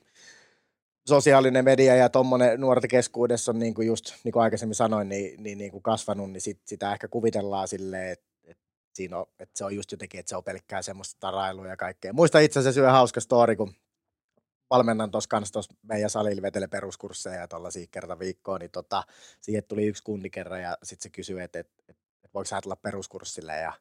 sosiaalinen media ja tuommoinen nuorten keskuudessa on niin kuin just, niin kuin aikaisemmin sanoin, niin, niin, niin kuin kasvanut, niin sit, sitä ehkä kuvitellaan silleen, että, että, siinä on, että se on just jotenkin, että se on pelkkää semmoista tarailua ja kaikkea. Muista itse asiassa yhden hauska story, kun valmennan tuossa kanssa tuossa meidän salilla vetele peruskursseja ja tuollaisia kerta viikkoon, niin tota, siihen tuli yksi kundi kerran ja sitten se kysyi, että, että, että, että voiko sä tulla peruskurssille ja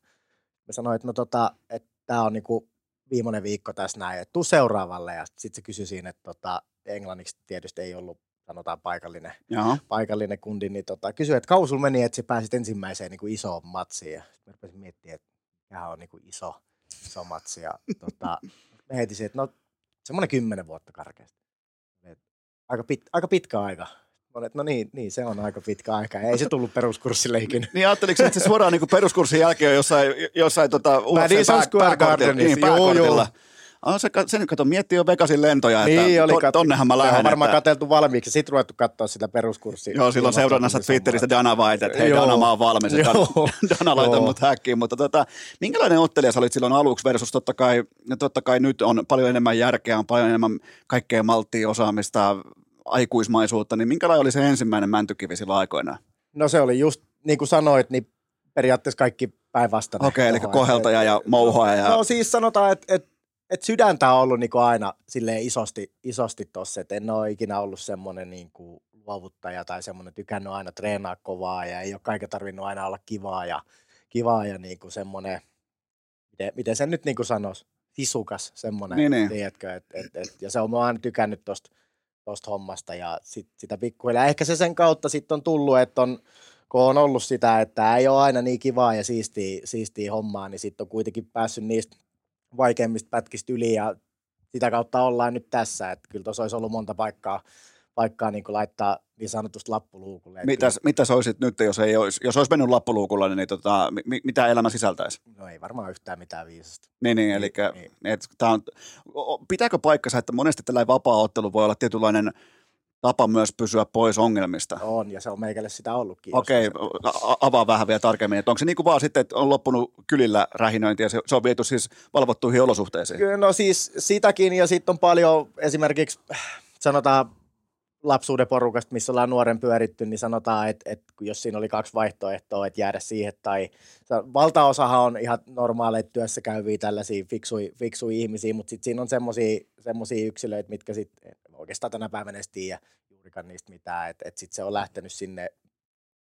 mä sanoin, että no tota, että tämä on niinku viimeinen viikko tässä näin, että tuu seuraavalle ja sitten se kysyi siinä, että tota, englanniksi tietysti ei ollut sanotaan paikallinen, Jaha. paikallinen kundi, niin tota, kysyi, että kauan sulla meni, että sä pääsit ensimmäiseen niin kuin isoon matsiin. Ja sitten mä rupesin miettimään, että mikä on niin kuin iso, iso matsi. Ja tota, mä heitin että no semmoinen kymmenen vuotta karkeasti. Et Aika, pit, aika pitkä aika. Että no niin, niin, se on aika pitkä aika. Ei se tullut peruskurssille ikinä. Niin ajatteliko, että se suoraan niin peruskurssin jälkeen on jossain, jossain tota, Madison Square Gardenissa, niin, joo, joo. Ah, se, se nyt kato, miettii jo Vegasin lentoja, että Niin oli, to, tonnehan mä on lähden. varmaan että- katseltu valmiiksi. Sitten ruvettu katsoa sitä peruskurssia. Joo, silloin seurannassa Twitteristä Dana White, että hei Joo. Dana, mä oon valmis, että Joo. Dana laita Joo. mut häkkiin. Mutta tota, minkälainen ottelija sä olit silloin aluksi versus totta kai, no totta kai nyt on paljon enemmän järkeä, on paljon enemmän kaikkea malttia, osaamista, aikuismaisuutta, niin minkälainen oli se ensimmäinen mäntykivi silloin aikoinaan? No se oli just, niin kuin sanoit, niin periaatteessa kaikki päinvastainen. Okei, eli Tuohon, koheltaja ja mouhoja ja- No siis sanotaan, että et, et sydäntä on ollut niinku aina silleen isosti, isosti tossa, että en ole ikinä ollut semmoinen niinku luovuttaja tai semmoinen tykännyt aina treenaa kovaa ja ei ole kaiken tarvinnut aina olla kivaa ja, kivaa ja niinku semmoinen, miten, miten sen nyt niinku sanoisi, sisukas semmoinen, Niin, niin. tiedätkö, et, et, et, ja se on mä aina tykännyt tosta tosta hommasta ja sit, sitä pikkuhiljaa. Ehkä se sen kautta sitten on tullut, että on, kun on ollut sitä, että ei ole aina niin kivaa ja siistiä, siistiä hommaa, niin sitten on kuitenkin päässyt niistä vaikeimmista pätkistä yli ja sitä kautta ollaan nyt tässä. Että kyllä tuossa olisi ollut monta paikkaa, paikkaa niin laittaa niin sanotusti lappuluukulle. Et Mitäs, mitäs olisit nyt, jos, ei olisi, jos olisi mennyt lappuluukulla, niin tota, mi, mitä elämä sisältäisi? No ei varmaan yhtään mitään viisasta. Niin, niin eli niin. et, tää on, pitääkö paikkansa, että monesti tällainen vapaa-ottelu voi olla tietynlainen tapa myös pysyä pois ongelmista? On ja se on meikälle sitä ollutkin. Okei, a- avaa vähän vielä tarkemmin, että onko se niin kuin vaan sitten, että on loppunut kylillä rähinöinti ja se, se on viety siis valvottuihin olosuhteisiin? Kyllä, no siis sitäkin ja sitten on paljon esimerkiksi sanotaan lapsuuden porukasta, missä ollaan nuoren pyöritty, niin sanotaan, että, että jos siinä oli kaksi vaihtoehtoa, että jäädä siihen tai valtaosahan on ihan normaaleja työssä käyviä tällaisia fiksui, fiksui ihmisiä, mutta sitten siinä on semmoisia yksilöitä, mitkä sitten oikeastaan tänä päivänä edes tiedä juurikaan niistä mitään, että, että sitten se on lähtenyt sinne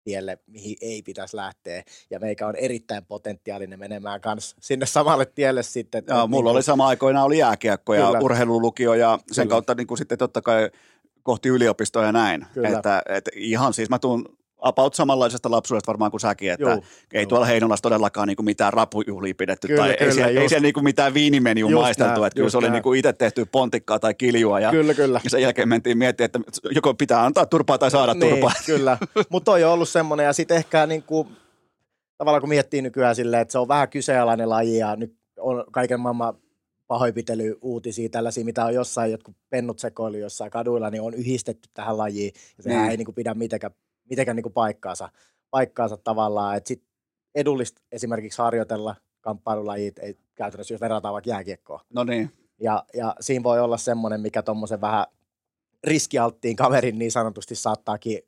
tielle, mihin ei pitäisi lähteä. Ja meikä on erittäin potentiaalinen menemään kanssa sinne samalle tielle sitten. Joo, mulla niinku- oli sama aikoina oli jääkiekko ja urheilulukio ja sen Kyllä. kautta niin kuin sitten totta kai kohti yliopistoa ja näin. Kyllä. Että, että ihan siis mä tuun about samanlaisesta lapsuudesta varmaan kuin säkin, että Juu, ei juu. tuolla Heinolassa todellakaan niin kuin mitään rapujuhlia pidetty Kyllä, tai ei kyllä, siellä, ei siellä niin kuin mitään viinimenjua maisteltu, että kyllä se oli näin. niin kuin itse tehty pontikkaa tai kiljua ja, Kyllä, kyllä. sen jälkeen mentiin miettimään, että joko pitää antaa turpaa tai saada niin, turpaa. kyllä. Mutta toi on ollut semmoinen, ja sitten ehkä niin kuin, tavallaan kun miettii nykyään silleen, että se on vähän kyseenalainen laji, ja nyt on kaiken maailman pahoinpitely-uutisia, tällaisia, mitä on jossain, jotkut pennut sekoilu jossain kaduilla, niin on yhdistetty tähän lajiin, ja sehän Niin. ei niin kuin pidä mitenkään, mitenkään niin kuin paikkaansa, paikkaansa tavallaan, että sitten edullista esimerkiksi harjoitella kamppailulajit, ei käytännössä jos verrataan vaikka jääkiekkoa, No niin. ja, ja siinä voi olla semmoinen, mikä tuommoisen vähän riskialttiin kaverin niin sanotusti saattaakin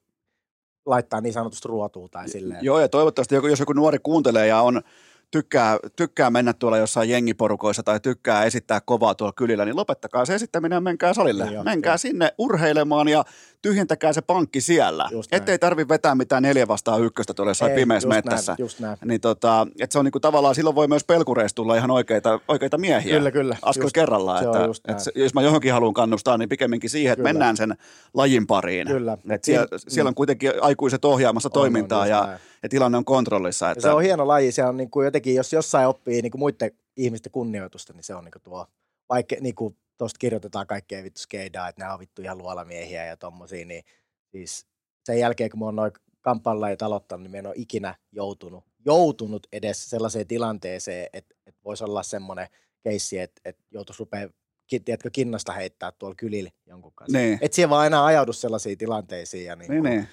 laittaa niin sanotusti ruotuun tai silleen. Joo, ja toivottavasti joku, jos joku nuori kuuntelee ja on tykkää, tykkää mennä tuolla jossain jengiporukoissa tai tykkää esittää kovaa tuolla kylillä, niin lopettakaa se esittäminen ja menkää salille. Niin jo, menkää joo. sinne urheilemaan ja tyhjentäkää se pankki siellä. Just näin. Ettei tarvi vetää mitään neljä vastaan ykköstä tuolla jossain Ei, pimeässä mettässä. Näin. Niin tota, että se on niinku tavallaan, silloin voi myös pelkureista tulla ihan oikeita, oikeita miehiä. Kyllä, kyllä. Askel Just- kerrallaan. on Että, että se, jos mä johonkin haluan kannustaa, niin pikemminkin siihen, että Kyllä. mennään sen lajin pariin. Kyllä. Et siellä, Siin- siellä on kuitenkin aikuiset ohjaamassa On, on, toimintaa just ja, näin. Ja tilanne on kontrollissa. Ja Että, se on hieno laji, se on niin kuin jotenkin, jos jossain oppii niin kuin muiden ihmisten kunnioitusta, niin se on niin kuin tuo, vaikka niin kuin tuosta kirjoitetaan kaikkea vittu skeidaa, että nämä on vittu ihan luolamiehiä ja tommosia, niin siis sen jälkeen, kun mä oon noin kamppailulajit aloittanut, niin mä en ole ikinä joutunut, joutunut edes sellaiseen tilanteeseen, että, että voisi olla semmoinen keissi, että, että joutuisi rupea ki- tiedätkö, kinnasta heittää tuolla kylillä jonkun kanssa. Niin. Et siihen vaan enää ajaudu sellaisiin tilanteisiin. Ja niin, Niin, niin.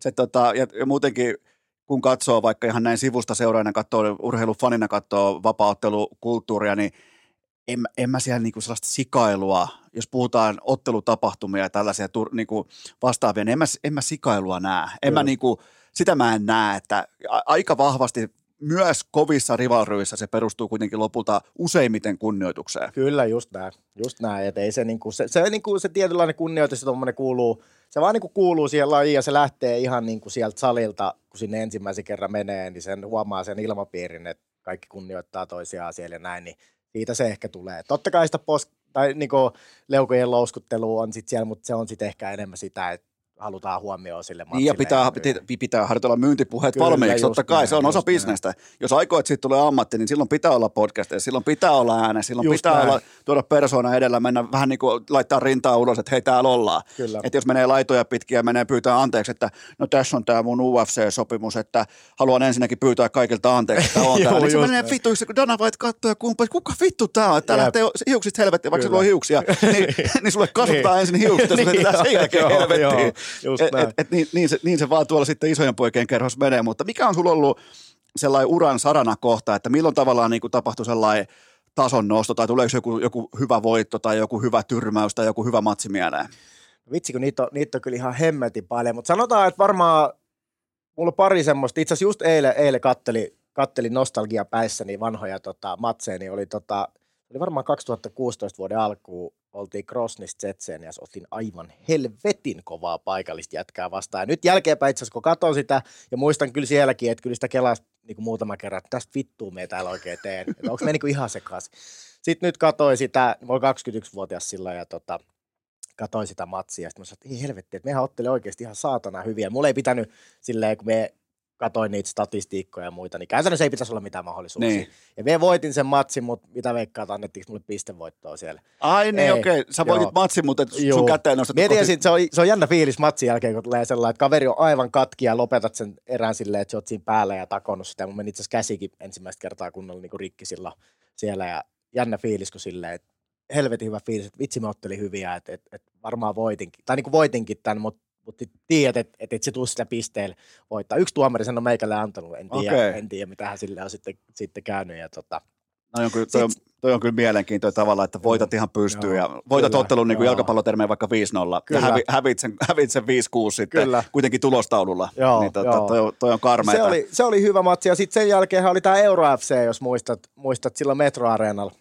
Se, tota, ja, ja muutenkin kun katsoo vaikka ihan näin sivusta seuraajana, katsoo urheilufanina, katsoo vapaa-ottelukulttuuria, niin en, en mä siellä niinku sellaista sikailua, jos puhutaan ottelutapahtumia ja tällaisia tur, niinku vastaavia, niin en mä, en mä sikailua näe. En Kyllä. mä niinku, sitä mä en näe, että aika vahvasti myös kovissa rivalryissä se perustuu kuitenkin lopulta useimmiten kunnioitukseen. Kyllä, just näin. Just näin. Et ei se, niinku, se, se, niinku, se tietynlainen kunnioitus, se, kuuluu, se vaan niinku kuuluu siihen lajiin ja se lähtee ihan niinku sieltä salilta, kun sinne ensimmäisen kerran menee, niin sen huomaa sen ilmapiirin, että kaikki kunnioittaa toisiaan siellä ja näin, niin siitä se ehkä tulee. Totta kai sitä pos- tai niinku leukojen louskuttelua on sitten siellä, mutta se on sitten ehkä enemmän sitä, että halutaan huomioon sille Niin ja pitää, pitää, pitää harjoitella myyntipuheet Kyllä, valmiiksi, totta kai näin, se on osa bisnestä. Näin. Jos aikoo, että siitä tulee ammatti, niin silloin pitää olla podcasteja, silloin pitää olla ääne, silloin just pitää näin. olla, tuoda persoona edellä, mennä vähän niin kuin laittaa rintaa ulos, että hei täällä ollaan. Kyllä. Että jos menee laitoja pitkiä menee pyytää anteeksi, että no tässä on tämä mun UFC-sopimus, että haluan ensinnäkin pyytää kaikilta anteeksi, että on täällä. Niin se menee vittu, kun Dana White katsoo ja kumpa, kuka vittu tää on, tää lähtee hiuksista helvettiin, vaikka sulla on hiuksia, niin, niin sulle kasvattaa niin. ensin hiukset ja niin, sen jälkeen helvettiin. Et, et, niin, niin, se, niin se vaan tuolla sitten isojen poikien kerhossa menee, mutta mikä on sulla ollut sellainen uran sarana kohta, että milloin tavallaan niin kuin tapahtui sellainen tason nosto, tai tuleeko joku, joku hyvä voitto, tai joku hyvä tyrmäys, tai joku hyvä matsi mieleen? Vitsi, kun niitä on, niitä on kyllä ihan hemmetin paljon, mutta sanotaan, että varmaan mulla on pari semmoista, itse asiassa just eilen, eilen katteli, katteli nostalgia päissäni vanhoja tota, matseja, niin oli, tota, oli varmaan 2016 vuoden alkuun oltiin Krosnista ja oltiin aivan helvetin kovaa paikallista jätkää vastaan. Ja nyt jälkeenpäin itse asiassa, kun sitä, ja muistan kyllä sielläkin, että kyllä sitä kelaa niin muutama kerran, että tästä vittuu me täällä oikein teen. Että onko me niin ihan sekaisin. Sitten nyt katsoin sitä, mä 21-vuotias silloin, ja tota, katsoin sitä matsia, ja sitten mä sanoin, että ei helvetti, että mehän otteli oikeasti ihan saatana hyviä. Mulla ei pitänyt silleen, kun me katoin niitä statistiikkoja ja muita, niin käytännössä ei pitäisi olla mitään mahdollisuuksia. Niin. Ja me voitin sen matsin, mutta mitä veikkaat, annettiinko mulle pistevoittoa siellä? Ai niin, okei. Okay. Sä voitit joo. matsin, mutta sun joo. käteen nostat. Mietin, koti... se, on, se on jännä fiilis matsin jälkeen, kun tulee sellainen, että kaveri on aivan katki ja lopetat sen erään silleen, että sä oot siinä päällä ja takonnut sitä. Mun meni itse asiassa käsikin ensimmäistä kertaa kunnolla niin rikki sillä siellä ja jännä fiilis, kun silleen, että helvetin hyvä fiilis, että vitsi me otteli hyviä, että, että, että varmaan voitinkin, tai niin kuin voitinkin tämän, mutta mutta tiedät, että et, et se tuu sitä pisteellä voittaa. Yksi tuomari sen on meikälle antanut, en tiedä, okay. en tiedä mitä hän sille on sitten, sitten käynyt. Ja tota, No on kyllä, toi, on, toi on kyllä mielenkiintoinen tavalla, että voitat ihan pystyy ja voitat kyllä, ottelun niin kuin jalkapallotermeen vaikka 5-0 kyllä. ja hävi, hävit, sen, hävit sen 5-6 sitten kyllä. kuitenkin tulostaululla. Joo, niin tota, joo. Toi, toi on karmeita. Se oli, se oli hyvä matsi ja sitten sen jälkeen oli tämä Euro FC, jos muistat, muistat silloin Metro Areenalla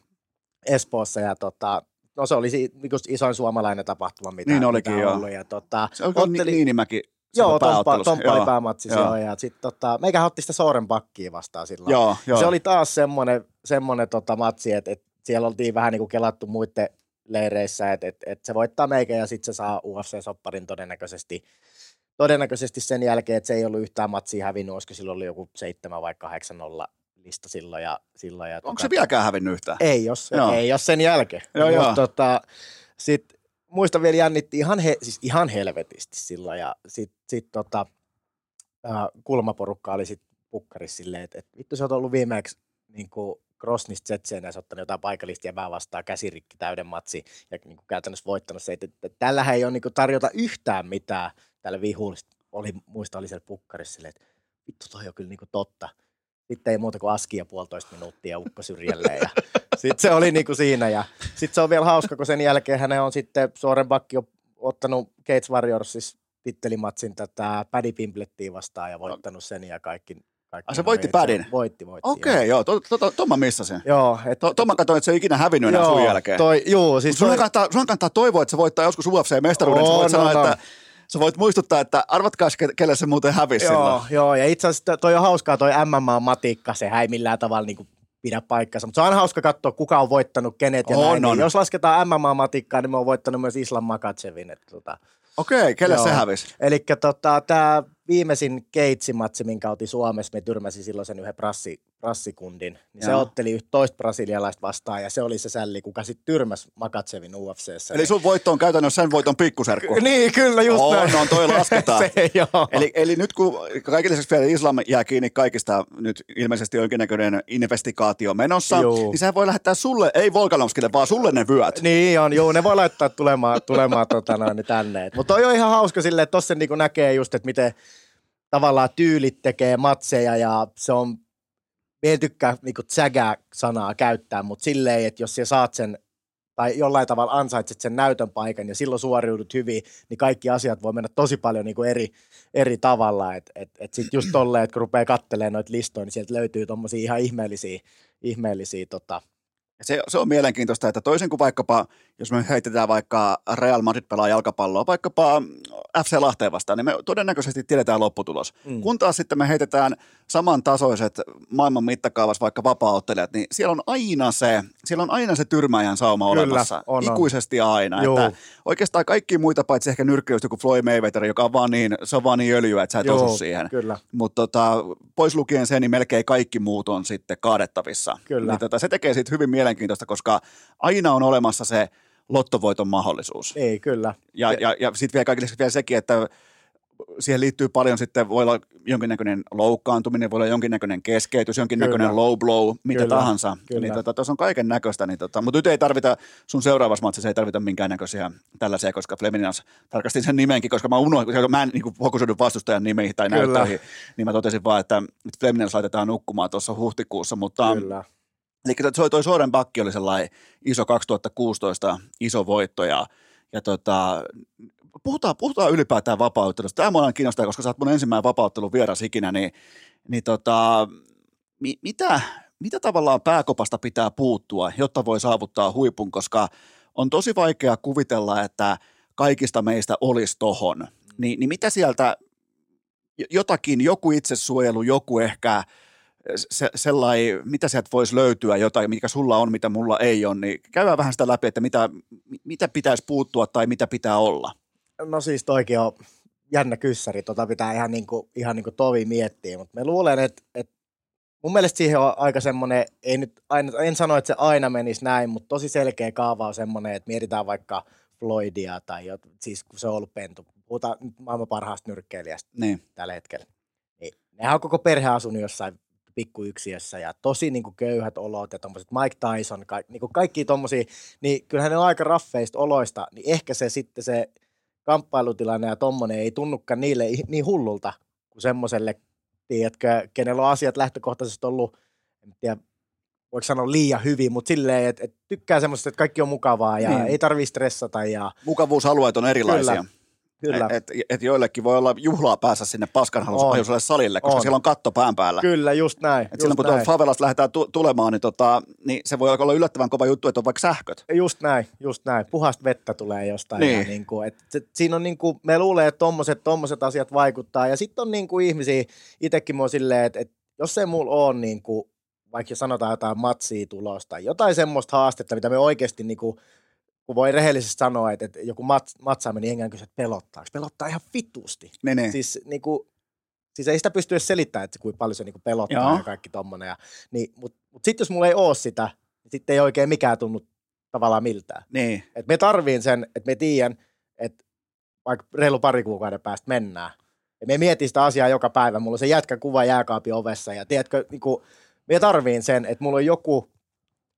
Espoossa ja tota, No se oli niin isoin suomalainen tapahtuma, mitä, niin olikin, mitä joo. ollut. Ja, tota, se otteli, Niinimäki Joo, Tomppa, Tomppa oli päämatsi joo. Ja sitten tota, meikä otti sitä Sooren pakkiin vastaan silloin. Joo, joo. Se oli taas semmoinen, semmoinen tota, matsi, että et siellä oltiin vähän niin kuin kelattu muiden leireissä, että et, et se voittaa meikä ja sitten se saa UFC-sopparin todennäköisesti, todennäköisesti sen jälkeen, että se ei ollut yhtään matsia hävinnyt, olisiko silloin oli joku 7 vai 8-0 lista silloin. Ja, silloin ja Onko tota, se vieläkään hävinnyt yhtään? Ei, jos, joo. ei, jos sen jälkeen. Joo, Mut, joo. Tota, sit, muistan vielä jännitti ihan, he, siis ihan helvetisti silloin ja sitten sit, tota, äh, kulmaporukka oli sitten pukkarissa silleen, että et, vittu sä oot ollut viimeksi niin kuin Krosnista Zetseenä ottanut jotain paikallista jäbää vastaan käsirikki täyden matsi ja niin kuin käytännössä voittanut se, että, että tällähän ei ole niin kuin tarjota yhtään mitään tälle vihulle. Oli, muista oli siellä pukkarissa silleen, että vittu toi on kyllä niin kuin totta sitten ei muuta kuin askia puolitoista minuuttia ukko syrjälleen. Ja sitten se oli niinku siinä. Ja sitten se on vielä hauska, kun sen jälkeen hän on sitten Soren Bakki ottanut Gates Warriorsissa tittelimatsin tätä Paddy Pimplettiin vastaan ja voittanut sen ja kaikki. kaikki ah, se voitti Padin? Voitti, voitti. Okei, okay, joo. Tuon to, to, to, mä missasin. Joo. Et, to, to mä katsoin, että se ei ikinä hävinnyt enää joo, sun jälkeen. Toi, joo, siis sun, toi... kannattaa, sun kannattaa toivoa, että se voittaa joskus UFC-mestaruuden. Oh, no, sanoa, no. että sä voit muistuttaa, että arvatkaa, kelle se muuten hävisi joo, silloin. Joo, ja itse asiassa toi on hauskaa, toi MMA-matikka, se ei millään tavalla niin kuin pidä paikkansa. Mutta se on hauska katsoa, kuka on voittanut kenet ja on, näin. On. Niin jos lasketaan MMA-matikkaa, niin me on voittanut myös Islam Makatsevin. Että, tota, Okei, kelle joo. se hävisi? Eli tota, tämä viimeisin keitsimatsi, minkä otin Suomessa, me tyrmäsi silloin sen yhden prassi, prassikunnin, niin se otteli yhtä toista brasilialaista vastaan ja se oli se sälli, kuka sitten tyrmäs Makatsevin UFCssä. Eli sun voitto on käytännössä sen voiton pikkuserkku. niin, kyllä, just on, näin. On, toi lasketaan. se, joo. Eli, eli nyt kun kaikille lisäksi vielä Islam jää kiinni kaikista, nyt ilmeisesti jonkinnäköinen investigaatio menossa, joo. niin sehän voi lähettää sulle, ei Volkanovskille, vaan sulle ne vyöt. Niin on, joo, ne voi laittaa tulemaan, tulemaan tota noin, tänne. Mutta toi on ihan hauska silleen, että tossa niin näkee just, että miten tavallaan tyylit tekee matseja ja se on, en tykkää niin sanaa käyttää, mutta silleen, että jos sä saat sen tai jollain tavalla ansaitset sen näytön paikan ja silloin suoriudut hyvin, niin kaikki asiat voi mennä tosi paljon niin kuin eri, eri tavalla. Että et, et sitten just tolleen, että kun rupeaa katselemaan noita listoja, niin sieltä löytyy tuommoisia ihan ihmeellisiä, ihmeellisiä tota, Se, se on mielenkiintoista, että toisin kuin vaikkapa, jos me heitetään vaikka Real Madrid pelaa jalkapalloa, vaikkapa FC Lahteen vastaan, niin me todennäköisesti tiedetään lopputulos. Mm. Kun taas sitten me heitetään samantasoiset maailman mittakaavassa vaikka vapaa-ottelijat, niin siellä on aina se, siellä on aina se tyrmäjän sauma Kyllä, olemassa. On, ikuisesti aina. Että oikeastaan kaikki muita paitsi ehkä nyrkkeys, joku Floyd Mayweather, joka on vaan niin, se on vaan niin öljyä, että sä et Joo, osu siihen. Mutta tota, pois lukien sen, niin melkein kaikki muut on sitten kaadettavissa. Kyllä. Niin tota, se tekee siitä hyvin mielenkiintoista, koska aina on olemassa se lottovoiton mahdollisuus. Ei, kyllä. Ja, ja, ja, sitten vielä kaikille vielä sekin, että siihen liittyy paljon sitten, voi olla jonkinnäköinen loukkaantuminen, voi olla jonkinnäköinen keskeytys, jonkinnäköinen kyllä. low blow, mitä kyllä. tahansa. Kyllä. Niin tota, tuossa on kaiken näköistä, niin tota, mutta nyt ei tarvita, sun seuraavassa matsissa ei tarvita minkäännäköisiä tällaisia, koska Fleminas tarkastin sen nimenkin, koska mä unohdin, mä en niin fokusoidu vastustajan nimiin tai näyttöihin, niin mä totesin vaan, että Fleminas laitetaan nukkumaan tuossa huhtikuussa, mutta Kyllä. Eli toi, toi Soren Bakki oli sellainen iso 2016 iso voitto ja, ja tota, puhutaan, puhutaan ylipäätään vapauttelusta. Tämä mua kiinnostaa, koska sä oot mun ensimmäinen vapauttelun vieras ikinä, niin, niin tota, mi, mitä, mitä tavallaan pääkopasta pitää puuttua, jotta voi saavuttaa huipun, koska on tosi vaikea kuvitella, että kaikista meistä olisi tohon. Ni, niin mitä sieltä, jotakin, joku itsesuojelu, joku ehkä – se, sellainen, mitä sieltä voisi löytyä, jotain, mikä sulla on, mitä mulla ei ole, niin käydään vähän sitä läpi, että mitä, mitä pitäisi puuttua tai mitä pitää olla. No siis toikin on jännä kyssäri, tota pitää ihan, niin kuin, ihan niin kuin tovi miettiä, mutta me luulen, että, että mun mielestä siihen on aika semmoinen, ei nyt, aina, en sano, että se aina menisi näin, mutta tosi selkeä kaava on semmoinen, että mietitään vaikka Floydia tai jo, siis kun se on ollut pentu. Puhutaan maailman parhaasta nyrkkeilijästä niin. tällä hetkellä. Niin, nehän on koko perhe asunut jossain pikkuyksiössä ja tosi niin kuin köyhät olot ja tommoset Mike Tyson, ka, niin kuin kaikki tommosia, niin kyllähän ne on aika raffeista oloista, niin ehkä se sitten se kamppailutilanne ja tommonen ei tunnukaan niille niin hullulta kuin semmoiselle, tiedätkö, kenellä on asiat lähtökohtaisesti ollut, en tiedä, voiko sanoa liian hyvin, mutta silleen, että, että tykkää semmoista, että kaikki on mukavaa ja niin. ei tarvitse stressata. Ja... Mukavuusalueet on erilaisia. Kyllä. Kyllä. Et, et joillekin voi olla juhlaa päässä sinne paskanhajuiselle salille, koska on. siellä on katto pään päällä. Kyllä, just näin. Et just silloin kun näin. favelasta lähdetään tu- tulemaan, niin, tota, niin se voi olla yllättävän kova juttu, että on vaikka sähköt. Just näin, just näin. Puhasta vettä tulee jostain. Niin. Ja niin kuin, et se, siinä on niin kuin, me luulee, että tommoset, tommoset asiat vaikuttaa. Ja sitten on niin kuin ihmisiä, itsekin mä silleen, että, että jos ei mulla ole niin kuin, vaikka sanotaan jotain matsia tulosta, jotain semmoista haastetta, mitä me oikeasti niin kuin, kun voi rehellisesti sanoa, että, että joku mat, matsaaminen niin englannin kysyä, että pelottaa. Pelottaa ihan vitusti. Ne, ne. Siis, niin kuin, siis ei sitä pysty edes selittämään, että kuinka paljon se niin kuin pelottaa Joo. ja kaikki tommonen. Ja, niin, Mutta mut sitten jos mulla ei ole sitä, niin sitten ei oikein mikään tunnu tavallaan miltään. Niin. Et me tarviin sen, että me tiedän, että vaikka reilu pari kuukauden päästä mennään. Ja me mietin sitä asiaa joka päivä. Mulla on se jätkä kuva jääkaapin ovessa ja tiedätkö, niin kuin, me tarviin sen, että mulla on joku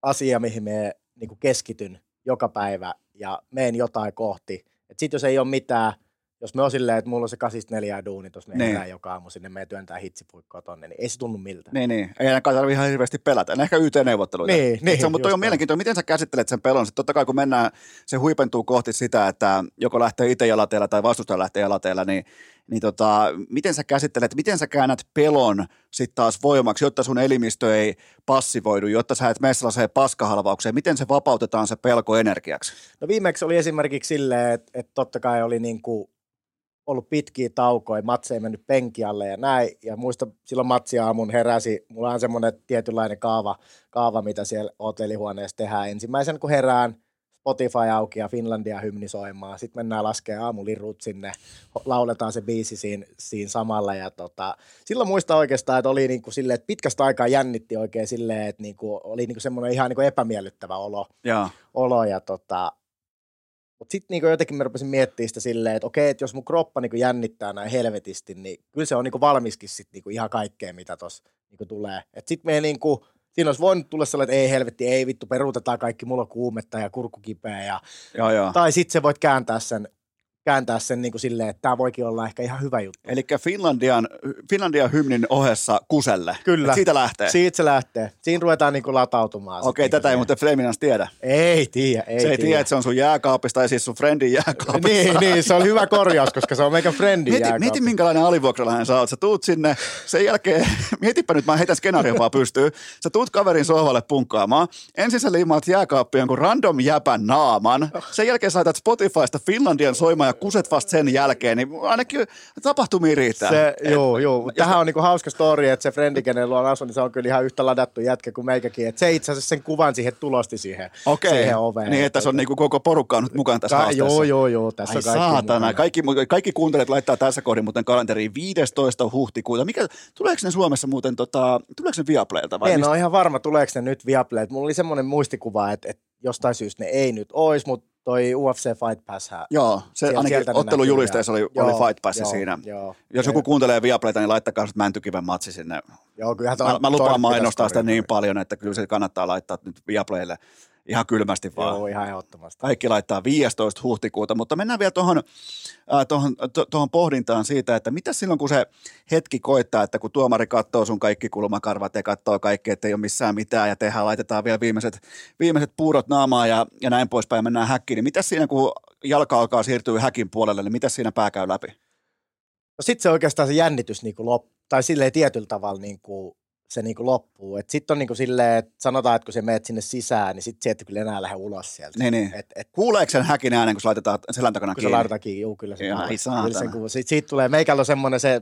asia, mihin me niin kuin keskityn joka päivä ja meen jotain kohti. Sitten jos ei ole mitään, jos me on silleen, että mulla on se 84 duuni tuossa meidän niin. joka aamu sinne, me työntää hitsipuikkoa tonne, niin ei se tunnu miltä. Niin, niin. Ei ainakaan tarvitse ihan hirveästi pelätä. En ehkä YT-neuvotteluita. Niin, niin, se on, mutta toi on mielenkiintoinen. Miten sä käsittelet sen pelon? Sitten totta kai kun mennään, se huipentuu kohti sitä, että joko lähtee itse jalateella tai vastustaja lähtee jalateella, niin niin tota, miten sä käsittelet, miten sä käännät pelon sitten taas voimaksi, jotta sun elimistö ei passivoidu, jotta sä et mene sellaiseen paskahalvaukseen, miten se vapautetaan se pelko energiaksi? No viimeksi oli esimerkiksi silleen, että, että totta kai oli niin kuin ollut pitkiä taukoja, matse ei mennyt penkialle ja näin. Ja muista silloin matsiaamun heräsi, mulla on semmoinen tietynlainen kaava, kaava, mitä siellä hotellihuoneessa tehdään. Ensimmäisen kun herään, Spotify auki ja Finlandia hymni soimaan. Sitten mennään laskemaan aamulirut sinne, lauletaan se biisi siinä, siinä samalla. Ja tota, silloin muista oikeastaan, että oli niinku silleen, että pitkästä aikaa jännitti oikein silleen, että niinku, oli niinku semmoinen ihan niinku epämiellyttävä olo. Ja, olo ja tota, mutta sitten niinku jotenkin mä rupesin miettimään sitä silleen, että okei, että jos mun kroppa niinku jännittää näin helvetisti, niin kyllä se on niinku valmiskin sit niinku ihan kaikkea, mitä tuossa niinku tulee. Sitten me niinku, siinä olisi voinut tulla sellainen, että ei helvetti, ei vittu, peruutetaan kaikki, mulla on kuumetta ja kurkku kipeä. Ja, joo, joo. Tai sitten se voit kääntää sen kääntää sen niin kuin silleen, että tämä voikin olla ehkä ihan hyvä juttu. Eli Finlandian, Finlandian hymnin ohessa kuselle. Kyllä. Et siitä lähtee. Siitä se lähtee. Siinä ruvetaan niin kuin latautumaan. Okei, sitten tätä ei niin muuten Fleminans tiedä. Ei tiedä, ei, se ei tiedä. että se on sun jääkaapista, tai siis sun friendin jääkaapista. niin, niin, se on hyvä korjaus, koska se on meidän friendin Mieti, jääkaappi. mieti, minkälainen alivuokralainen sä oot. Sä tuut sinne, sen jälkeen, mietipä nyt, mä heitän skenaarion vaan pystyy. Sä tuut kaverin sohvalle punkkaamaan. Ensin sä liimaat jääkaappiin jonkun random jäpän naaman. Sen jälkeen sä Spotifysta Finlandian soimaan ja kuset vasta sen jälkeen. Niin ainakin tapahtumia riittää. Se, joo, joo. Mut Tähän on niinku hauska story, että se frendi, kenen luo on asunut, niin se on kyllä ihan yhtä ladattu jätkä kuin meikäkin. Et se itse asiassa sen kuvan siihen tulosti siihen, Okei, siihen oveen. niin että se on niinku koko porukka on nyt mukana tässä Ka- haasteessa. joo, joo, joo. Tässä Ai kaikki saatana, mukana. kaikki, kaikki kuuntelijat laittaa tässä kohdin muuten kalenteriin 15. huhtikuuta. Mikä, tuleeko ne Suomessa muuten, tota, tuleeko ne Viaplaylta vai En mistä? ole ihan varma, tuleeko ne nyt Viaplayt. Mulla oli semmoinen muistikuva, että, että jostain syystä ne ei nyt ois, mutta toi UFC Fight Pass Joo, se Sieltä- ainakin ottelujulisteessa oli, näkyy, oli joo. Fight Pass Joo, siinä. joo. Jos joku kuuntelee Viaplayta, niin laittakaa sitten Mäntykiven matsi sinne. Joo, kyllähän Mä, toi- mä toi lupaan mainostaa sitä niin paljon, että kyllä se kannattaa laittaa nyt Viaplaylle ihan kylmästi vaan. Joo, ihan ehdottomasti. Kaikki laittaa 15. huhtikuuta, mutta mennään vielä tuohon, äh, tuohon, to, tuohon pohdintaan siitä, että mitä silloin kun se hetki koittaa, että kun tuomari katsoo sun kaikki kulmakarvat ja katsoo kaikki, että ei ole missään mitään ja tehdään, laitetaan vielä viimeiset, viimeiset puurot naamaan ja, ja näin poispäin mennään häkkiin, niin mitä siinä kun jalka alkaa siirtyä häkin puolelle, niin mitä siinä pää käy läpi? No sit se oikeastaan se jännitys niinku lop, tai silleen tietyllä tavalla niinku, se niinku loppuu. Sitten on niinku silleen, että sanotaan, että kun se menet sinne sisään, niin sit sieltä kyllä enää lähde ulos sieltä. Niin, niin. Et, et, Kuuleeko sen häkin äänen, kun se laitetaan selän takana kun se kiinni? laitetaan kiinni, juu, kyllä se Ai kuuluu. saatana. Kyllä se kuuluu. Sit, siitä tulee, meikällä on semmoinen se,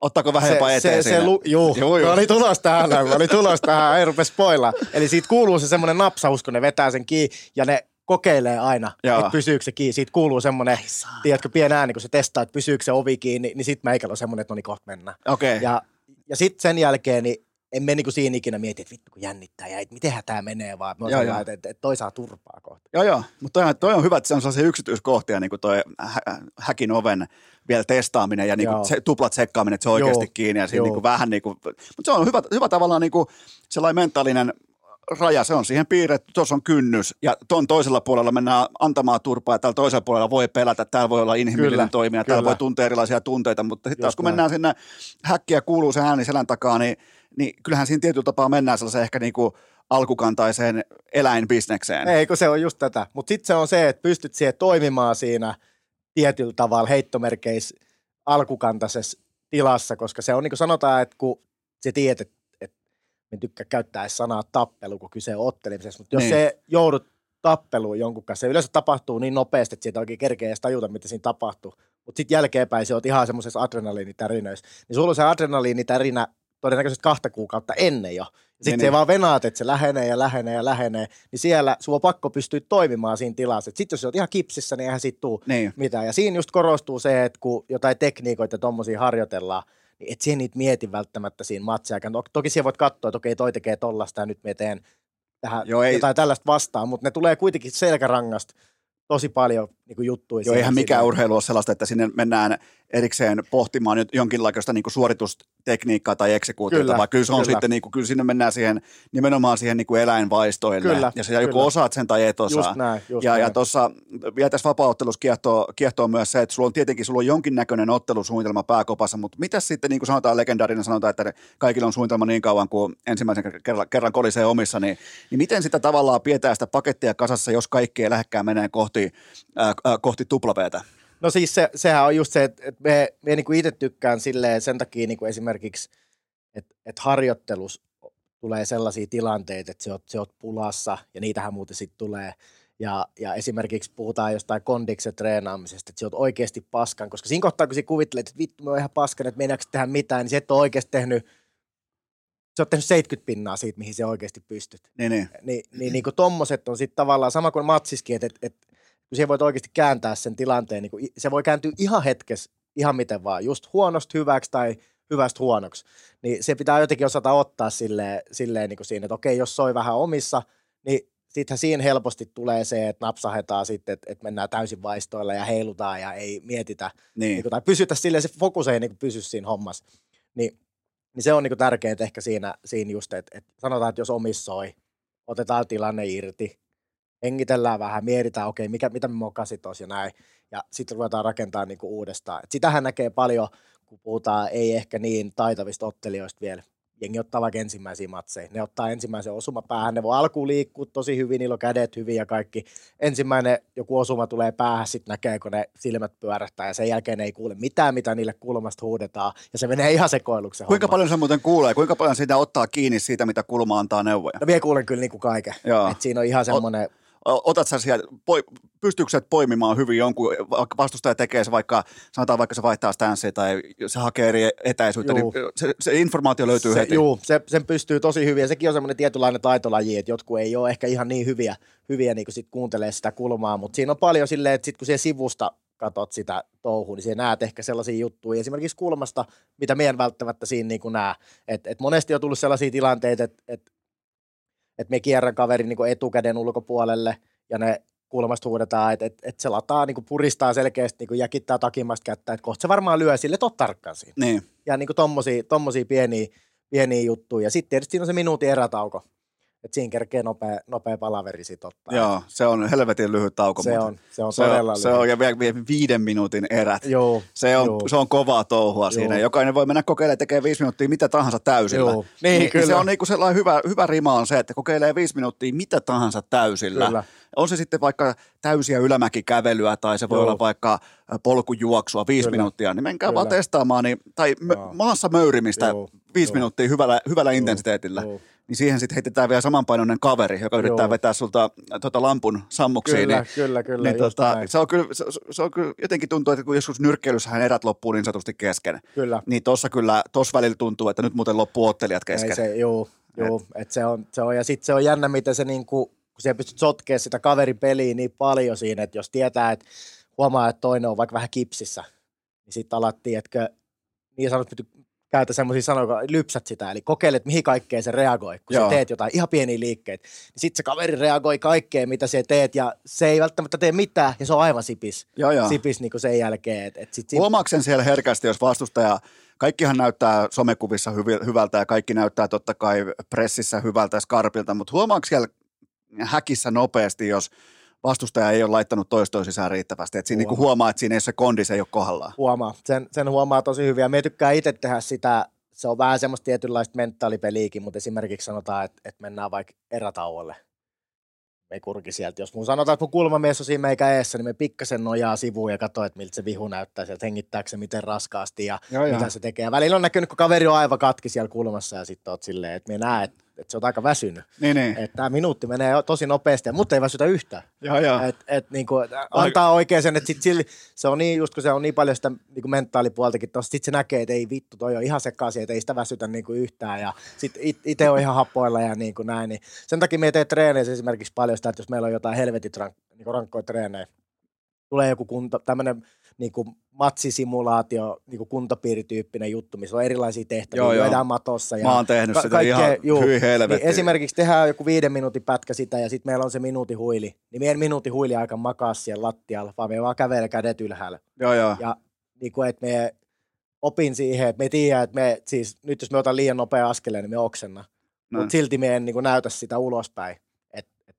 Ottaako vähän se, jopa se, eteen se, siinä? lu, juu, Juu, juu. Mä olin tulos tähän, mä olin tulos tähän, ei rupea spoilaa. Eli siitä kuuluu se semmoinen napsaus, kun ne vetää sen kiinni ja ne kokeilee aina, että pysyykö se kiinni. Siitä kuuluu semmoinen, tiedätkö, pieni ääni, kun se testaa, että pysyykö se ovi kiinni, niin sit meikällä on semmoinen, että no niin kohta mennään. Okay. Ja, ja sitten sen jälkeen, niin en me niinku siinä ikinä mieti, että vittu kun jännittää ja et mitenhän tämä menee, vaan me Joo, sellainen, että, että toi saa turpaa kohta. Joo, joo. Mutta toi, toi on hyvä, että se on sellaisia yksityiskohtia, niin kuin toi hä- häkin oven vielä testaaminen ja niin kuin Joo. se, tuplat sekkaaminen, että se on Joo. oikeasti kiinni ja siinä Joo. niin kuin vähän niin kuin, mutta se on hyvä, hyvä tavallaan niin kuin sellainen mentaalinen raja, se on siihen piirretty, tuossa on kynnys ja tuon toisella puolella mennään antamaan turpaa ja täällä toisella puolella voi pelätä, täällä voi olla inhimillinen Kyllä, toimija, täällä kyllä. voi tuntea erilaisia tunteita, mutta sitten taas kun näin. mennään sinne häkkiä kuuluu se ääni selän takaa, niin, niin kyllähän siinä tietyllä tapaa mennään sellaiseen ehkä niin kuin alkukantaiseen eläinbisnekseen. Ei, kun se on just tätä. Mutta sitten se on se, että pystyt siihen toimimaan siinä tietyllä tavalla heittomerkeis alkukantaisessa tilassa, koska se on niin kuin sanotaan, että kun sä tiedät, että, että me tykkää käyttää sanaa tappelu, kun kyse on ottelemisesta, mutta jos niin. se joudut tappeluun jonkun kanssa, se yleensä tapahtuu niin nopeasti, että siitä oikein kerkeä edes tajuta, mitä siinä tapahtuu. Mutta sitten jälkeenpäin se on ihan semmoisessa adrenaliinitärinöissä. Niin sulla on se adrenaliinitärinä todennäköisesti kahta kuukautta ennen jo. Sitten Niin, niin, niin. vaan venaat, että se lähenee ja lähenee ja lähenee, niin siellä sulla on pakko pystyä toimimaan siinä tilassa. Sitten jos sä oot ihan kipsissä, niin eihän siitä tuu Niin. mitään. Ja siinä just korostuu se, että kun jotain tekniikoita ja tommosia harjoitellaan, niin et siihen niitä mieti välttämättä siinä matsia. Toki siellä voit katsoa, että okei, toi tekee tollasta ja nyt me teen tähän Joo, Joo, ei- jotain tällaista vastaan, mutta ne tulee kuitenkin selkärangasta tosi paljon niin kuin juttuja. Joo, eihän mikään urheilu ole sellaista, että sinne mennään erikseen pohtimaan jo- jonkinlaista niin kuin suoritustekniikkaa tai eksekuutiota, Kyllä, vaan kyllä se on kyllä. sitten, niin kuin, kyllä sinne mennään siihen, nimenomaan siihen niin kuin eläinvaistoille. Kyllä, ja joko kyllä. osaat sen tai et osaa. Just näin, just ja, ja näin. tuossa vielä tässä vapaaottelussa kiehtoo, kiehtoo myös se, että sulla on tietenkin sulla on jonkinnäköinen ottelusuunnitelma pääkopassa, mutta mitä sitten, niin kuin sanotaan legendaarina sanotaan, että kaikilla on suunnitelma niin kauan kuin ensimmäisen kerran, kerran kolisee omissa, niin, niin miten sitä tavallaan pidetään sitä pakettia kasassa, jos kaikki ei lähdekään menee kohti, äh, äh, kohti tuplapeetä? No siis se, sehän on just se, että, että me, me niin itse tykkään silleen sen takia niin kuin esimerkiksi, että, että harjoittelus tulee sellaisia tilanteita, että se oot, se oot pulassa ja niitähän muuten sitten tulee. Ja, ja esimerkiksi puhutaan jostain kondiksen treenaamisesta, että sä oot oikeasti paskan, koska siinä kohtaa, kun sä kuvittelet, että vittu, mä oon ihan paskan, että meinaako tehdä mitään, niin sä et ole oikeasti tehnyt, sä oot tehnyt 70 pinnaa siitä, mihin sä oikeasti pystyt Niin, niin. niin, niin, niin kuin tommoset on sitten tavallaan sama kuin matsiskin, että et, et, kun siellä voit oikeasti kääntää sen tilanteen, niin kuin, i- se voi kääntyä ihan hetkessä, ihan miten vaan, just huonosta hyväksi tai hyvästä huonoksi, niin se pitää jotenkin osata ottaa silleen, silleen niin kuin siinä, että okei, jos soi vähän omissa, niin sittenhän siinä helposti tulee se, että napsahetaan sitten, että, että mennään täysin vaistoilla ja heilutaan ja ei mietitä, niin. niin kuin, tai pysytä silleen, se fokus ei niin kuin pysy siinä hommassa. Niin, niin se on niin kuin tärkeintä ehkä siinä, siinä just, että, että sanotaan, että jos omissoi, otetaan tilanne irti, hengitellään vähän, mietitään, okei, mikä, mitä me mokasit ja näin, ja sitten ruvetaan rakentamaan niin kuin uudestaan. Et sitähän näkee paljon, kun puhutaan ei ehkä niin taitavista ottelijoista vielä. Jengi ottaa vaikka ensimmäisiä matseja. Ne ottaa ensimmäisen osumapäähän. Ne voi alkuun liikkua tosi hyvin, niillä on kädet hyvin ja kaikki. Ensimmäinen joku osuma tulee päähän, sitten näkee, kun ne silmät pyörähtää ja sen jälkeen ne ei kuule mitään, mitä niille kulmasta huudetaan. Ja se menee ihan sekoiluksi. Kuinka homma. paljon se muuten kuulee? Kuinka paljon sitä ottaa kiinni siitä, mitä kulma antaa neuvoja? No vielä kuulen kyllä niin kuin kaiken. Joo. Et siinä on ihan semmoinen, Otat sä sieltä, poi, pystyykö sä poimimaan hyvin jonkun, vaikka vastustaja tekee se vaikka, sanotaan vaikka se vaihtaa stanssiä tai se hakee eri etäisyyttä, Juu. niin se, se, informaatio löytyy se, heti. juu, se, sen pystyy tosi hyvin ja sekin on semmoinen tietynlainen taitolaji, että jotkut ei ole ehkä ihan niin hyviä, hyviä niin sit kuuntelee sitä kulmaa, mutta siinä on paljon silleen, että sit kun siellä sivusta katot sitä touhua, niin siellä näet ehkä sellaisia juttuja, esimerkiksi kulmasta, mitä meidän välttämättä siinä niin kuin näe. Et, et monesti on tullut sellaisia tilanteita, että et, et me kierrän kaverin niin etukäden ulkopuolelle ja ne kulmasta huudetaan, että et, et se lataa, niin puristaa selkeästi, niin jäkittää takimasta kättä, että kohta se varmaan lyö sille, että tarkkaan siinä Niin. ja niin tommosia, tommosia pieniä, pieniä juttuja. Ja sitten tietysti siinä on se minuutin erätauko, että siinä kerkee nopea, nopea palaveri sit ottaa. Joo, se on helvetin lyhyt tauko. se on, se on se todella on, se on, ja vielä vielä viiden minuutin erät. Joo, Se on, Joo. se on kovaa touhua Joo. siinä. Jokainen voi mennä kokeilemaan tekemään viisi minuuttia mitä tahansa täysillä. Joo. Niin, kyllä. Se on niinku sellainen hyvä, hyvä rima on se, että kokeilee viisi minuuttia mitä tahansa täysillä. Kyllä. On se sitten vaikka täysiä ylämäkikävelyä tai se voi Joo. olla vaikka polkujuoksua viisi Kyllä. minuuttia, niin menkää Kyllä. vaan testaamaan. Niin, tai Joo. maassa möyrimistä Joo. viisi Joo. minuuttia hyvällä, hyvällä intensiteetillä. Joo. Niin siihen sitten heitetään vielä samanpainoinen kaveri, joka yrittää Joo. vetää sulta tota lampun sammuksiin. Kyllä, niin, kyllä, kyllä, niin tota, näin. se, on kyllä, se, se, on kyllä jotenkin tuntuu, että kun joskus nyrkkeilyssähän erät loppuu niin sanotusti kesken, kyllä. niin tuossa kyllä, tuossa välillä tuntuu, että nyt muuten loppuu ottelijat kesken. Ei se, joo, joo, et se on, se on, ja sitten se on jännä, miten se niinku, kun siellä pystyt sotkemaan sitä kaverin peliä niin paljon siinä, että jos tietää, että huomaa, että toinen on vaikka vähän kipsissä, niin sitten alattiin, että niin sanottu käytä semmoisia sanoja, kun lypsät sitä, eli kokeilet, mihin kaikkeen se reagoi, kun Joo. sä teet jotain ihan pieniä liikkeitä. Niin sitten se kaveri reagoi kaikkeen, mitä sä teet, ja se ei välttämättä tee mitään, ja se on aivan sipis, Joo, joo. sipis niin sen jälkeen. Et, et sit, Huomaaksen siellä herkästi, jos vastustaja, kaikkihan näyttää somekuvissa hyvältä ja kaikki näyttää totta kai pressissä hyvältä ja skarpilta, mutta huomaako siellä häkissä nopeasti, jos vastustaja ei ole laittanut toistoa sisään riittävästi, että siinä niinku Huomaa. huomaa, että siinä ei se kondis ei ole kohdallaan. huomaa. Sen, sen huomaa tosi hyvin. Ja me tykkää itse tehdä sitä, se on vähän semmoista tietynlaista mentaalipeliäkin, mutta esimerkiksi sanotaan, että, että mennään vaikka erätauolle. Me ei kurki sieltä. Jos mun sanotaan, että mun kulmamies on siinä meikä eessä, niin me pikkasen nojaa sivuun ja katsoo, että miltä se vihu näyttää sieltä, hengittääkö se miten raskaasti ja Joo, joo. mitä se tekee. Ja välillä on näkynyt, kun kaveri on aivan katki siellä kulmassa ja sitten oot silleen, että me näe, että, että se on aika väsynyt. Niin, niin. Että tämä minuutti menee tosi nopeasti, mutta ei väsytä yhtään. Joo, joo. Et, et, niinku, antaa oikein sen, että sit sille, se on niin, just kun se on niin paljon sitä niinku mentaalipuoltakin tosta, sit se näkee, että ei vittu, toi on ihan sekaisin, että ei sitä väsytä niinku yhtään ja sit itse on ihan happoilla ja niinku näin. Niin sen takia me teen treeneissä esimerkiksi paljon sitä, että jos meillä on jotain helvetit rank, niinku rankkoja treenejä, tulee joku kunta, tämmöinen niinku matsisimulaatio, niinku kuntapiirityyppinen juttu, missä on erilaisia tehtäviä, Joo, joo. matossa. Ja Mä oon tehnyt ka- sitä kaikkea, ihan juu. hyi helvetti. Niin esimerkiksi tehdään joku viiden minuutin pätkä sitä ja sitten meillä on se minuutin huili. Niin meidän minuutin huili aika makaa siellä lattialla, vaan me vaan kävelee kädet ylhäällä. Joo, joo. Ja niin kuin, että me opin siihen, että me tiedän, että me, siis nyt jos me otan liian nopea askeleen, niin me oksenna. Mutta silti me en niin kuin näytä sitä ulospäin,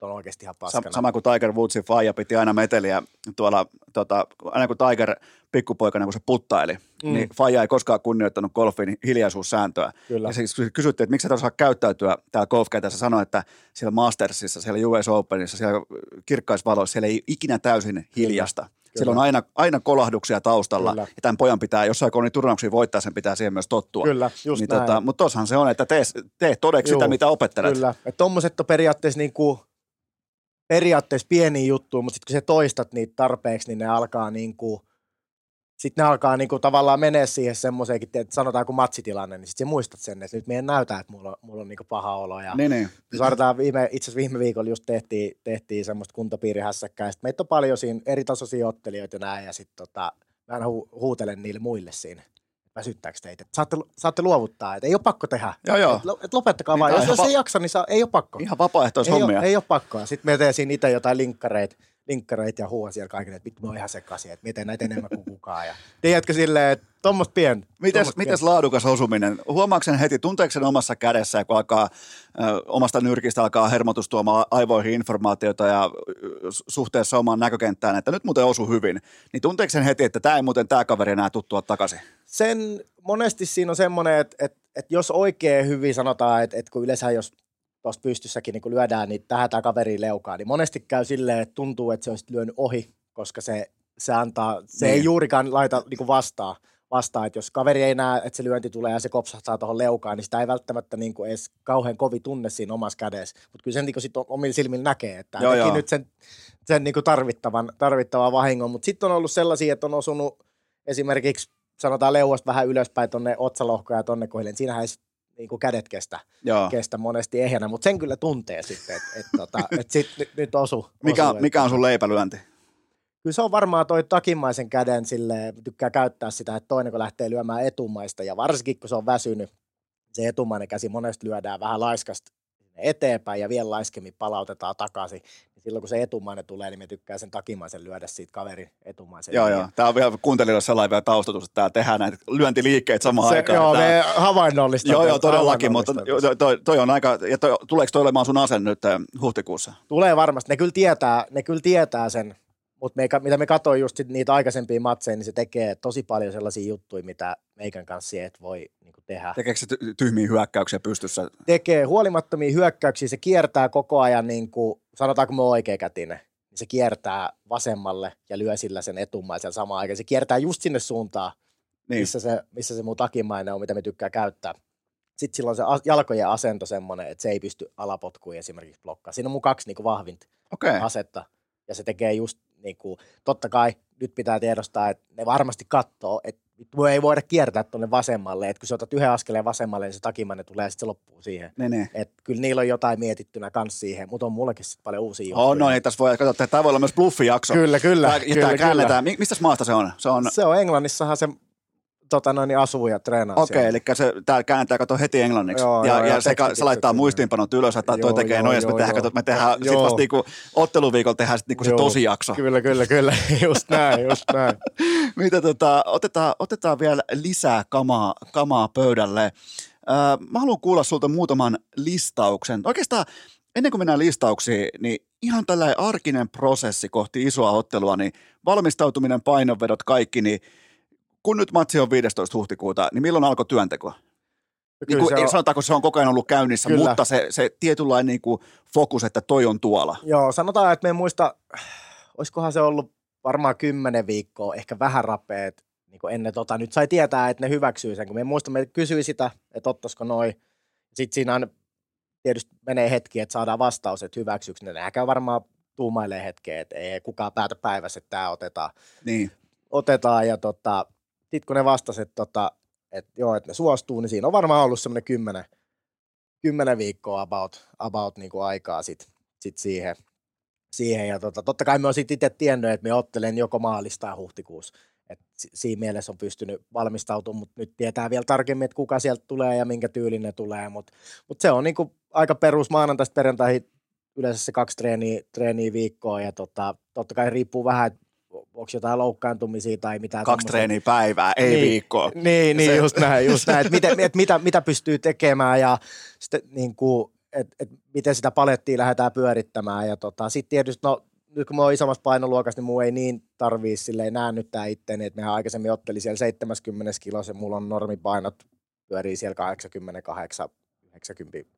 on oikeasti ihan paskana. sama kuin Tiger Woodsin faija piti aina meteliä tuolla, tota, aina kun Tiger pikkupoikana, kun se puttaili, mm. Niin faija ei koskaan kunnioittanut golfin hiljaisuussääntöä. Kyllä. Ja siis kysyttiin, että miksi et osaa käyttäytyä täällä golfkentässä, sanoi, että siellä Mastersissa, siellä US Openissa, siellä kirkkaisvaloissa, siellä ei ikinä täysin hiljasta. Siellä on aina, aina kolahduksia taustalla, Kyllä. ja tämän pojan pitää, jos aikoo niin turnauksia voittaa, sen pitää siihen myös tottua. Kyllä, just niin näin. tota, mutta tossahan se on, että tee, tee todeksi sitä, Juu, mitä opettelet. Kyllä, että tommoset on periaatteessa niinku, periaatteessa pieniä juttuja, mutta sitten kun sä toistat niitä tarpeeksi, niin ne alkaa niinku, sitten ne alkaa niinku tavallaan menee siihen semmoiseenkin, että sanotaan kun matsitilanne, niin sitten sä muistat sen, että nyt meidän näytä, että mulla on, mulla on niinku paha olo. Ja Niin, niin. arvotaan viime, itse asiassa viime viikolla just tehtiin, tehtiin semmoista kuntapiirihässäkkää, ja sit meitä on paljon siinä eri tasoisia ottelijoita ja näin, ja sitten tota, mä aina hu- huutelen niille muille siinä. Väsyttääkö teitä? Saatte, saatte luovuttaa, että ei ole pakko tehdä. Joo, joo. Et, et lopettakaa Niin, vaan. Jos, jos ei jaksa, niin saa, ei ole pakko. Ihan ei, vapaaehtoishommia. ole, ei ole pakkoa. Sitten me siinä itse jotain linkkareita, linkkareita ja huua siellä kaikille, että vittu me on ihan sekaisin, että miten näitä enemmän kuin kukaan. Ja tiedätkö silleen, että tuommoista pien. Mites, tommosta mites laadukas osuminen? Huomaako sen heti, tunteeko sen omassa kädessä, kun alkaa, ö, omasta nyrkistä alkaa hermotus tuomaan aivoihin informaatiota ja suhteessa omaan näkökenttään, että nyt muuten osu hyvin, niin tunteeko sen heti, että tämä ei muuten tämä kaveri enää tuttua takaisin? Sen monesti siinä on semmoinen, että, että, että jos oikein hyvin sanotaan, että, että kun yleensä jos tuossa pystyssäkin niin kun lyödään, niin tähän tämä kaveri leukaa, niin monesti käy silleen, että tuntuu, että se olisi lyönyt ohi, koska se, se antaa, se Niin. ei juurikaan laita niin vastaan, vastaan, että jos kaveri ei näe, että se lyönti tulee ja se kopsahtaa tuohon leukaan, niin sitä ei välttämättä niin kuin edes kauhean kovi tunne siinä omassa kädessä, mutta kyllä sen niin sit omilla silmillä näkee, että Joo, joo. nyt sen, sen niin kuin tarvittavan, tarvittavan vahingon, mutta sitten on ollut sellaisia, että on osunut esimerkiksi sanotaan leuasta vähän ylöspäin tonne otsalohkoon ja tonne kohdille, niin siinähän ei sit niinku kädet kestä, Joo. kestä monesti ehjänä, mutta sen kyllä tuntee sitten, että et, tota, et sit nyt, nyt osu. Mikä, osu, mikä on sun leipälyönti? Kyllä se on varmaan toi takimaisen käden sille tykkää käyttää sitä, että toinen kun lähtee lyömään etumaista ja varsinkin kun se on väsynyt, se etumainen käsi monesti lyödään vähän laiskasta sinne eteenpäin ja vielä laiskemmin palautetaan takaisin. Niin silloin kun se etumainen tulee, niin me tykkää sen takimaisen lyödä siitä kaverin etumaisen. Joo, joo. Tämä on vielä kuuntelijoille sellainen vielä taustatus, että täällä tehdään näitä lyöntiliikkeitä samaan Se, aikaan. joo, me havainnollista. Joo, joo, todellakin, mutta toi, toi on aika, ja toi, tuleeko toi olemaan sun ase nyt eh, huhtikuussa? Tulee varmasti. Ne kyllä tietää, ne kyllä tietää sen, mutta me, mitä me katsoin just sit niitä aikaisempia matseja, niin se tekee tosi paljon sellaisia juttuja, mitä meikän kanssa et voi niin tehdä. Tekeekö se ty- tyhmiä hyökkäyksiä pystyssä? Tekee huolimattomia hyökkäyksiä, se kiertää koko ajan, niin kuin, sanotaanko me oikeakätinen, niin se kiertää vasemmalle ja lyö sillä sen etumaisen samaan aikaan. Se kiertää just sinne suuntaan, Niin. missä se, missä se muu takimainen on, mitä me tykkää käyttää. Sitten silloin se jalkojen asento semmoinen, että se ei pysty alapotkuun esimerkiksi blokkaa. Siinä on mun kaksi niin kuin vahvinta. Okay. asetta. Ja se tekee just niin kuin, totta kai nyt pitää tiedostaa, että ne varmasti katsoo, että ei voida kiertää tuonne vasemmalle. Että kun sä otat yhden askeleen vasemmalle, niin se takimainen tulee ja sitten se loppuu siihen. Niin, niin. Et kyllä niillä on jotain mietittynä kans siihen, mutta on mullekin sit paljon uusia juttuja. Oh, no niin, tässä voi katsoa, että tämä voi olla myös bluffijakso. Kyllä, kyllä. Tää, kyllä, tämä kyllä. Mistä maasta se on? Se on Se on Englannissahan se tota noin, niin asuu ja treenaa Okei, siellä. eli se tää kääntää kato heti englanniksi. Joo, ja joo, ja ja se, se laittaa muistiinpanot ylös, että toi Joo, tekee joo, noin, sitten me joo, tehdään, joo. kato, me tehdään sit Joo. vasta niinku otteluviikolla tehdään sit niinku se Joo. tosijakso. Kyllä, kyllä, kyllä. Just näin, just näin. Mitä tota, otetaan, otetaan vielä lisää kamaa, kamaa pöydälle. Öö, mä haluan kuulla sulta muutaman listauksen. Oikeastaan ennen kuin mennään listauksiin, niin ihan tällainen arkinen prosessi kohti isoa ottelua, niin valmistautuminen, painonvedot, kaikki, niin kun nyt matsi on 15. huhtikuuta, niin milloin alkoi työnteko? Niin Kyllä kuin, se on- Sanotaanko se on koko ajan ollut käynnissä, Kyllä. mutta se, se tietynlainen niin kuin fokus, että toi on tuolla. Joo, sanotaan, että me en muista, olisikohan se ollut varmaan kymmenen viikkoa, ehkä vähän rapeet, niin kuin ennen tota, nyt sai tietää, että ne hyväksyy sen, kun me en muista, me kysyi sitä, että ottaisiko noi. Sitten siinä aina tietysti menee hetki, että saadaan vastaus, että hyväksyykö ne. Nämä käy varmaan tuumailee hetkeä, että ei kukaan päätä päivässä, että tämä otetaan. Niin. otetaan ja tota, sitten kun ne vastasivat, että, tota, että joo, että ne suostuu, niin siinä on varmaan ollut semmoinen kymmenen, kymmenen viikkoa about, about niin kuin aikaa sit, sit siihen. siihen. Ja tota, totta kai me on sitten itse tiennyt, että me ottelen joko maalista tai huhtikuussa. Et si- siinä mielessä on pystynyt valmistautumaan, mutta nyt tietää vielä tarkemmin, että kuka sieltä tulee ja minkä tyylin ne tulee. Mutta mut se on niinku aika perus maanantaista perjantaihin yleensä se kaksi treeniä, treeniä viikkoa. Ja tota, totta kai riippuu vähän, että onko jotain loukkaantumisia tai mitään. Kaksi tommosia. treeniä päivää, ei Niin. viikkoa. Niin, niin Se- just näin, just näin. Että miten, et mitä, mitä pystyy tekemään ja sitten niin kuin, et, et miten sitä palettia lähdetään pyörittämään. Ja tota, sitten tietysti, no nyt kun mä oon isommassa painoluokassa, niin mun ei niin tarvii silleen näännyttää itteeni, että mehän aikaisemmin otteli siellä 70 kilossa, mulla on normipainot pyörii siellä 88, 90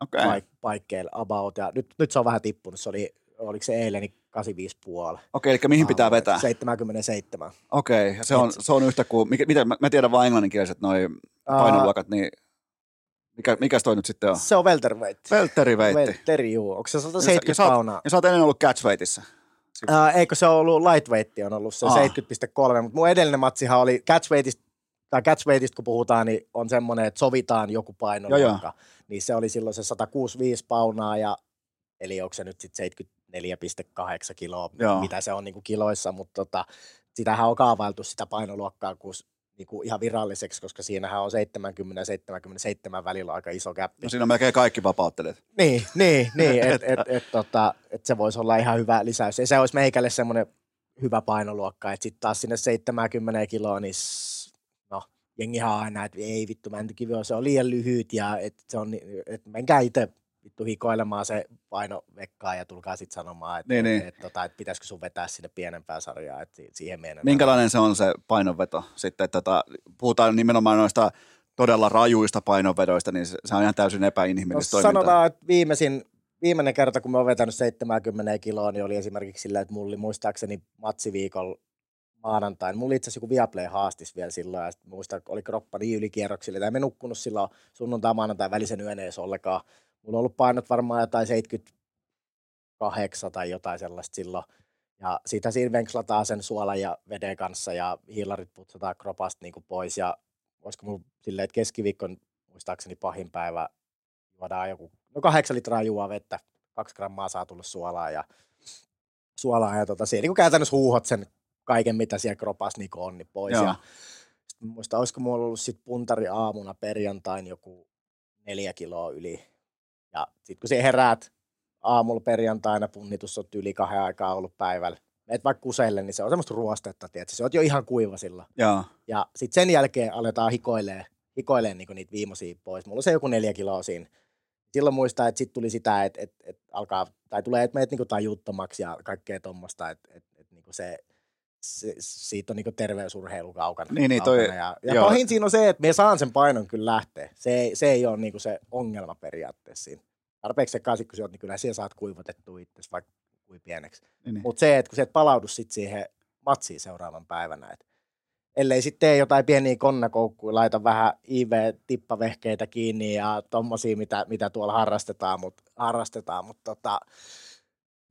Okei. paik- paikkeilla about. Ja nyt, nyt se on vähän tippunut, se oli, oliko se eilen, niin 85,5. Okei, eli mihin pitää vetää? 77. Okei, ja se on, se on yhtä kuin, mikä, miten, mä, tiedän vain englanninkieliset noi painoluokat, niin mikä, mikäs toi nyt sitten on? Se on welterweight. Welterweightti. Welteri, juu. Onko se Ja 170 sä, oot, paunaa? ja sä oot ennen ollut catchweightissa. Ää, eikö se ollut lightweight on ollut se Aa. 70,3, mutta mun edellinen matsihan oli catchweightista, tai catchweightista kun puhutaan, niin on semmoinen, että sovitaan joku painoluokka. Niin se oli silloin se 165 paunaa, ja, eli onko se nyt sitten 74,8 kiloa, Joo. mitä se on niin kuin kiloissa, mutta tota, sitähän on kaavailtu sitä painoluokkaa, kun niin kuin ihan viralliseksi, koska siinähän on 70 ja 77 välillä aika iso käppi. No siinä on melkein kaikki vapauttelijat. Niin, niin, niin että et, et, tota, et se voisi olla ihan hyvä lisäys. Ja se olisi meikälle semmoinen hyvä painoluokka, että sitten taas sinne 70 kiloa, niin no, jengihan on aina, että ei vittu, mäntykivi on, se on liian lyhyt ja että se on, että menkää itse vittu hikoilemaan se painovekkaan ja tulkaa sitten sanomaan, että Niin, niin. et, tota, et pitäisikö sun vetää sinne pienempään sarjaan, että si- siihen meidän Minkälainen se on se painonveto sitten? Että tota, puhutaan nimenomaan noista todella rajuista painonvedoista, niin se, on ihan täysin No, epäinhimillistä toimintaa. sanotaan, että viimeisin, viimeinen kerta, kun mä oon vetänyt 70 kiloa, niin oli esimerkiksi sillä, että mulla oli muistaakseni matsiviikolla maanantain. Mulla itse asiassa joku Viaplay haastis vielä silloin, ja että oli kroppa niin ylikierroksille, tai en nukkunut silloin sunnuntai maanantai välisen yön edes ollenkaan. Mulla on ollut painot varmaan jotain 78 tai jotain sellaista silloin. Ja siitä siinä venkslataan sen suolan ja veden kanssa ja hiilarit putsataan kropasta niin pois. Ja olisiko mulla silleen, että keskiviikkon muistaakseni pahin päivä juodaan joku, no kahdeksan litraa juo vettä, kaksi grammaa saa tulla suolaa ja suolaa ja tota, siellä niin käytännössä huuhot sen kaiken, mitä siellä kropassa niin on, niin pois. Joo. Ja sitten muista, olisiko mulla ollut sit puntari aamuna perjantain joku neljä kiloa yli. Ja sitten kun siihen heräät aamulla perjantaina, punnitus on yli kahden aikaa ollut päivällä, meet vaikka kuselle, niin se on semmoista ruostetta, tietysti. se on jo ihan kuiva silloin. Joo. Ja sitten sen jälkeen aletaan hikoilee, hikoilee niinku niitä viimeisiä pois. Mulla on se joku neljä kiloa siinä. Silloin muistaa, että sitten tuli sitä, että, että, että alkaa, tai tulee, että meet niinku tajuttomaksi ja kaikkea tuommoista, että, että, että niinku se, se, siitä on niinku terveysurheilu kaukana. Niin, niin, toi- ja, ja joo. pahin siinä on se, että me saan sen painon kyllä lähteä. Se ei, se ei ole niinku se ongelma periaatteessa siinä. Tarpeeksi sekaisin, kun sä oot, niin kyllä siellä saat kuivatettua itse vaikka kuin pieneksi. Niin, niin. Mutta se, että kun sä et palaudu sit siihen matsiin seuraavan päivänä, että ellei sitten tee jotain pieniä konnakoukkuja, laita vähän IV-tippavehkeitä kiinni ja tommosia, mitä, mitä tuolla harrastetaan, mutta harrastetaan, mut tota,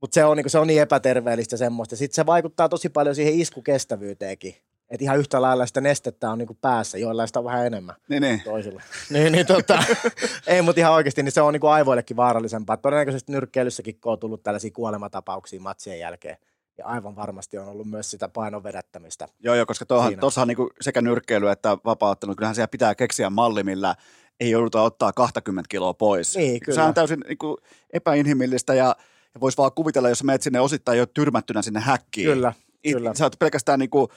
mut se, on, niinku, se on niin epäterveellistä semmoista. Sitten se vaikuttaa tosi paljon siihen iskukestävyyteenkin. Että ihan yhtä lailla sitä nestettä on niinku päässä, joillain sitä on vähän enemmän niin, niin. toisilla. niin, niin tota, ei, mutta ihan oikeasti, niin se on niinku aivoillekin vaarallisempaa. Todennäköisesti nyrkkeilyssäkin, kun on tullut tällaisia kuolematapauksia matsien jälkeen, ja aivan varmasti on ollut myös sitä painon vedättämistä. Joo, joo, koska tuossahan niinku sekä nyrkkeily että vapauttelu, kyllähän siellä pitää keksiä malli, millä ei jouduta ottaa 20 kiloa pois. Niin, kyllä. Se on täysin niinku epäinhimillistä ja, ja voisi vaan kuvitella, jos menet sinne osittain jo tyrmättynä sinne häkkiin. Kyllä, It, kyllä. Sä oot pelkästään niinku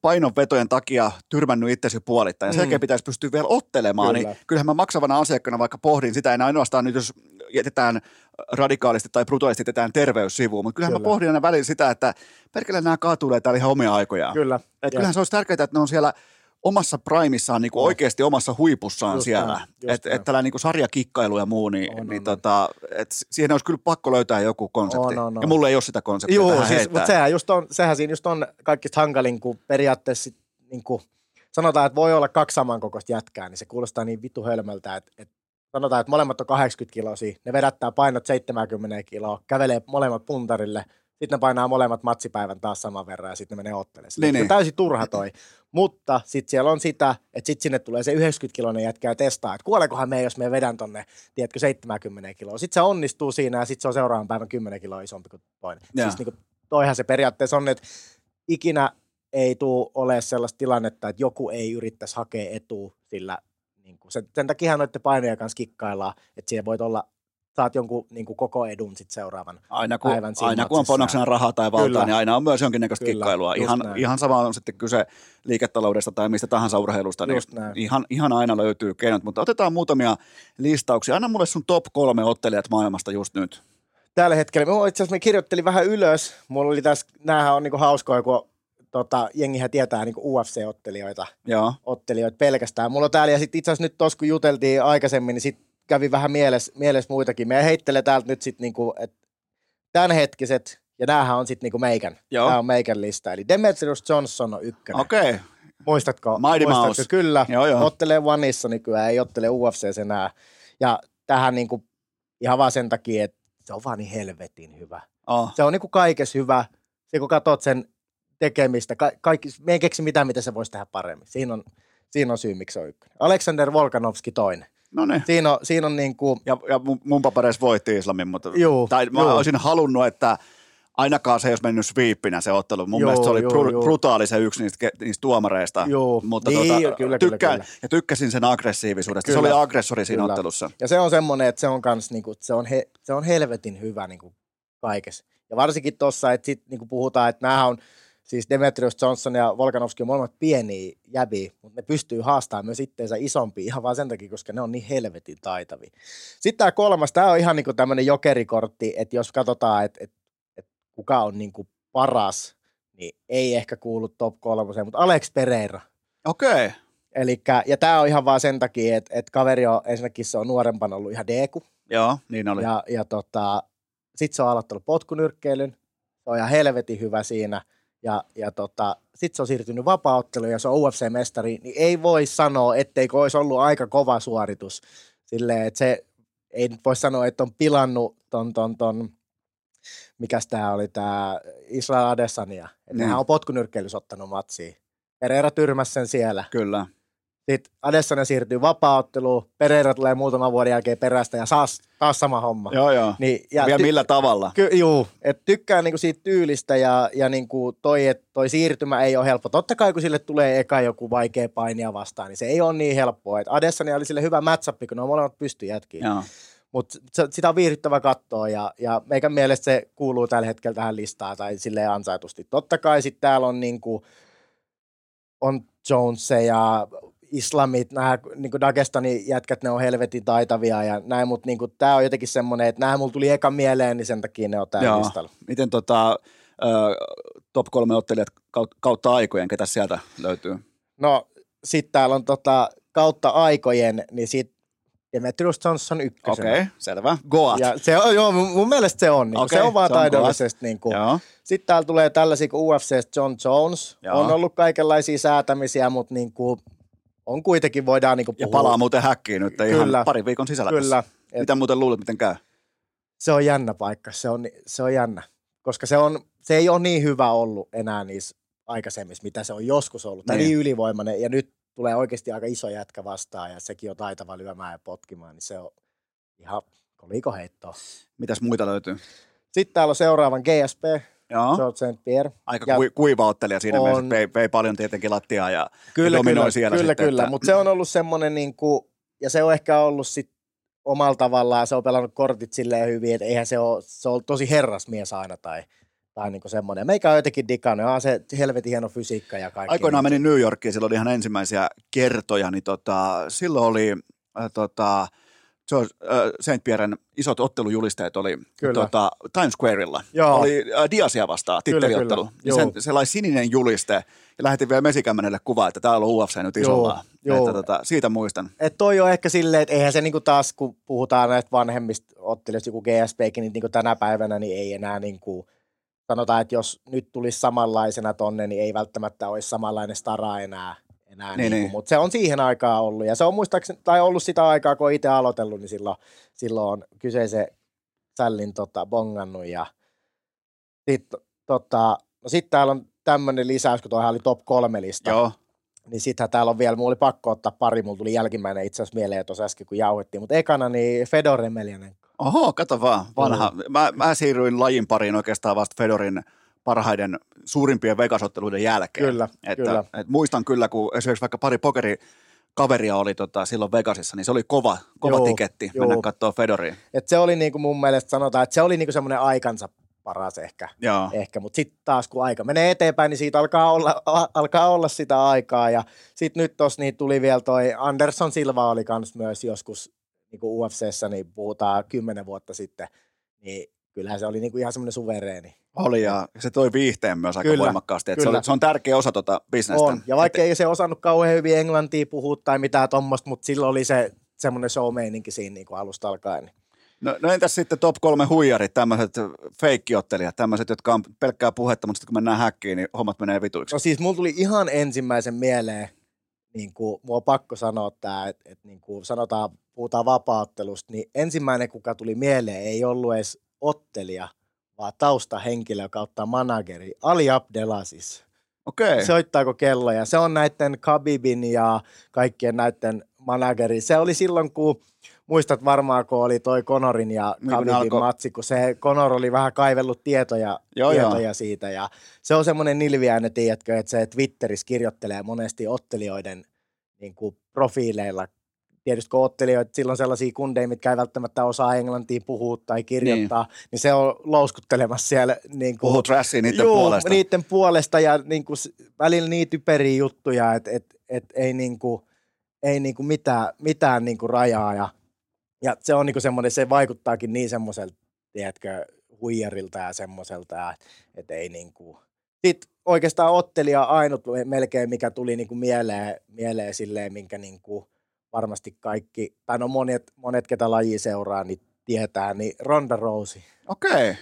painonvetojen takia tyrmännyt itsesi puolittain. Ja sen Mm. pitäisi pystyä vielä ottelemaan. Kyllä. Niin kyllähän mä maksavana asiakkaana vaikka pohdin sitä, en ainoastaan nyt jos jätetään radikaalisti tai brutaalisti jätetään terveys sivuun, mutta kyllähän Kyllä. mä pohdin aina välillä sitä, että perkele nämä kaatuilee täällä ihan omia aikojaan. Kyllä. Et kyllähän se olisi tärkeää, että ne on siellä omassa primissaan niin On. oikeasti omassa huipussaan Just siellä. näin, Että et tällainen niin sarjakikkailu ja muu, niin, On, niin on, tota, et siihen olisi kyllä pakko löytää joku konsepti. On, on, on. Ja mulla ei ole sitä konseptia Joo, tähän siis, heittää. mutta sehän, just on, sehän siinä just on kaikista hankalin, kun periaatteessa niin kuin, sanotaan, että voi olla kaksi samankokoista jätkää, niin se kuulostaa niin vittu hölmöltä, että, että sanotaan, että molemmat on 80 kilosia, ne vedättää painot 70 kiloa, kävelee molemmat puntarille, sitten ne painaa molemmat matsipäivän taas saman verran ja sitten ne menee ottelemaan. Niin, Niin, täysin turha toi. Mutta sitten siellä on sitä, että sitten sinne tulee se 90-kiloinen jätkä ja testaa, että kuolekohan me, jos me vedän tonne, tiedätkö, 70 kiloa. Sitten se onnistuu siinä ja sitten se on seuraavan päivän 10 kiloa isompi kuin toinen. Joo. Siis niin kuin, toihan se periaatteessa on, että ikinä ei tule ole sellaista tilannetta, että joku ei yrittäisi hakea etua sillä, niin kuin, sen, sen takia noiden painojen kanssa kikkaillaan, että siellä voit olla, saat jonkun niin kuin koko edun sit seuraavan. Aina kun, päivän aina kun on panoksena rahaa tai valtaa, Kyllä. niin aina on myös jonkinnäköistä Kyllä, kikkailua. Ihan, näin. ihan sama on sitten kyse liiketaloudesta tai mistä tahansa urheilusta, Just niin näin. ihan, ihan aina löytyy keinot. Mutta otetaan muutamia listauksia. Anna mulle sun top kolme ottelijat maailmasta just nyt. Tällä hetkellä, mä itse asiassa mä kirjoittelin vähän ylös, mulla oli tässä, näähän on niinku hauskoja, kun tota, jengihän tietää niinku UFC-ottelijoita, Joo, ottelijoita pelkästään. Mulla on täällä, ja sitten itse asiassa nyt tuossa kun juteltiin aikaisemmin, niin sitten kävi vähän mielessä, mielessä muitakin. Me heittelee täältä nyt sitten niinku, tämänhetkiset, ja näähän on sitten niinku meikän. Joo. Tämä on meikän lista. Eli Demetrius Johnson on ykkönen. okei. Okay. Muistatko? Mighty Muistatko? Mouse. Kyllä. Joo, joo. Ottelee Oneissa nykyään, ei ottele UFC enää. Ja tähän niinku, ihan vaan sen takia, että se on vaan niin helvetin hyvä. Oh. Se on niinku kaikessa hyvä. Se kun katsot sen tekemistä, ka- kaikki, me ei keksi mitään, mitä se voisi tehdä paremmin. Siinä on, siinä on syy, miksi se on ykkönen. Aleksander Volkanovski toinen. No niin. Siinä on, siinä on niinku, Ja, ja mun, papereissa voitti islamin, mutta Juu, tai mä juu. olisin halunnut, että Ainakaan se ei olisi mennyt sweepinä se ottelu. Mun Joo, mielestä se oli joo, bru- joo. brutaali se yksi niistä, niistä tuomareista. Joo, Mutta niin, tuota, kyllä, kyllä, tykkään, kyllä. Ja tykkäsin sen aggressiivisuudesta. Kyllä. Se oli aggressori siinä Kyllä. ottelussa. Ja se on semmoinen, että se on kans niinku, se on, he, se on helvetin hyvä niinku kaikessa. Ja varsinkin tuossa, että sit niinku puhutaan, että nämä on siis Demetrius Johnson ja Volkanovski on molemmat pieniä jäbiä, mutta ne pystyy haastamaan myös itteensä isompi ihan vaan sen takia, koska ne on niin helvetin taitavia. Sitten tämä kolmas, tämä on ihan niinku tämmöinen jokerikortti, että jos katsotaan, että et, et kuka on niinku paras, niin ei ehkä kuulu top kolmoseen, mutta Alex Pereira. Okei. Okay. Elikkä, ja tämä on ihan vaan sen takia, että, että kaveri on ensinnäkin se on nuorempana ollut ihan deku, Joo, niin oli. ja, ja tota, sitten se on aloittanut potkunyrkkeilyn, se on ihan helvetin hyvä siinä, ja, ja tota, sitten se on siirtynyt vapaaotteluun ja se on UFC-mestari, niin ei voi sanoa, etteikö olisi ollut aika kova suoritus. Silleen, että se ei nyt voi sanoa, että on pilannut ton, ton, ton mikäs tämä oli, tämä Israel Adesanya. Että Niin. nehän on potkunyrkkeilyssä ottanut matsiin. Pereira tyrmäsi sen siellä. Kyllä. Sitten Adesanya siirtyy vapaaotteluun, Pereira tulee muutaman vuoden jälkeen perästä ja taas, taas sama homma. Joo, joo. Niin, Ja Vielä ty- millä tavalla? Ky- juu, et tykkään niinku siitä tyylistä ja, ja niinku toi, et toi siirtymä ei ole helppo. Totta kai kun sille tulee eka joku vaikea painia vastaan, niin se ei ole niin helppoa. Et Adesanya oli sille hyvä matchup, kun ne on molemmat pysty jätkiin. Mutta sitä on viihdyttävä katsoa ja, ja meikän mielestä se kuuluu tällä hetkellä tähän listaan tai silleen ansaitusti. Totta kai sitten täällä on niinku, on Jones ja islamit, nämä niin Dagestanin jätkät, ne on helvetin taitavia ja näin, mutta niin tämä on jotenkin semmoinen, että nämä mulla tuli eka mieleen, niin sen takia ne on täällä listalla. Miten tota, ö, top kolme ottelijat kaut- kautta aikojen, ketä sieltä löytyy? No sitten täällä on tota, kautta aikojen, niin sit Demetrius Johnson Okei, ykkösenä. okay, selvä. Goat. Ja se on, joo, mun mielestä se on. Niin Okei, se on vaan taidollisesti. Niin kuin. Sitten täällä tulee tällaisia kuin UFC John Jones. Joo. On ollut kaikenlaisia säätämisiä, mutta niin kuin, on kuitenkin voidaan niin kuin Ja puhua. palaa muuten häkkiin nyt ihan Kyllä. parin viikon sisällä. Kyllä. tässä. Mitä muuten luulet, miten käy? Se on jännä paikka. Se on, se on jännä. Koska se, on, se ei ole niin hyvä ollut enää niissä aikaisemmissa, mitä se on joskus ollut. Tai Niin. niin ylivoimainen. Ja nyt tulee oikeasti aika iso jätkä vastaan ja sekin on taitava lyömään ja potkimaan. Niin se on ihan kolikoheittoa. Mitäs muita löytyy? Sitten täällä on seuraavan GSP, Joo. George St. Pierre. Aika ja- kui, kuiva ottelija siinä On. mielessä, vei, vei paljon tietenkin lattiaa ja Kyllä, dominoi kyllä, siellä kyllä, sitten, kyllä. että- mutta se on ollut semmoinen, niin kuin, ja se on ehkä ollut sit omalla tavallaan, se on pelannut kortit silleen hyvin, että eihän se ole, se on tosi herrasmies aina tai, tai niin semmoinen. Meikä on jotenkin digannut, on se helvetin hieno fysiikka ja kaikki. Aikoinaan menin New Yorkiin, silloin oli ihan ensimmäisiä kertoja, niin tota, silloin oli äh, tota, George, äh, St. Pierren isot ottelujulisteet oli Kyllä. tota, Times Squareilla. Joo. Oli äh, Diasia vastaan, Kyllä, titteliottelu. kyllä. Niin sen, sellainen sininen juliste, ja lähetin vielä Mesikämmenelle kuvaa, että täällä on UFC nyt isolla. Joo. Että, tota, siitä muistan. Et toi on ehkä silleen, että eihän se niinku taas, kun puhutaan näistä vanhemmista ottelijoista, joku GSPkin, niin niinku tänä päivänä niin ei enää niinku, sanotaan, että jos nyt tulisi samanlaisena tonne, niin ei välttämättä olisi samanlainen stara enää. Enää Niin, niin, niin. niin. Mutta se on siihen aikaan ollut. Ja se on muistaakseni, tai ollut sitä aikaa, kun itse aloitellut, niin silloin, silloin on kyseisen sällin tota, bongannut. Ja sitten tota, no sit täällä on tämmöinen lisäys, kun tuohan oli top kolme lista. Joo. Niin sittenhän täällä on vielä, mulla oli pakko ottaa pari, mulla tuli jälkimmäinen itse asiassa mieleen tuossa äsken, kun jauhettiin. Mutta ekana niin Fedor Emelianen. Oho, kato vaan, vanha. Mä, mä siirryin lajin pariin oikeastaan vasta Fedorin parhaiden suurimpien vegasotteluiden jälkeen. Kyllä, että, kyllä. Et muistan kyllä, kun esimerkiksi vaikka pari pokeri kaveria oli tota, silloin Vegasissa, niin se oli kova, kova Joo, tiketti joo. mennä katsoa Fedoria. Et se oli niinku mun mielestä sanotaan, että se oli niinku semmoinen aikansa paras ehkä. Joo. ehkä. Mutta sitten taas kun aika menee eteenpäin, niin siitä alkaa olla, alkaa olla sitä aikaa. Ja sitten nyt tuossa niin tuli vielä toi Anderson Silva oli kans myös joskus niin kuin UFCssä, niin puhutaan kymmenen vuotta sitten. Niin kyllähän se oli niin kuin ihan semmoinen suvereeni. Oli ja se toi viihteen myös aika Kyllä, voimakkaasti. Et se, oli, se on tärkeä osa tota bisnestä. On. Ja vaikka ei se osannut kauhean hyvin englantia puhua tai mitään tuommoista, mutta silloin oli se semmoinen show-meininki siinä niin kuin alusta alkaen. Niin. No, no entäs sitten top kolme huijarit, tämmöiset feikkiottelijat, tämmöiset, jotka on pelkkää puhetta, mutta sitten kun mennään häkkiin, niin hommat menee vituiksi. No siis mulla tuli ihan ensimmäisen mieleen, niin kuin, mua on pakko sanoa tämä, että, että niin kuin sanotaan, puhutaan vapaattelusta, niin ensimmäinen, kuka tuli mieleen, ei ollut edes ottelija, vaan taustahenkilö kautta manageri, Ali Abdelaziz. Okei. Soittaako kelloja? Se on näiden Khabibin ja kaikkien näiden manageri. Se oli silloin, kun muistat varmaan, kun oli toi Conorin ja Niin, Khabibin alkoi- matsi, kun se Conor oli vähän kaivellut tietoja, Joo, tietoja siitä. Ja se on semmoinen nilviäinen, tiedätkö, että se Twitterissä kirjoittelee monesti ottelijoiden niin kuin profiileilla. Tietysti kun ottelijoita, silloin on sellaisia kundeja, mitkä ei välttämättä osaa englantia puhua tai kirjoittaa, niin, niin se on louskuttelemassa siellä. Niin kuin, Puhuu trashia niiden Juu, puolesta. niiden puolesta ja niin kuin, välillä niin typeriä juttuja, että et, et ei, niin kuin, ei niin kuin mitään, mitään niin kuin rajaa. Ja, ja se on niin kuin semmoinen, se vaikuttaakin niin semmoiselta, tiedätkö, huijarilta ja semmoiselta, että ei niin kuin... Sitten oikeastaan ottelija ainut melkein, mikä tuli niin kuin mieleen, mieleen silleen, minkä niin kuin varmasti kaikki, tai no monet, monet ketä laji seuraa, niin tietää, niin Ronda Rousey. Okei.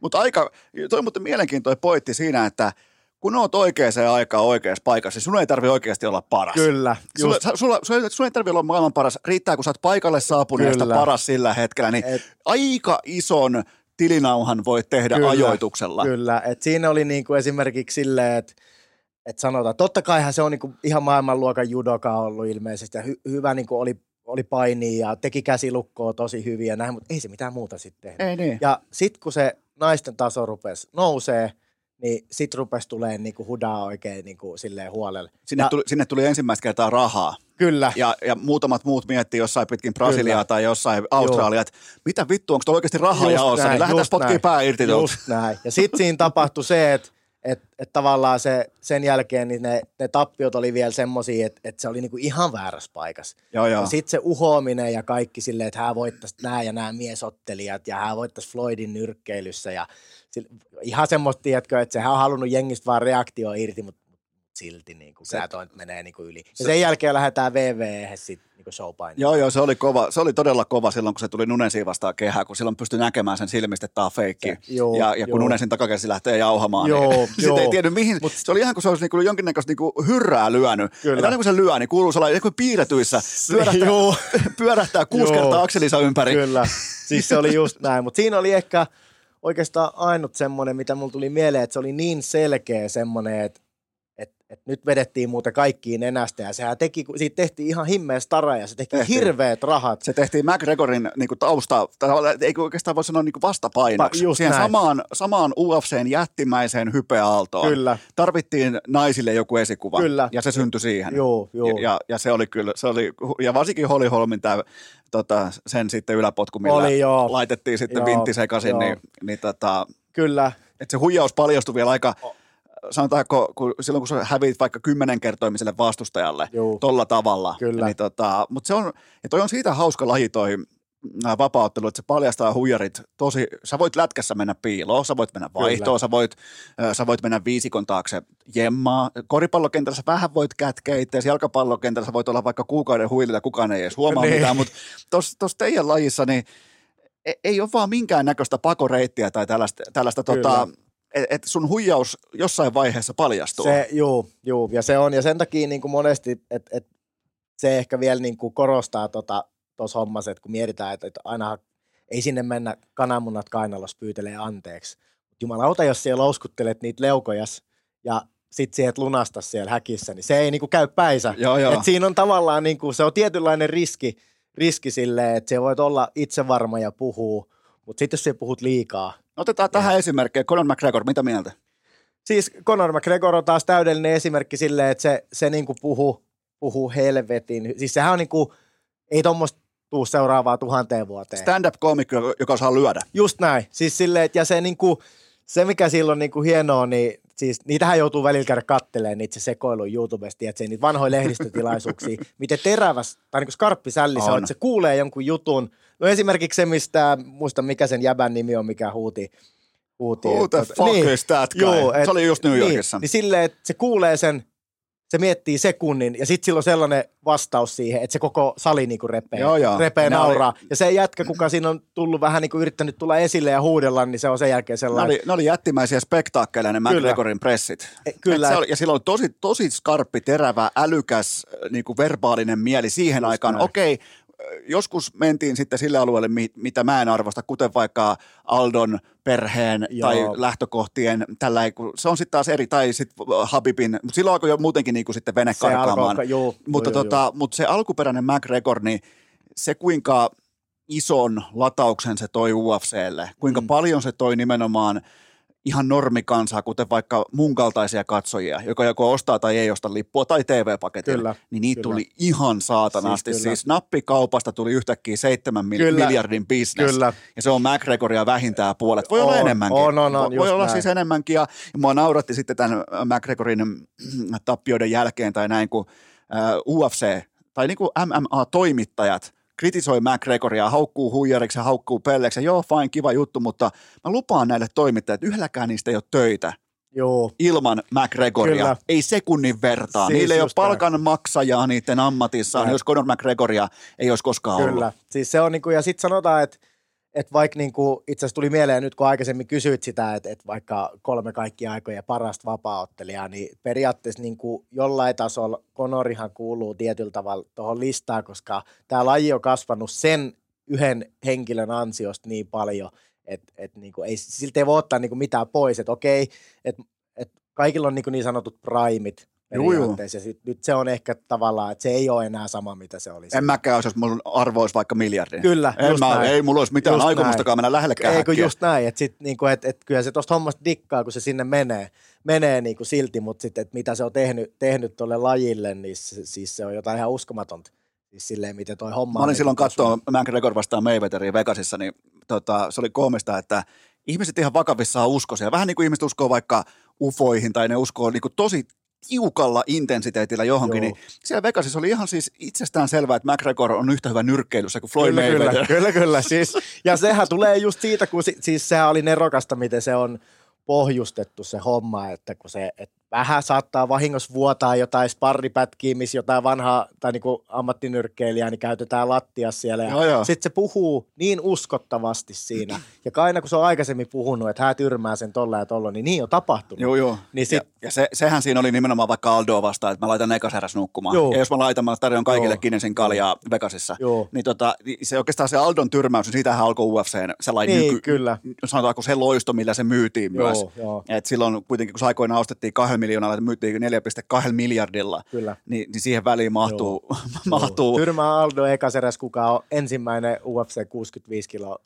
Mutta aika, toi muuten mielenkiintoinen pointti siinä, että kun oot oikeaan aikaan oikeassa paikassa, niin sun ei tarvi oikeasti olla paras. Kyllä, Sulla, sulla, sulla, sulla, ei tarvitse olla maailman paras, riittää kun sä oot paikalle saapuneesta Kyllä. paras sillä hetkellä, niin Et- aika ison tilinauhan voit tehdä Kyllä, ajoituksella. Kyllä, että siinä oli niinku esimerkiksi silleen, että et sanotaan, totta kaihan se on niinku ihan maailmanluokan judoka ollut ilmeisesti ja hy, hyvä niinku oli, oli paini ja teki käsilukkoa tosi hyvin ja näin, mutta ei se mitään muuta sitten tehnyt. Ei niin. Ja sitten kun se naisten taso rupesi nousee, niin sit rupesi tulee niinku hudaa oikein niinku silleen huolelle. Sinne, ja, tuli, sinne tuli ensimmäistä kertaa rahaa. Kyllä, Ja, ja muutamat muut miettii jossain pitkin Brasiliaa Kyllä. tai jossain Australiaa, että mitä vittu, onko tuolla oikeasti rahaa Just jaossa, näin, niin lähdetään just potkii näin. pää irti tuolta. Just näin. Ja sitten siinä tapahtui se, että et, et tavallaan se, sen jälkeen niin ne, ne tappiot oli vielä semmoisia, että et se oli niinku ihan väärässä paikassa. Joo, joo. Ja sitten se uhoaminen ja kaikki silleen, että hän voittaisi nämä ja nämä miesottelijat ja hän voittaisi Floydin nyrkkeilyssä. Ja sille, ihan semmoista, tiedätkö, että sehän on halunnut jengistä vaan reaktio irti, mutta silti niin kuin, Se- se, toi nyt menee niin kuin yli. Ja sen jälkeen lähdetään VVE sitten niin showpainiin. Joo, joo, se oli kova. Se oli todella kova silloin, kun se tuli Nunesiin vastaan kehää, kun silloin pystyi näkemään sen silmistä, että tämä on feikki. Se- joo, ja, ja kun. Nunesin takakäsi lähtee jauhamaan, Joo, niin sitten joo. ei tiedä mihin. Mut, se oli ihan kuin se olisi niinku jonkinnäköistä niinku hyrrää lyönyt. Kyllä. Ja aina kun se lyö, niin kuuluu sellainen kuin piirretyissä. Pyörähtää, joo. pyörähtää kuusi Joo. kertaa akselinsa ympäri. Kyllä, siis se oli just näin. Mutta siinä oli ehkä oikeastaan ainut semmoinen, mitä mulla tuli mieleen, että se oli niin selkeä semmoinen, että et, et nyt vedettiin muuten kaikkiin nenästä ja sehän teki, siitä tehtiin ihan himmeä stara ja se teki Tehtiin. hirveät rahat. Se tehtiin McGregorin niin kuin tausta, ei oikeastaan voi sanoa niin kuin vastapainoksi. Pa- just Siihen näin. samaan, samaan UFCn jättimäiseen hypeaaltoon. Kyllä. Tarvittiin naisille joku esikuva. Kyllä. Ja se syntyi siihen. Joo, joo. Ja, ja, ja, se oli kyllä, se oli, ja varsinkin Holly Holmin tämä, tota, sen sitten yläpotku, millä Oli, joo. laitettiin sitten Joo, vintti sekaisin, joo. niin, niin tota, Kyllä, että se huijaus paljastui vielä aika, sanotaanko, kun, silloin kun sä hävit vaikka kymmenenkertoimiselle vastustajalle Juu. tolla tavalla. Kyllä. Niin tota, mutta se on, ja toi on siitä hauska laji toi vapauttelu, että se paljastaa huijarit tosi, sä voit lätkässä mennä piiloon, sä voit mennä vaihtoon, sä voit, sä voit mennä viisikon taakse jemmaa. Koripallokentällä sä vähän voit kätkeä itseäsi, jalkapallokentällä sä voit olla vaikka kuukauden huililla, kukaan ei edes huomaa Niin. mitään, mutta tuossa teidän lajissa niin e- ei ole vaan minkään näköistä pakoreittiä tai tällaista, tällaista tota, että et sun huijaus jossain vaiheessa paljastuu. se, juu, juu, ja se on, ja sen takia niin kuin monesti, että et, se ehkä vielä niin kuin korostaa tuossa tota, hommassa, että kun mietitään, että, että aina ei sinne mennä kananmunat kainalossa pyytelee anteeksi. Jumalauta, jos siellä louskuttelet niitä leukojas ja sit sieltä lunasta siellä häkissä, niin se ei niinku käy päisä. Joo, joo. Et siinä on tavallaan, niinku, se on tietynlainen riski, riski silleen, että se voit olla itsevarma ja puhuu, mutta sitten jos sä puhut liikaa. Otetaan tähän esimerkkejä. Conor McGregor, mitä mieltä? Siis Conor McGregor on taas täydellinen esimerkki silleen, että se, se niinku puhuu, puhuu helvetin. Siis sehän on niinku, ei tuommoista tuu seuraavaa tuhanteen vuoteen. Stand-up-koomikko, joka osaa lyödä. Just näin. Siis silleen, että ja se, niinku, se mikä silloin niinku hienoa, niin siis niitähän joutuu välillä käydä katteleen niitä se sekoilu YouTubesta, että se niitä vanhoja lehdistötilaisuuksia, miten teräväs tai niinku skarppi sälli se on, että se kuulee jonkun jutun. No esimerkiksi se, mistä, muista mikä sen jäbän nimi on, mikä huuti. huuti Who the fuck is that guy? Se oli just New Yorkissa. Niin, niin silleen, että se kuulee sen, se miettii sekunnin ja sitten sillä on sellainen vastaus siihen, että se koko sali niinku repee, Joo, joo. repee Ne oli- nauraa. Ja se jätkä, kuka siinä on tullut vähän niinku yrittänyt tulla esille ja huudella, niin se on sen jälkeen Ne sellainen. oli, ne oli jättimäisiä spektaakkeleja ne. McGregorin pressit. E, kyllä. Oli, ja sillä oli tosi, tosi skarppi, terävä, älykäs, niin kuin verbaalinen mieli siihen Just aikaan. näin. Okei, joskus mentiin sitten sille alueelle, mi- mitä mä en arvosta, kuten vaikka Aldon perheen Joo. tai lähtökohtien, tällä se on sitten taas eri, tai sitten Habibin, mutta silloin alkoi jo muutenkin niin kuin sitten vene Se alkoi- juu, mutta, juu, tota, mutta se alkuperäinen McGregor, niin se kuinka ison latauksen se toi UFClle, kuinka mm. paljon se toi nimenomaan ihan normikansaa, kuten vaikka mun kaltaisia katsojia, joka joko ostaa tai ei osta lippua tai TV-paketilla, niin niitä kyllä. tuli ihan saatanasti. Siis, siis nappikaupasta tuli yhtäkkiä seitsemän kyllä. miljardin bisnes. Kyllä. Ja se on McGregoria vähintään puolet. Voi on, olla enemmänkin. On, on, on, Voi olla näin. siis enemmänkin. Ja, ja mua nauratti sitten tämän McGregorin tappioiden jälkeen tai näin, kun uh, UFC tai niin kuin MMA-toimittajat – kritisoi McGregoria, haukkuu huijariksi ja haukkuu pelleksi. Ja joo, fine, kiva juttu, mutta mä lupaan näille toimittajille, että yhdelläkään niistä ei ole töitä. Joo. Ilman McGregoria. Kyllä. Ei sekunnin vertaa. Siis Niille ei ole palkan näin. maksajaa niiden ammatissaan, näin. jos Conor McGregoria ei olisi koskaan Kyllä. ollut. Siis se on niin kuin, ja sitten sanotaan, että että vaikka niin kuin, itse asiassa tuli mieleen nyt, kun aikaisemmin kysyit sitä, että, että vaikka kolme kaikki aikojen parasta vapaaottelijaa, niin periaatteessa niin kuin jollain tasolla Conorihan kuuluu tietyllä tavalla tuohon listaan, koska tämä laji on kasvanut sen yhden henkilön ansiosta niin paljon, että, että niin kuin ei, siltä ei voi ottaa niin kuin mitään pois, että okei, että, että kaikilla on niin, kuin niin sanotut primit, periaatteessa. Ja sit, nyt se on ehkä tavallaan, että se ei ole enää sama, mitä se oli. En mäkään jos mun arvo olisi vaikka miljardi. Kyllä, en mä, näin. Ei mulla olisi mitään just aikomustakaan näin. mennä lähellekään Ei kun just näin, että sit, niinku, et, et, kyllä se tuosta hommasta dikkaa, kun se sinne menee, menee niinku silti, mutta sitten, että mitä se on tehnyt, tehnyt tuolle lajille, niin se, siis se on jotain ihan uskomatonta. Siis silleen, miten toi homma Mä olin silloin katsoa McGregor vastaan Mayweatheria Vegasissa, niin tota, se oli koomista, että ihmiset ihan vakavissaan uskoisia. Vähän niin kuin ihmiset uskoo vaikka ufoihin tai ne uskoo niin kuin tosi tiukalla intensiteetillä johonkin, Joo. niin siellä Vegasissa oli ihan siis itsestään selvää, että McGregor on yhtä hyvä nyrkkeilyssä kuin Floyd kyllä, Mayweather. Kyllä, kyllä, kyllä. Siis, ja sehän tulee just siitä, kun si, siis sehän oli nerokasta, miten se on pohjustettu se homma, että kun se, että vähän saattaa vahingossa vuotaa jotain sparripätkiä, missä jotain vanhaa tai niin ammattinyrkkeilijää, niin käytetään lattia siellä. Ja sitten se puhuu niin uskottavasti siinä. Ja aina kun se on aikaisemmin puhunut, että hän tyrmää sen tolla ja tolla, niin niin on tapahtunut. Joo, joo. Niin sit... ja, ja se, sehän siinä oli nimenomaan vaikka Aldoa vastaan, että mä laitan ekaseräs nukkumaan. Joo. Ja jos mä laitan, mä tarjoan kaikille. Kinesin kaljaa Vegasissa. Joo. Niin tota, se oikeastaan se Aldon tyrmäys, niin siitähän alkoi UFCn sellainen niin, nyky, kyllä. sanotaanko se loisto, millä se myytiin joo, myös. Joo. Et silloin kuitenkin, kun se aikoinaan ostettiin kahden miljoonalla, että myytiin 4,2 miljardilla, Kyllä. Niin, niin siihen väliin mahtuu. mahtuu. Tyrmää Aldo Ekaseräs, kuka on ensimmäinen UFC 65 kilo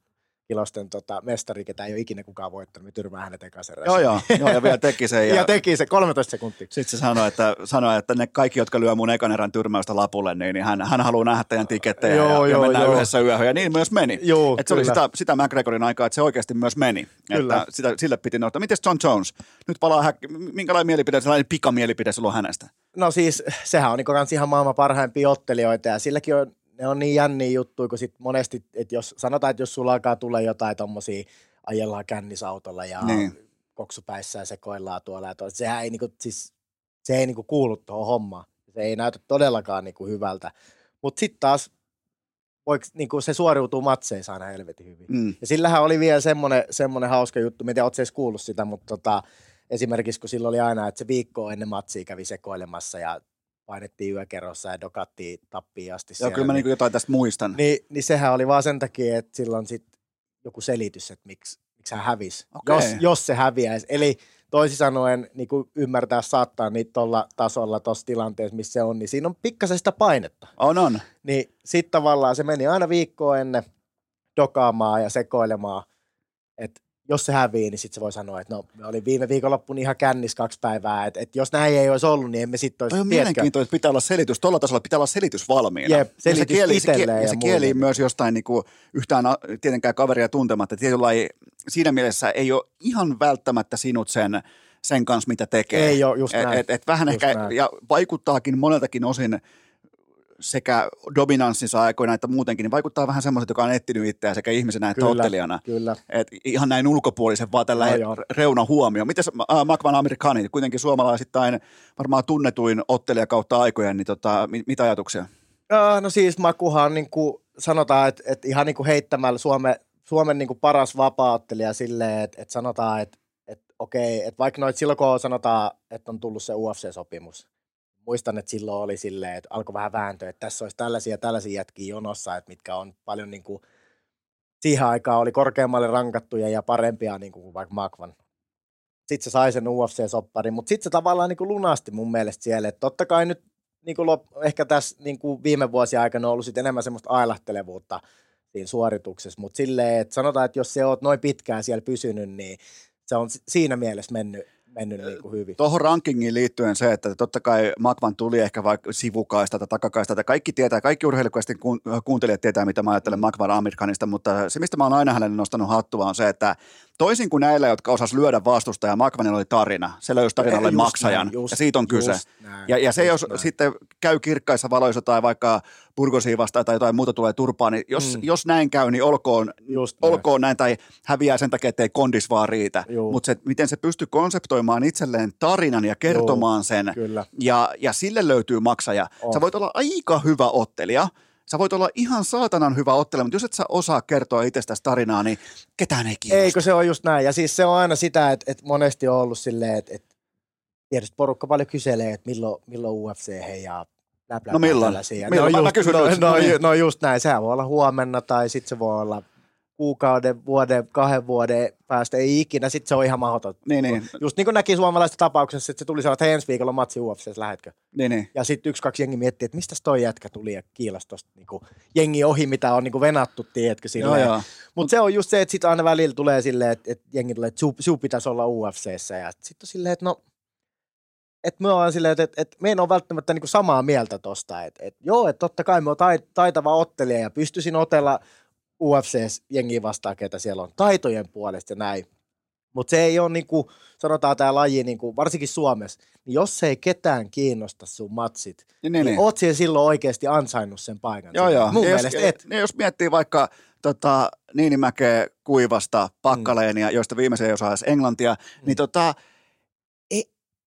kilosten tota, mestari, ketä ei ole ikinä kukaan voittanut, me tyrmää hänet ekaserässä. Joo, joo, joo, ja vielä teki sen. Ja, ja teki se 13 sekuntia. Sitten se sanoi, että, sanoi, että ne kaikki, jotka lyö mun ekan erän tyrmäystä lapulle, niin, niin hän, hän haluaa nähdä teidän tikettejä joo, ja, joo, ja mennään joo. yhdessä yöhön. Ja niin myös meni. Joo, että se oli sitä, sitä McGregorin aikaa, että se oikeasti myös meni. Kyllä. Että sitä, sille piti noita. Miten John Jones? Nyt palaa, hä- minkälainen mielipide, sellainen pikamielipide sulla on hänestä? No siis, sehän on niin ihan maailman parhaimpia ottelijoita ja silläkin on ne on niin jänniä juttuja, kun sit monesti, että jos sanotaan, että jos sulla alkaa tulla jotain tommosia, ajellaan kännisautolla ja niin. koksupäissä ja sekoillaan tuolla ja tuolla. Sehän ei, niinku, siis, se ei niinku kuulu tuohon hommaan. Se ei näytä todellakaan niinku hyvältä. Mutta sitten taas voiko, niinku, se suoriutuu matseissa aina helvetin hyvin. Mm. Ja sillähän oli vielä semmoinen, semmoinen hauska juttu, mitä oot edes kuullut sitä, mutta tota, esimerkiksi kun silloin oli aina, että se viikko ennen matsia kävi sekoilemassa ja painettiin yökerrossa ja dokattiin tappiin asti. Joo, siellä, kyllä mä niin, jotain tästä muistan. Niin, niin sehän oli vaan sen takia, että silloin sit joku selitys, että miksi, miksi hän hävisi, okay. jos, jos se häviäisi. Eli toisin sanoen niin kuin ymmärtää saattaa niitä tuolla tasolla tuossa tilanteessa, missä se on, niin siinä on pikkasen sitä painetta. On, on. Niin sitten tavallaan se meni aina viikkoa ennen dokaamaan ja sekoilemaan, että jos se hävii, niin sitten se voi sanoa, että no, me oli viime viikonloppuna ihan kännis kaksi päivää, että, että jos näin ei olisi ollut, niin emme sitten olisi, Toi on mielenkiintoista, että pitää olla selitys, tuolla tasolla pitää olla selitys valmiina. Jep, selitys ja se kieli, se, kieli, ja se kieli myös jostain niin kuin, yhtään tietenkään kaveria tuntematta, tietyllä ei, siinä mielessä ei ole ihan välttämättä sinut sen, sen kanssa, mitä tekee. Ei ole, just näin. Et, et vähän just ehkä, näin. ja vaikuttaakin moneltakin osin sekä dominanssinsa aikoina että muutenkin, niin vaikuttaa vähän semmoiset, joka on etsinyt itseään sekä ihmisenä että kyllä, ottelijana. Kyllä. Et ihan näin ulkopuolisen, vaan tällä no, reuna huomio. Miten äh, Makvan Amerikani, kuitenkin suomalaisittain varmaan tunnetuin ottelija kautta aikojen, niin tota, mit, mitä ajatuksia? Äh, no siis Makuhan niin kuin sanotaan, että, että ihan niin kuin heittämällä Suome, Suomen niin kuin paras vapaa-ottelija silleen, että, että sanotaan, että, että okei, että vaikka noit silloin kun sanotaan, että on tullut se UFC-sopimus, muistan, että silloin oli silleen, että alkoi vähän vääntöä, että tässä olisi tällaisia tällaisia jätkiä jonossa, että mitkä on paljon niin kuin, siihen aikaan oli korkeammalle rankattuja ja parempia niin kuin vaikka Makvan. Sitten se sai sen UFC-sopparin, mutta sitten se tavallaan niin kuin lunasti mun mielestä siellä, että totta kai nyt niin kuin lop, ehkä tässä niin kuin viime vuosien aikana on ollut sit enemmän semmoista ailahtelevuutta siinä suorituksessa, mutta silleen, että sanotaan, että jos se oot noin pitkään siellä pysynyt, niin se on siinä mielessä mennyt, mennyt niin kuin hyvin. Tuohon rankingiin liittyen se, että totta kai Makvan tuli ehkä vaikka sivukaista tai takakaista, tai kaikki tietää, kaikki urheilukaisten kuuntelijat tietää, mitä mä ajattelen Makvan Amirkanista, mutta se, mistä mä oon aina hänelle nostanut hattua, on se, että toisin kuin näillä, jotka osas lyödä vastusta ja Makvanilla oli tarina, se löysi tarinalle just maksajan, näin, just, ja siitä on kyse. Näin, ja, ja se, jos näin. sitten käy kirkkaissa valoissa tai vaikka Burgosiin vastaan tai jotain muuta tulee turpaan, niin jos, mm. jos näin käy, niin olkoon, just näin. olkoon näin tai häviää sen takia, ettei kondis vaan riitä. Mutta se, miten se pystyy konseptoimaan itselleen tarinan ja kertomaan Joo, sen, kyllä. ja, ja sille löytyy maksaja. Oh. Sä voit olla aika hyvä ottelija, Sä voit olla ihan saatanan hyvä ottelija, mutta jos et sä osaa kertoa itsestäsi tarinaa, niin ketään ei kiinnosta. Eikö se ole just näin? Ja siis se on aina sitä, että, että monesti on ollut silleen, että, että tietysti porukka paljon kyselee, että milloin, milloin UFC heijaa Blä, blä, no milloin? milloin? No, just, no, no, no, no just näin, sehän voi olla huomenna tai sitten se voi olla kuukauden, vuoden, kahden vuoden päästä, ei ikinä, sitten se on ihan mahdoton. Niin, niin. Just niin kuin näki suomalaisessa tapauksessa, että se tuli sanoa, että ensi viikolla matsi UFCssä, lähetkö? Niin, niin. Ja sitten yksi, kaksi jengi miettii, että mistä toi jätkä tuli ja kiilasi tosta niin kuin, jengi ohi, mitä on niin kuin venattu, tiedätkö, silleen. Mutta Mut se on just se, että sitten aina välillä tulee silleen, että, että jengi tulee, että sinun pitäisi olla UFCssä ja sitten on silleen, että no että me ollaan silleen, että, että, että me en ole välttämättä niin samaa mieltä tosta. Että, että joo, että totta kai me on taitava ottelija ja pystyisin otella UFC jengiä vastaan, ketä siellä on taitojen puolesta ja näin. Mutta se ei ole niin kuin, sanotaan tämä laji, niin kuin, varsinkin Suomessa, niin jos ei ketään kiinnosta sun matsit, niin, niin, niin. oot siellä silloin oikeasti ansainnut sen paikan. Joo, joo. Mun ja mielestä jos, et. Ja jos miettii vaikka tota, Niinimäkeä, Kuivasta, Pakkaleenia, mm. joista viimeisen ei osaa englantia, mm. niin tota,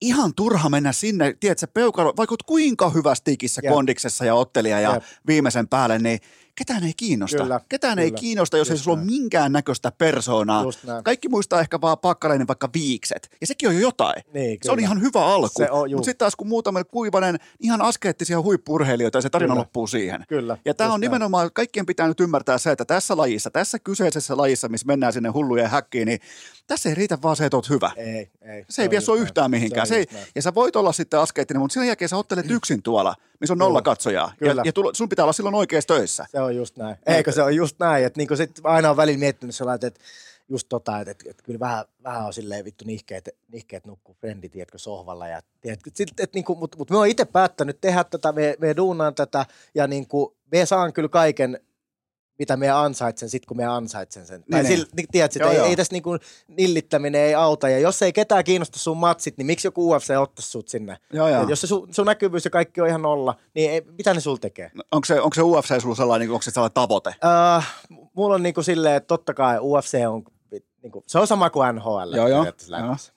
ihan turha mennä sinne, tiedätkö, peukalo, vaikka kuinka hyvässä tikissä Jep. kondiksessa ja ottelija ja Jep. viimeisen päälle, niin ketään ei kiinnosta. Kyllä, ketään kyllä. ei kiinnosta, jos ei sulla ole minkään näköistä persoonaa. Kaikki muistaa ehkä vaan pakkaleinen vaikka viikset. Ja sekin on jo jotain. Niin, se on ihan hyvä alku. Mutta sitten taas kun muutama kuivanen, ihan askeettisia huippurheilijoita ja se tarina kyllä. loppuu siihen. Kyllä. Ja tämä on näin. nimenomaan, kaikkien pitää nyt ymmärtää se, että tässä lajissa, tässä kyseisessä lajissa, missä mennään sinne hullujen häkkiin, niin tässä ei riitä vaan se, että oot hyvä. Ei, ei. Se, ei vie sua yhtään mihinkään. Se se ei, ja sä voit olla sitten askeettinen, mutta sen jälkeen sä ottelet yksin tuolla, missä on nolla katsojaa. Kyllä. Ja, ja tulo, sun pitää olla silloin oikeassa töissä. Se on just näin. Eikö se on just näin, että niin sit aina on välillä miettinyt sellainen, että just tota, että, että, että kyllä vähän, vähän on silleen vittu nihkeet, nihkeet nukkuu frendi, tiedätkö, sohvalla. Ja, tiedätkö, sit, et, niin kuin, mutta, mutta me on itse päättänyt tehdä tätä, me, me duunaan tätä ja niin kuin, me saan kyllä kaiken mitä me ansaitsen sit, kun me ansaitsen sen. Niin, tai niin. Sillä, niin, tiedät, joo, ei, joo. ei tässä niinku nillittäminen ei auta. Ja jos ei ketään kiinnosta sun matsit, niin miksi joku UFC ottaisi sut sinne? Joo, joo. Jos se sun, sun, näkyvyys ja kaikki on ihan nolla, niin ei, mitä ne sulla tekee? No, onko, se, onko se UFC sulla sellainen, onko se sellainen tavoite? Uh, mulla on niinku silleen, että totta kai UFC on, niinku, se on sama kuin NHL. Joo, joo.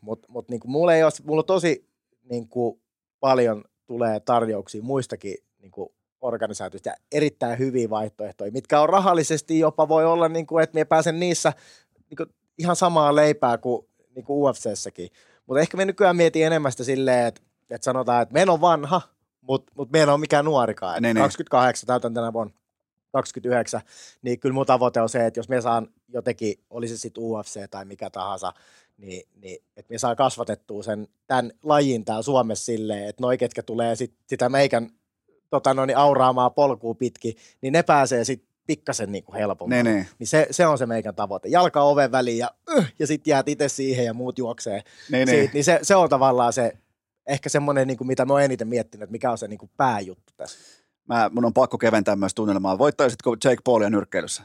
Mutta mut, niinku, mulla, ei ole, mulla on tosi niinku, paljon tulee tarjouksia muistakin niinku, organisaatioista ja erittäin hyviä vaihtoehtoja, mitkä on rahallisesti jopa voi olla, niin kuin, että me pääsen niissä niin kuin, ihan samaa leipää kuin, niin kuin UFCssäkin. Mutta ehkä me nykyään mietin enemmän sitä silleen, että, että sanotaan, että meillä on vanha, mutta mut meillä on mikään nuorikaan. Niin, 28 niin. täytän tänä vuonna 29, niin kyllä mun tavoite on se, että jos me saan jotenkin, olisi se sitten UFC tai mikä tahansa, niin, niin että me saa kasvatettua sen, tämän lajin täällä Suomessa silleen, että noi, ketkä tulee sit, sitä meikän tota, no, niin auraamaan polkua pitkin, niin ne pääsee sitten pikkasen niin helpommin. Ne, ne. Niin se, se, on se meikän tavoite. Jalka oven väliin ja, äh, ja sitten jäät itse siihen ja muut juoksee. Ne, ne. Siitä, niin se, se on tavallaan se, ehkä semmoinen, niin kuin mitä mä oon eniten miettinyt, että mikä on se niin kuin pääjuttu tässä. Mä, mun on pakko keventää myös tunnelmaa. Voittaisitko Jake Paulia nyrkkeilyssä?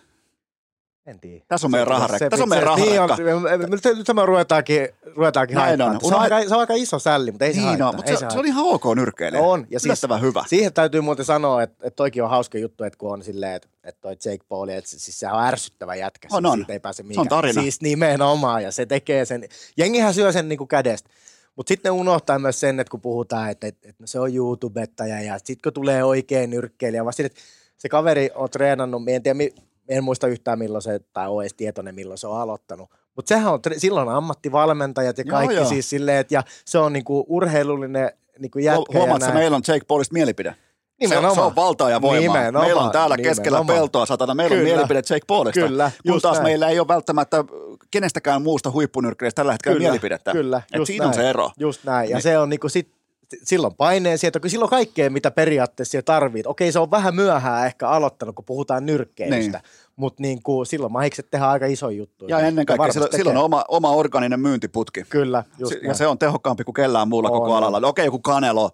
En tiedä. Tässä on meidän raharekka. Tässä on meidän raharekka. Niin nyt tämä ruvetaankin, ruvetaankin Näin on. Se, on aika, se on aika iso sälli, mutta ei niin se haittaa. Mutta se, se, se, on ihan ok nyrkkeille. On. Ja siis, hyvä. Siihen täytyy muuten sanoa, että, että toikin on hauska juttu, että kun on silleen, että, että toi Jake Paul, että siis se on ärsyttävä jätkä. On, on. Siitä ei pääse mihinkään. Se on tarina. Siis nimenomaan, ja se tekee sen. Jengihän syö sen niin kuin kädestä. Mutta sitten ne unohtaa myös sen, että kun puhutaan, että, että, että se on YouTubettaja ja sitten kun tulee oikein nyrkkeilijä, vaan että se kaveri on treenannut, en tiedä en muista yhtään milloin se, tai ole edes tietoinen milloin se on aloittanut. Mutta sehän on, silloin ammattivalmentajat ja kaikki joo, siis silleen, että ja se on niinku urheilullinen niinku jätkä. Huomaatko, meillä on Jake Paulista mielipide? Nimenomaan. Se, se on valtaa ja voimaa. Nimenomaan. Meillä on täällä nimenomaan. keskellä peltoa satana, meillä Kyllä. on mielipide Jake Paulista. Kyllä, kun taas näin. meillä ei ole välttämättä kenestäkään muusta huippunyrkkeilijästä tällä hetkellä Kyllä. mielipidettä. Kyllä, Et siinä näin. on se ero. Just näin. Ja niin. se on niinku sit, silloin paineen sieltä, kun silloin kaikkea, mitä periaatteessa tarvit. Okei, se on vähän myöhään ehkä aloittanut, kun puhutaan nyrkkeistä. Niin mutta niin kuin, silloin mahikset tehdään aika iso juttu. Ja ennen kaikkea silloin, silloin on oma, oma organinen myyntiputki. Kyllä, just Ja näin. se on tehokkaampi kuin kellään muulla On, koko on. alalla. Okei, joku Kanelo,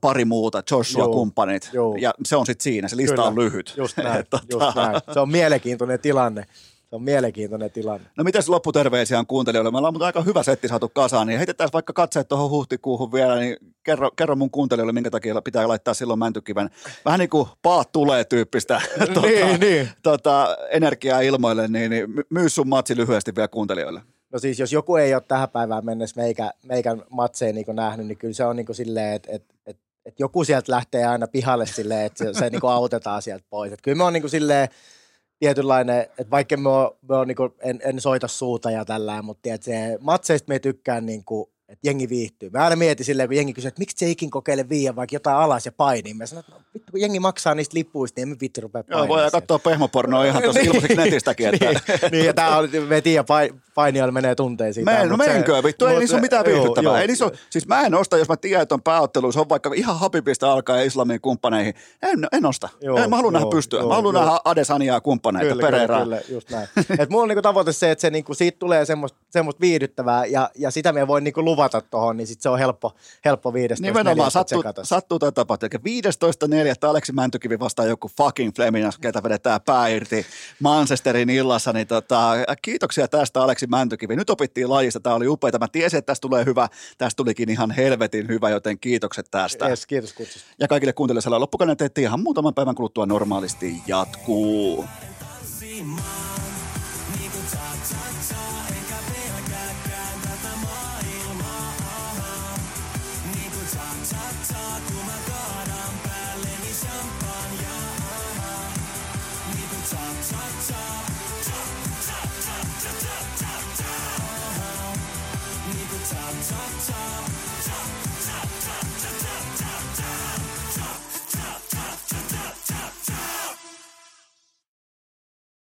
pari muuta, Joshua Juu, kumppanit, juu. ja se on sitten siinä, se lista Kyllä, on lyhyt. Just näin, Tota, just näin. Se on mielenkiintoinen tilanne. On mielenkiintoinen tilanne. No mitäs lopputerveisiä on kuuntelijoille? Me ollaan mutta aika hyvä setti saatu kasaan, niin heitetään vaikka katseet tuohon huhtikuuhun vielä, niin kerro, kerro mun kuuntelijoille, minkä takia pitää laittaa silloin mäntykiven. Vähän niin kuin paat tulee tyyppistä tota, Niin, niin. Tota, energiaa ilmoille, niin, niin my- myy sun matsi lyhyesti vielä kuuntelijoille. No siis jos joku ei ole tähän päivään mennessä meikä, meikän matseja niin nähnyt, niin kyllä se on niin kuin silleen, että et, et, et joku sieltä lähtee aina pihalle silleen, että se, se niin kuin autetaan sieltä pois. Et kyllä me on niin kuin silleen tietynlainen, että vaikka me on, me on niin kuin, en, en, soita suuta ja tällä, mutta tiedät, se matseista me tykkään niin kuin, että jengi viihtyy. Mä aina mietin silleen, kun jengi kysyy, että miksi se ikin kokeile viiä vaikka jotain alas ja painii. Mä sanon, että no, vittu, kun jengi maksaa niistä lippuista, niin emme vittu rupea Joo, painimaan. voidaan sieltä. katsoa pehmopornoa ihan tuossa ilmaiseksi netistäkin. Että... niin, niin, ja tää on, me tiedän, painijoilla menee tunteisiin. Mä en, no mut se- menkö, vittu, ei niissä ole mitään viihdyttävää. Ei niissä siis mä en osta, jos mä tiedän, että on pääottelu, se on vaikka ihan Habibista alkaa ja islamin kumppaneihin. En, en osta. Joo, en, mä haluan nähdä pystyä. joo, mä haluan joo. nähdä Adesaniaa kumppaneita, Kyllä, kyllä, Pereiraa. kyllä, just näin. Et mulla on niinku tavoite se, että se niinku, siitä tulee semmoista, semmoista viihdyttävää ja, ja sitä me voi niinku luvata tuohon, niin sit se on helppo, helppo 15. Nimenomaan sattuu, sattuu tai tapahtuu. Eli 15.4. Aleksi Mäntykivi vastaa joku fucking Fleminas, ketä vedetään pää irti Manchesterin illassa. Niin tota, kiitoksia tästä Aleksi Mäntykivi. Nyt opittiin lajista, tämä oli upeaa. Mä tiesin, että tästä tulee hyvä. Tästä tulikin ihan helvetin hyvä, joten kiitokset tästä. Yes, kiitos kutsusta. Ja kaikille kuuntelijoille loppukainen teetti ihan muutaman päivän kuluttua normaalisti jatkuu. Cha